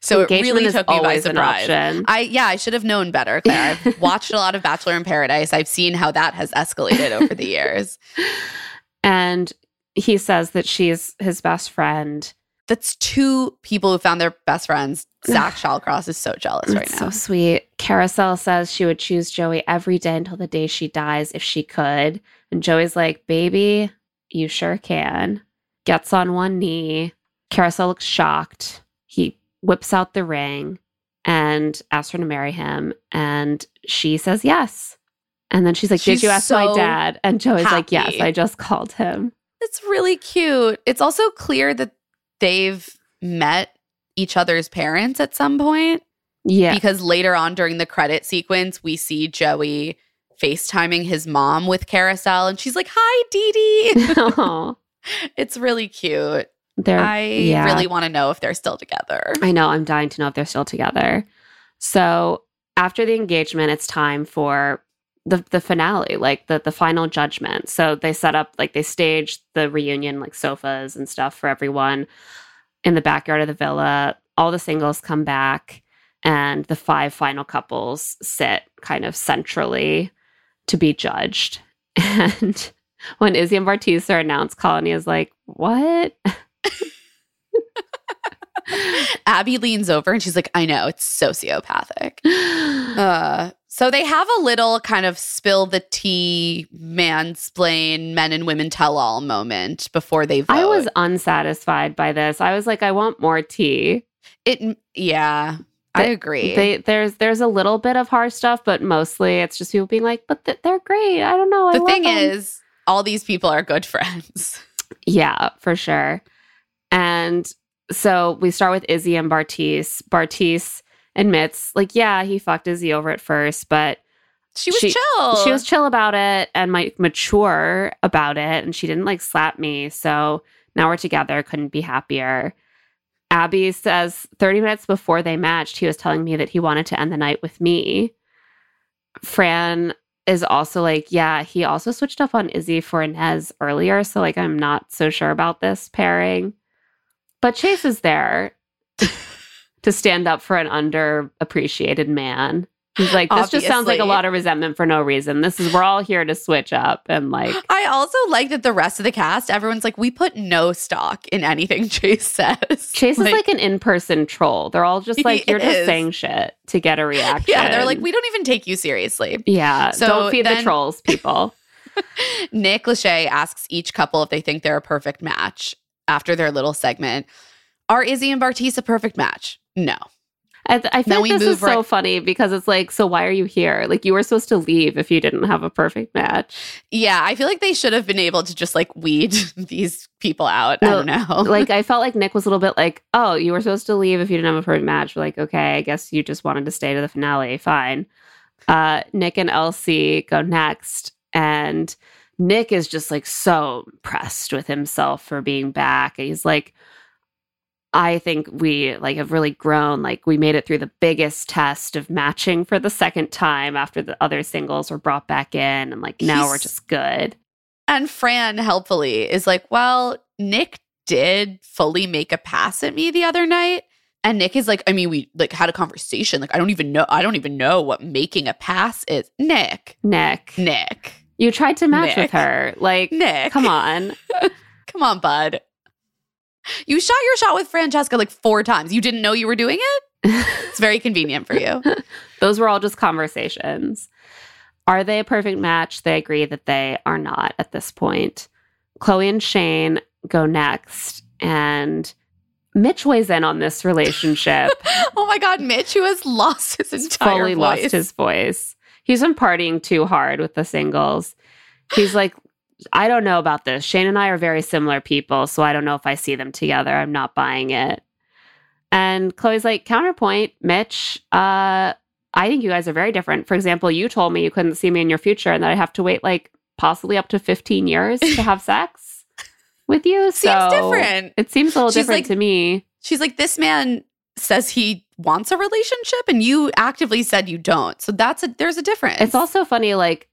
So it Engagement really is took me by surprise. I yeah, I should have known better, Claire. I've watched a lot of Bachelor in Paradise. I've seen how that has escalated over the years. and he says that she's his best friend. That's two people who found their best friends. Zach Shallcross is so jealous right It's now. so sweet. Kariselle says she would choose Joey every day until the day she dies if she could. And Joey's like, baby, you sure can. Gets on one knee. Kariselle looks shocked. Whips out the ring and asks her to marry him. And she says yes. And then she's like, She's Did you ask my dad? And Joey's like, Yes. I just called him. It's really cute. It's also clear that they've met each other's parents at some point Yeah. because later on during the credit sequence, we see Joey FaceTiming his mom with Kariselle and she's like, Hi, Dee Dee. It's really cute. They're I yeah. really want to know if they're still together. I know. I'm dying to know if they're still together. So after the engagement, it's time for the the finale, like the the final judgment. So they set up like they staged the reunion, like sofas and stuff for everyone in the backyard of the villa. All the singles come back, and the five final couples sit kind of centrally to be judged. And when Izzy and Bartisa are announced, Colony is like, "What?" Abbey leans over and she's like, I know, it's sociopathic. Uh, so they have a little kind of spill the tea, mansplain, men and women tell all moment before they vote. I was unsatisfied by this. I was like, I want more tea. it. Yeah, I agree. They, there's there's a little bit of harsh stuff, but mostly it's just people being like, but th- they're great. I don't know. I the thing them." is, all these people are good friends. yeah, for sure. And so we start with Izzy and Bartise. Bartise admits, like, yeah, he fucked Izzy over at first, but She was She- chill. she was chill about it and like mature about it and she didn't like slap me so now we're together couldn't be happier Abbey says 30 minutes before they matched he was telling me that he wanted to end the night with me fran is also like yeah he also switched up on izzy for inez earlier so like i'm not so sure about this pairing but chase is there to stand up for an underappreciated man He's like, this just sounds like a lot of resentment for no reason. This is we're all here to switch up and like I also like that the rest of the cast, everyone's like, we put no stock in anything Chase says. Chase is like an in-person troll. They're all just like you're just is. saying shit to get a reaction. yeah, they're like, we don't even take you seriously. yeah. So don't feed the trolls, people. Nick Lachey asks each couple if they think they're a perfect match after their little segment. Are Izzy and Bartise a perfect match? No. I, I Then feel like this is so funny because it's like, so why are you here? Like you were supposed to leave if you didn't have a perfect match. Yeah, I feel like they should have been able to just like weed these people out. I don't know. like I felt like Nick was a little bit like, oh, you were supposed to leave if you didn't have a perfect match. We're like, okay, I guess you just wanted to stay to the finale. Fine. Uh, Nick and Elsie go next, and Nick is just like so impressed with himself for being back. And he's like, I think we like have really grown. Like we made it through the biggest test of matching for the second time after the other singles were brought back in, and like now we're just good. and Fran helpfully is like, well, Nick did fully make a pass at me the other night. And Nick is like, I mean, we like had a conversation. Like, I don't even know. I don't even know what making a pass is. Nick, Nick, Nick, you tried to match Nick. with her. Like, Nick. come on. Come on, bud. You shot your shot with Francesca like four times. You didn't know you were doing it? It's very convenient for you. Those were all just conversations. Are they a perfect match? They agree that they are not at this point. Chloe and Shayne go next, and Mitch weighs in on this relationship. oh my God, Mitch, who has lost his entire fully voice. lost his voice. He's been partying too hard with the singles. He's like, I don't know about this. Shayne and I are very similar people, so I don't know if I see them together. I'm not buying it. And Chloe's like, counterpoint, Mitch, uh, I think you guys are very different. For example, you told me you couldn't see me in your future and that I have to wait like possibly up to 15 years to have sex with you. So Seems different. It seems a little She's different like- to me. She's like, this man says he wants a relationship and you actively said you don't. So that's a there's a difference. It's also funny, like,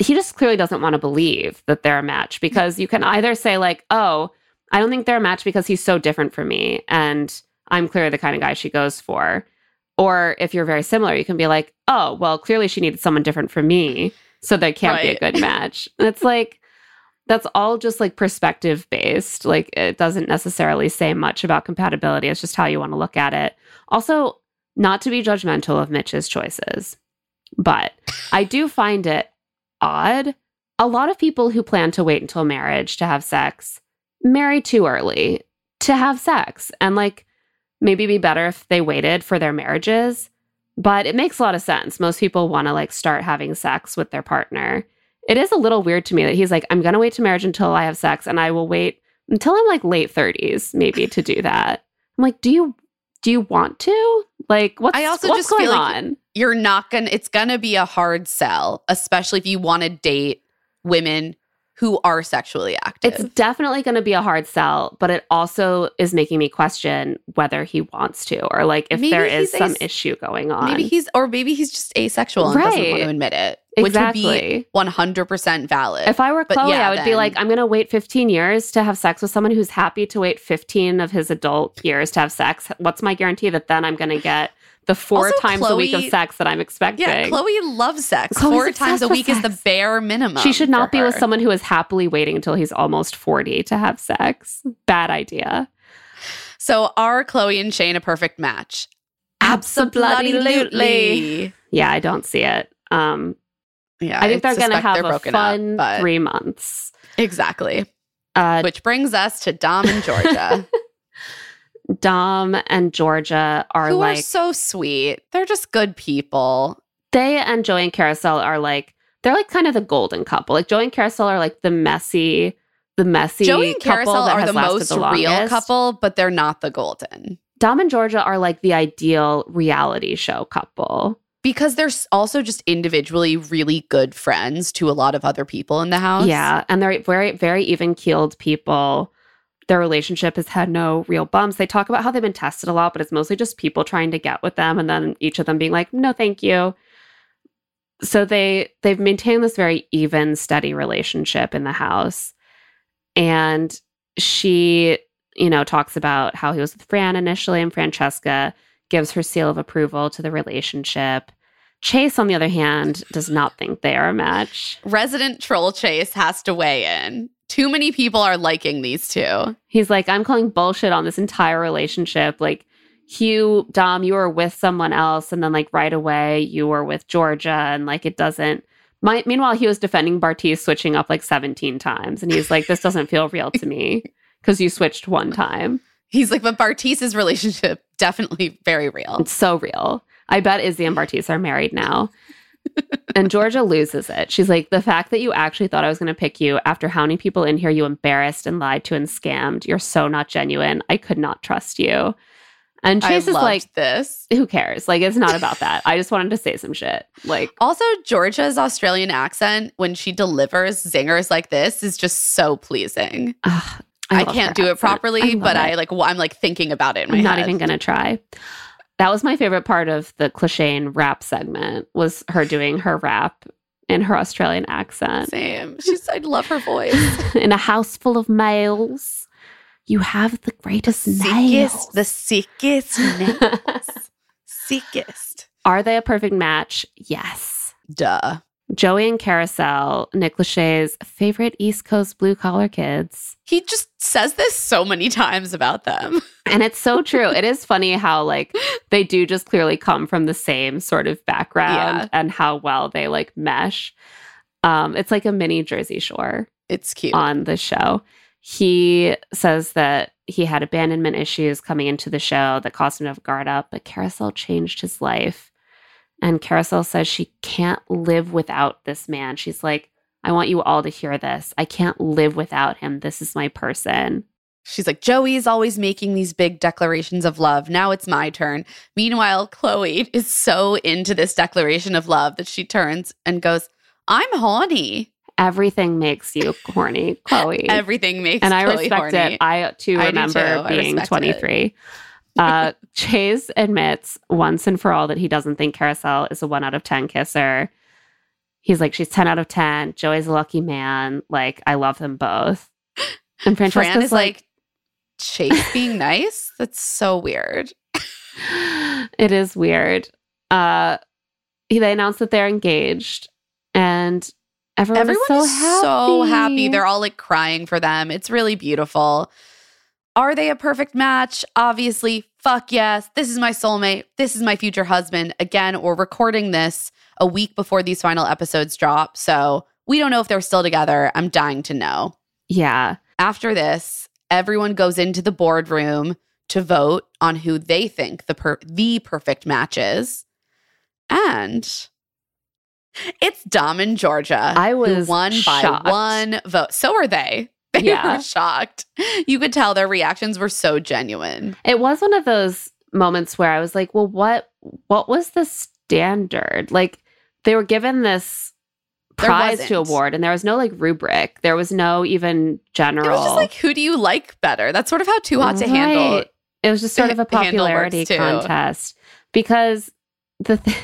he just clearly doesn't want to believe that they're a match because you can either say, like, oh, I don't think they're a match because he's so different from me and I'm clearly the kind of guy she goes for. Or if you're very similar, you can be like, oh, well, clearly she needed someone different from me. So they can't be a good match. And it's like, that's all just like perspective based. Like it doesn't necessarily say much about compatibility. It's just how you want to look at it. Also, not to be judgmental of Mitch's choices, but I do find it odd. A lot of people who plan to wait until marriage to have sex marry too early to have sex and like maybe be better if they waited for their marriages. But it makes a lot of sense. Most people want to like start having sex with their partner. It is a little weird to me that he's like, I'm going to wait to marriage until I have sex and I will wait until I'm like late 30s maybe to do that. I'm like, do you do you want to? Like what's I also what's just going feel like on? You're not gonna. It's gonna be a hard sell, especially if you want to date women who are sexually active. It's definitely going to be a hard sell, but it also is making me question whether he wants to or like if Maybe there is some as- issue going on. maybe he's or maybe he's just asexual and doesn't want Right. to admit it, which would be exactly. 100 percent valid. If I were Chloe, yeah, I would be like, I'm going to wait 15 years to have sex with someone who's happy to wait 15 of his adult years to have sex. What's my guarantee that then I'm going to get the four Also, times a week of sex that I'm expecting? yeah, Chloe loves sex. Chloe's Four times a week is the bare minimum. she should not be with someone who is happily waiting until he's almost 40 to have sex. Bad idea. So are Chloe and Shayne a perfect match? Absolutely. Yeah, I don't see it. Um, Yeah, I think they're going to have a up, fun but- three months. Exactly. Uh, Which brings us to Dom and Georgia, Dom and Georgia are who like are so sweet. They're just good people. they and Joey and Kariselle are like they're like kind of the golden couple. Like Joey and Kariselle are like the messy, the messy. Joey and Kariselle are the most the real couple, but they're not the golden Dom and Georgia are like the ideal reality show couple. Because they're also just individually really good friends to a lot of other people in the house. Yeah, and they're very very even keeled people. Their relationship has had no real bumps. They talk about how they've been tested a lot, but it's mostly just people trying to get with them and then each of them being like, "No, thank you." So they they've maintained this very even, steady relationship in the house. And she, you know, talks about how he was with Fran initially and Francesca gives her seal of approval to the relationship. Chase, on the other hand, does not think they are a match. Resident Troll Chase has to weigh in. Too many people are liking these two. He's like, I'm calling bullshit on this entire relationship. Like, Hugh, Dom, you were with someone else, and then like right away you were with Georgia, and like it doesn't. My, meanwhile, he was defending Bartise switching up like 17 times, and he's like, this doesn't feel real to me because you switched one time. He's like, but Bartise's relationship definitely very real. It's so real. I bet Izzy and Bartise are married now. and Georgia loses it. She's like, the fact that you actually thought I was going to pick you after how many people in here you embarrassed and lied to and scammed, you're so not genuine. I could not trust you. And I Chase is like, this. who cares? Like, it's not about that. I just wanted to say some shit. Like, Also, Georgia's Australian accent when she delivers zingers like this is just so pleasing. ugh, I, can't do it properly, love but it. I like. I'm like thinking about it in my I'm not head. even going to try. That was my favorite part of the Cliché and rap segment was her doing her rap in her Australian accent. Same. She's. I love her voice. in a house full of males, you have the greatest nails. sickest. The sickest. nails. sickest. Are they a perfect match? Yes. Duh. Joey and Kariselle, Nick Lachey's favorite East Coast blue collar kids. He just says this so many times about them. And it's so true. it is funny how like they do just clearly come from the same sort of background Yeah. and how well they like mesh. Um, it's like a mini Jersey Shore. It's cute. on the show. He says that he had abandonment issues coming into the show that caused him to have guard up, but Kariselle changed his life. And Kariselle says she can't live without this man. She's like, I want you all to hear this. I can't live without him. This is my person. She's like, Joey's always making these big declarations of love. Now it's my turn. Meanwhile, Chloe is so into this declaration of love that she turns and goes, I'm horny. Everything makes you horny, Chloe. Everything makes and I Chloe respect horny. it. I too I remember. I being respect it. 23. uh, Chase admits once and for all that he doesn't think Kariselle is a one out of 10 kisser. he's like, she's 10 out of 10. Joey's a lucky man. Like, I love them both. And Francesca's Fran is like, like, Chase being nice? That's so weird. it is weird. Uh, they announced that they're engaged, and everyone, Everyone is so is happy. so happy. They're all like crying for them. It's really beautiful. Are they a perfect match? Obviously, fuck yes. This is my soulmate. This is my future husband. Again, we're recording this a week before these final episodes drop. So we don't know if they're still together. I'm dying to know. yeah. After this, everyone goes into the boardroom to vote on who they think the per- the perfect match is. And it's Dom and Georgia. I was won shocked. by one vote. So are they. They Yeah. were shocked. You could tell their reactions were so genuine. It was one of those moments where I was like, well, what what was the standard? Like they were given this prize to award and there was no like rubric. There was no even general It was just like, who do you like better? That's sort of how Too Hot to Handle. It was just sort of a popularity contest because the th-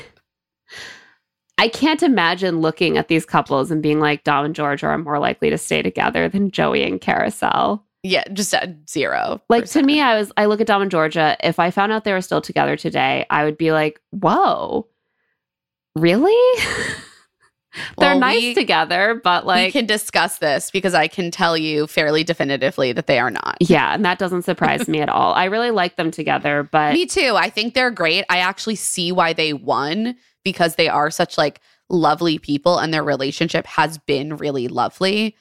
I can't imagine looking at these couples and being like Dom and George are more likely to stay together than Joey and Kariselle. Yeah, just at zero. Like to me. I was I look at Dom and Georgia. If I found out they were still together today, I would be like, "Whoa, really? They're Well, nice we- together, but like. we can discuss this because I can tell you fairly definitively that they are not. yeah." And that doesn't surprise me at all. I really like them together, but Me too. I think they're great. I actually see why they won because they are such like lovely people and their relationship has been really lovely.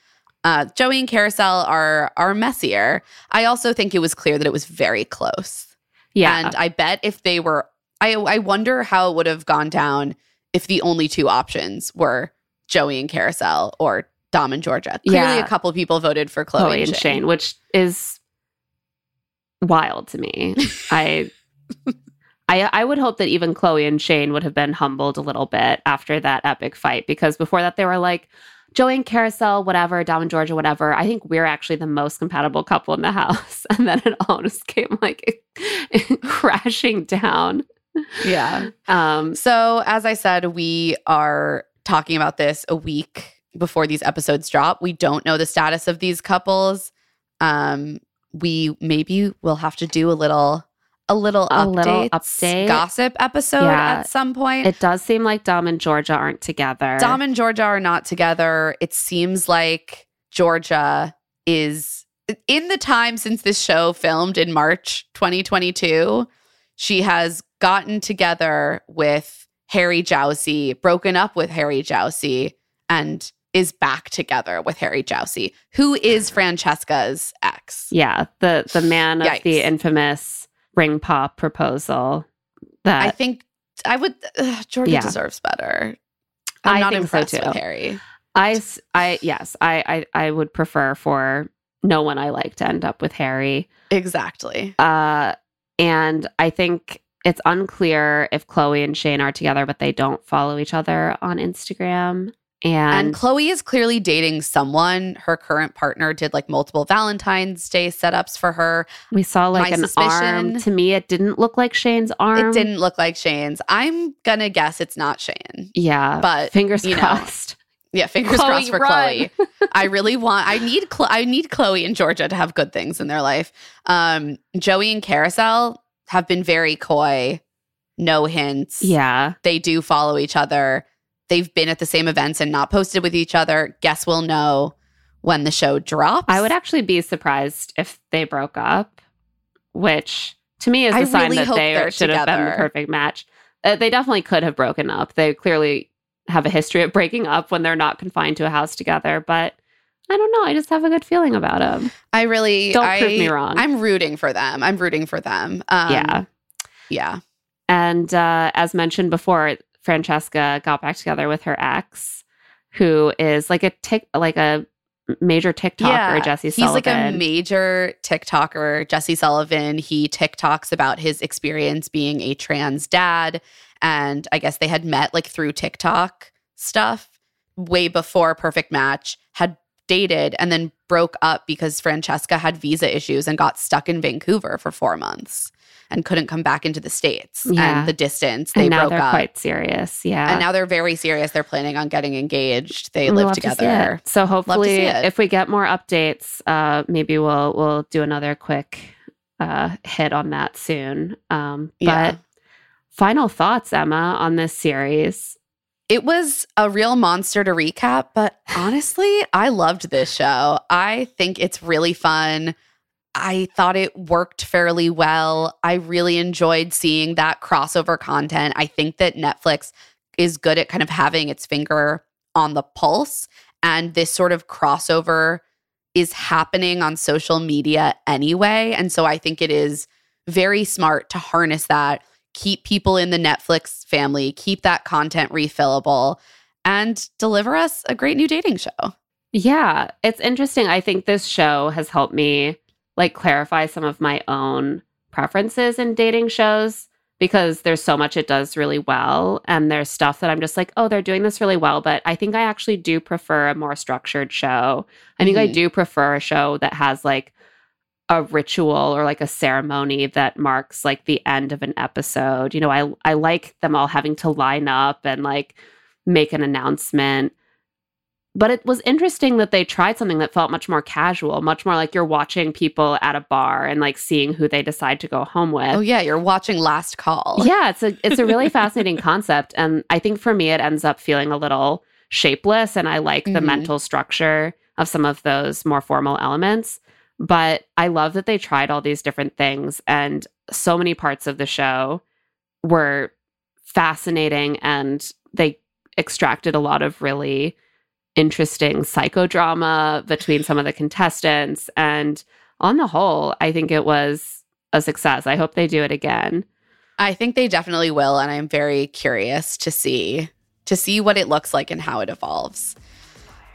Uh, Joey and Kariselle are are messier. I also think it was clear that it was very close. yeah, And I bet if they were I I wonder how it would have gone down if the only two options were Joey and Kariselle or Dom and Georgia. Clearly Yeah. a couple people voted for Chloe, Chloe and Shayne, which is wild to me. I, I, I would hope that even Chloe and Shayne would have been humbled a little bit after that epic fight because before that they were like Joey and Kariselle, whatever, Dom and Georgia, whatever. I think we're actually the most compatible couple in the house, and then it all just came like crashing down. Yeah. Um, So, as I said, we are talking about this a week before these episodes drop. We don't know the status of these couples. Um, we maybe will have to do a little, a little, A little updates, update. gossip episode Yeah. at some point. it does seem like Dom and Georgia aren't together. Dom and Georgia are not together. It seems like Georgia is in the time since this show filmed in March 2022. She has gotten together with Harry Jowsey, broken up with Harry Jowsey, and is back together with Harry Jowsey, who is Francesca's ex. yeah, the the man of the infamous ring pop proposal. That I think I would. ugh, Georgia Yeah. deserves better. I'm I not think so, impressed too. with Harry. I, I yes, I, I, I would prefer for no one I like to end up with Harry. Exactly. Uh, and I think it's unclear if Chloe and Shayne are together, but they don't follow each other on Instagram. And, And, Chloe is clearly dating someone. Her current partner did like multiple Valentine's Day setups for her. we saw like my an arm. To me, it didn't look like Shayne's arm. it didn't look like Shayne's. I'm gonna guess it's not Shayne. Yeah, but, fingers you know, crossed. Yeah, fingers Chloe, crossed for run. Chloe. I really want. I need. Chlo- I need Chloe and Georgia to have good things in their life. Um, Joey and Kariselle have been very coy. No hints. Yeah, they do follow each other. They've been at the same events and not posted with each other. Guess we'll know when the show drops. I would actually be surprised if they broke up, which to me is I a sign really that they should have been the perfect match. Uh, they definitely could have broken up. They clearly have a history of breaking up when they're not confined to a house together, but I don't know. I just have a good feeling about them. I really Don't I, prove me wrong. I'm rooting for them. I'm rooting for them. Um, yeah. yeah. And uh, as mentioned before, Francesca got back together with her ex, who is like a tick, like a major TikToker, yeah. Jesse He's like a major TikToker, Jesse Sullivan. He TikToks about his experience being a trans dad. And I guess they had met like through TikTok stuff way before Perfect Match, had dated and then broke up because Francesca had visa issues and got stuck in Vancouver for four months. And couldn't come back into the states Yeah. and the distance. They and now broke they're up. quite serious. Yeah. and now they're very serious. They're planning on getting engaged. They live love to together. So hopefully, it. if we get more updates, uh, maybe we'll we'll do another quick uh, hit on that soon. Um, Yeah. But final thoughts, Emma, on this series? It was a real monster to recap, but honestly, I loved this show. I think it's really fun. I thought it worked fairly well. I really enjoyed seeing that crossover content. I think that Netflix is good at kind of having its finger on the pulse, and this sort of crossover is happening on social media anyway. And so I think it is very smart to harness that keep people in the Netflix family, keep that content refillable, and deliver us a great new dating show. Yeah, it's interesting. I think this show has helped me like clarify some of my own preferences in dating shows because there's so much it does really well and there's stuff that I'm just like, "Oh, they're doing this really well," but I think I actually do prefer a more structured show. I think I Mhm. do prefer a show that has like a ritual or like a ceremony that marks like the end of an episode. You know, I I like them all having to line up and like make an announcement. But it was interesting that they tried something that felt much more casual, much more like you're watching people at a bar and like seeing who they decide to go home with. Oh yeah, you're watching Last Call. Yeah, it's a it's a really fascinating concept and I think for me it ends up feeling a little shapeless and I like the Mhm. mental structure of some of those more formal elements, but I love that they tried all these different things and so many parts of the show were fascinating and they extracted a lot of really interesting psychodrama between some of the contestants and on the whole, I think it was a success. I hope they do it again. I think they definitely will, and I'm very curious to see to see what it looks like and how it evolves.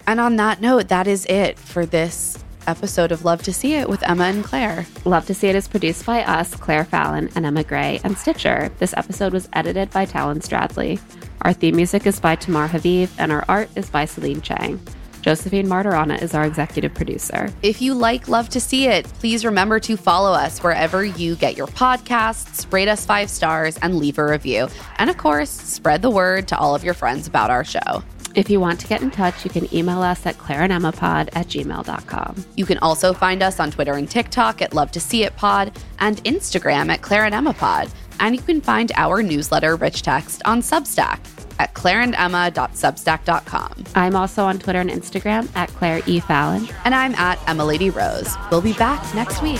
And on that note, that is it for this episode of Love to See It with Emma and Claire. Love to See It is produced by us, Claire Fallon and Emma Gray, and Stitcher. This episode was edited by Talon Stradley. Our theme music is by Tamar Haviv, and our art is by Celine Chang. Josephine Martorana is our executive producer. If you like Love to See It, please remember to follow us wherever you get your podcasts, rate us five stars, and leave a review. And of course, spread the word to all of your friends about our show. If you want to get in touch, you can email us at claireandemmapod at gmail.com. You can also find us on Twitter and TikTok at Love to See It Pod and Instagram at Claire and Emma Pod. And you can find our newsletter, Rich Text, on Substack at claireandemma.substack.com. I'm also on Twitter and Instagram at Claire E. Fallon. And I'm at Emma Lady Rose. We'll be back next week.